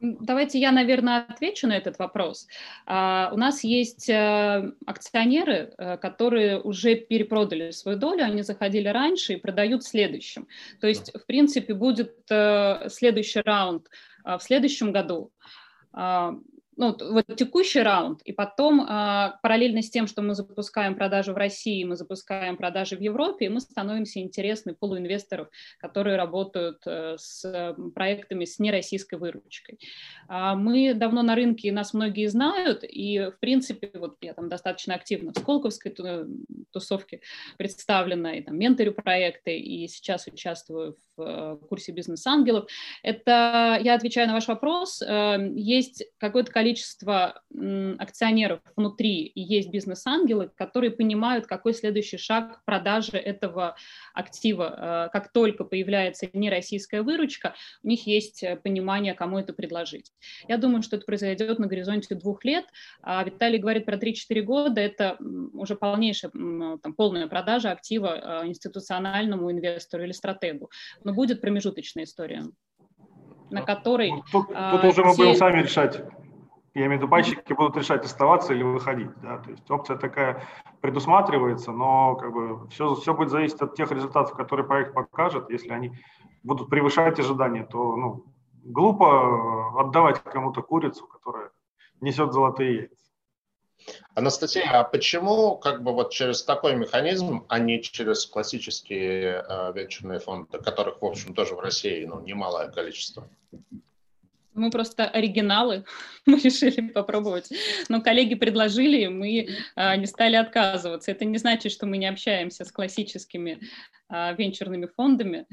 Давайте я, наверное, отвечу на этот вопрос. Uh, у нас есть uh, акционеры, uh, которые уже перепродали свою долю, они заходили раньше и продают следующим. То есть, в принципе, будет следующий раунд в следующем году ну, вот текущий раунд, и потом а, параллельно с тем, что мы запускаем продажи в России, мы запускаем продажи в Европе, и мы становимся интересны полуинвесторов, которые работают а, с проектами с нероссийской выручкой. А, мы давно на рынке, нас многие знают, и, в принципе, вот я там достаточно активно в Сколковской тусовке представлена, и там менторю проекты, и сейчас участвую в э, курсе бизнес-ангелов. Это, я отвечаю на ваш вопрос, э, есть какое-то количество акционеров внутри, и есть бизнес-ангелы, которые понимают, какой следующий шаг продажи этого актива. Как только появляется нероссийская выручка, у них есть понимание, кому это предложить. Я думаю, что это произойдет на горизонте двух лет, а Виталий говорит про 3-4 года, это уже полнейшая, там, полная продажа актива а, институциональному инвестору или стратегу. Но будет промежуточная история, на которой... Ну, тут, а, тут уже мы будем сами решать. Я имею в виду, пайщики будут решать, оставаться или выходить. Да? То есть опция такая предусматривается, но как бы все, все будет зависеть от тех результатов, которые проект покажет. Если они будут превышать ожидания, то ну, глупо отдавать кому-то курицу, которая несет золотые яйца. Анастасия, а почему как бы вот через такой механизм, а не через классические э, венчурные фонды, которых, в общем, тоже в России ну, немалое количество? Мы просто оригиналы, мы решили попробовать. Но коллеги предложили, мы а, не стали отказываться. Это не значит, что мы не общаемся с классическими а, венчурными фондами.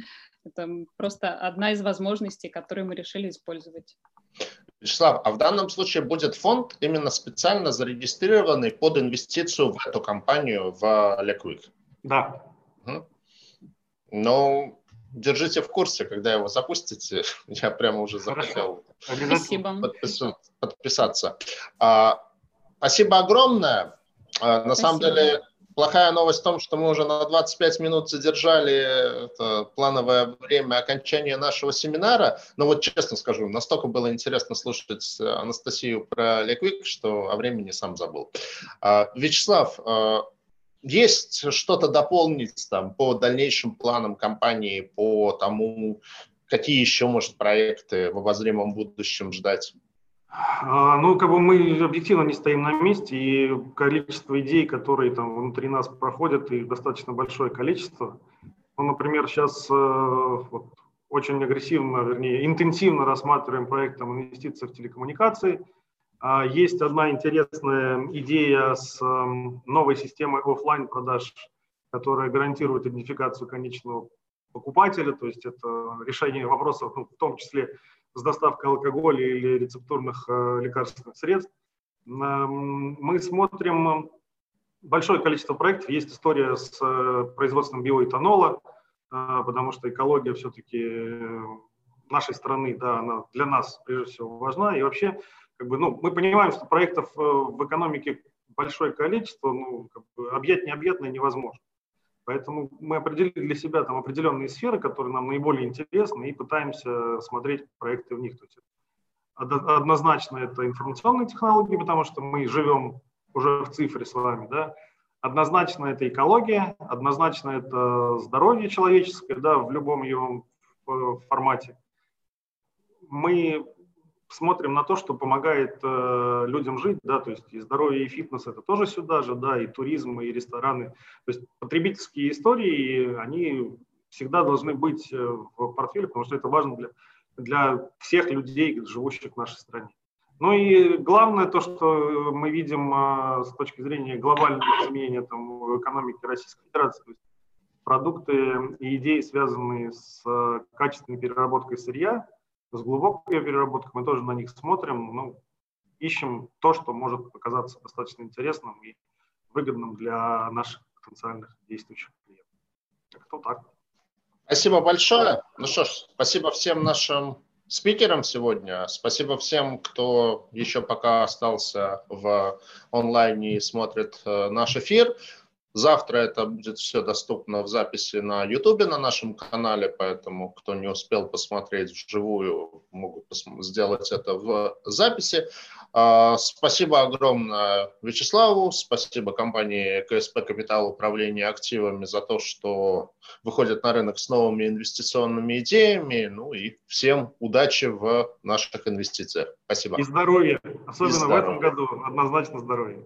Это просто одна из возможностей, которые мы решили использовать. Вячеслав, а в данном случае будет фонд именно специально зарегистрированный под инвестицию в эту компанию в Liquid? Да. Угу. Ну, держите в курсе, когда его запустите. Я прямо уже захотел подписаться. А, спасибо огромное. А, на спасибо. самом деле Плохая новость в том, что мы уже на 25 минут задержали это плановое время окончания нашего семинара. Но вот честно скажу, настолько было интересно слушать Анастасию про Леквик, что о времени сам забыл. А, Вячеслав, а, есть что-то дополнить там по дальнейшим планам компании, по тому, какие еще, может, проекты в обозримом будущем ждать? А, ну, как бы мы объективно не стоим на месте, и количество идей, которые там внутри нас проходят, их достаточно большое количество. Ну, например, сейчас э, вот, очень агрессивно, вернее, интенсивно рассматриваем проект там, инвестиций в телекоммуникации. А, есть одна интересная идея с эм, новой системой офлайн продаж, которая гарантирует идентификацию конечного покупателя, то есть это решение вопросов, ну, в том числе с доставкой алкоголя или рецептурных э, лекарственных средств. Мы смотрим большое количество проектов. Есть история с э, производством биоэтанола, э, потому что экология все-таки нашей страны, да, она для нас прежде всего важна. И вообще, как бы, ну, мы понимаем, что проектов в экономике большое количество, ну, как бы объять необъятное невозможно. Поэтому мы определили для себя там определенные сферы, которые нам наиболее интересны, и пытаемся смотреть проекты в них. То есть однозначно это информационные технологии, потому что мы живем уже в цифре с вами, да. Однозначно это экология, однозначно это здоровье человеческое, да, в любом его формате. Мы смотрим на то, что помогает э, людям жить, да, то есть и здоровье, и фитнес это тоже сюда же, да, и туризм, и рестораны. То есть потребительские истории, они всегда должны быть э, в портфеле, потому что это важно для, для всех людей, живущих в нашей стране. Ну и главное то, что мы видим э, с точки зрения глобального изменения там, в экономике Российской Федерации, то есть продукты и идеи, связанные с э, качественной переработкой сырья, с глубокой переработкой, мы тоже на них смотрим, ну, ищем то, что может показаться достаточно интересным и выгодным для наших потенциальных действующих клиентов. Кто так. Спасибо большое. Ну что ж, спасибо всем нашим спикерам сегодня. Спасибо всем, кто еще пока остался в онлайне и смотрит э, наш эфир. Завтра это будет все доступно в записи на YouTube на нашем канале, поэтому кто не успел посмотреть вживую, могут сделать это в записи. А, спасибо огромное Вячеславу, спасибо компании КСП Капитал Управления активами за то, что выходит на рынок с новыми инвестиционными идеями. Ну и всем удачи в наших инвестициях. Спасибо. И здоровья, особенно и здоровья. в этом году, однозначно здоровья.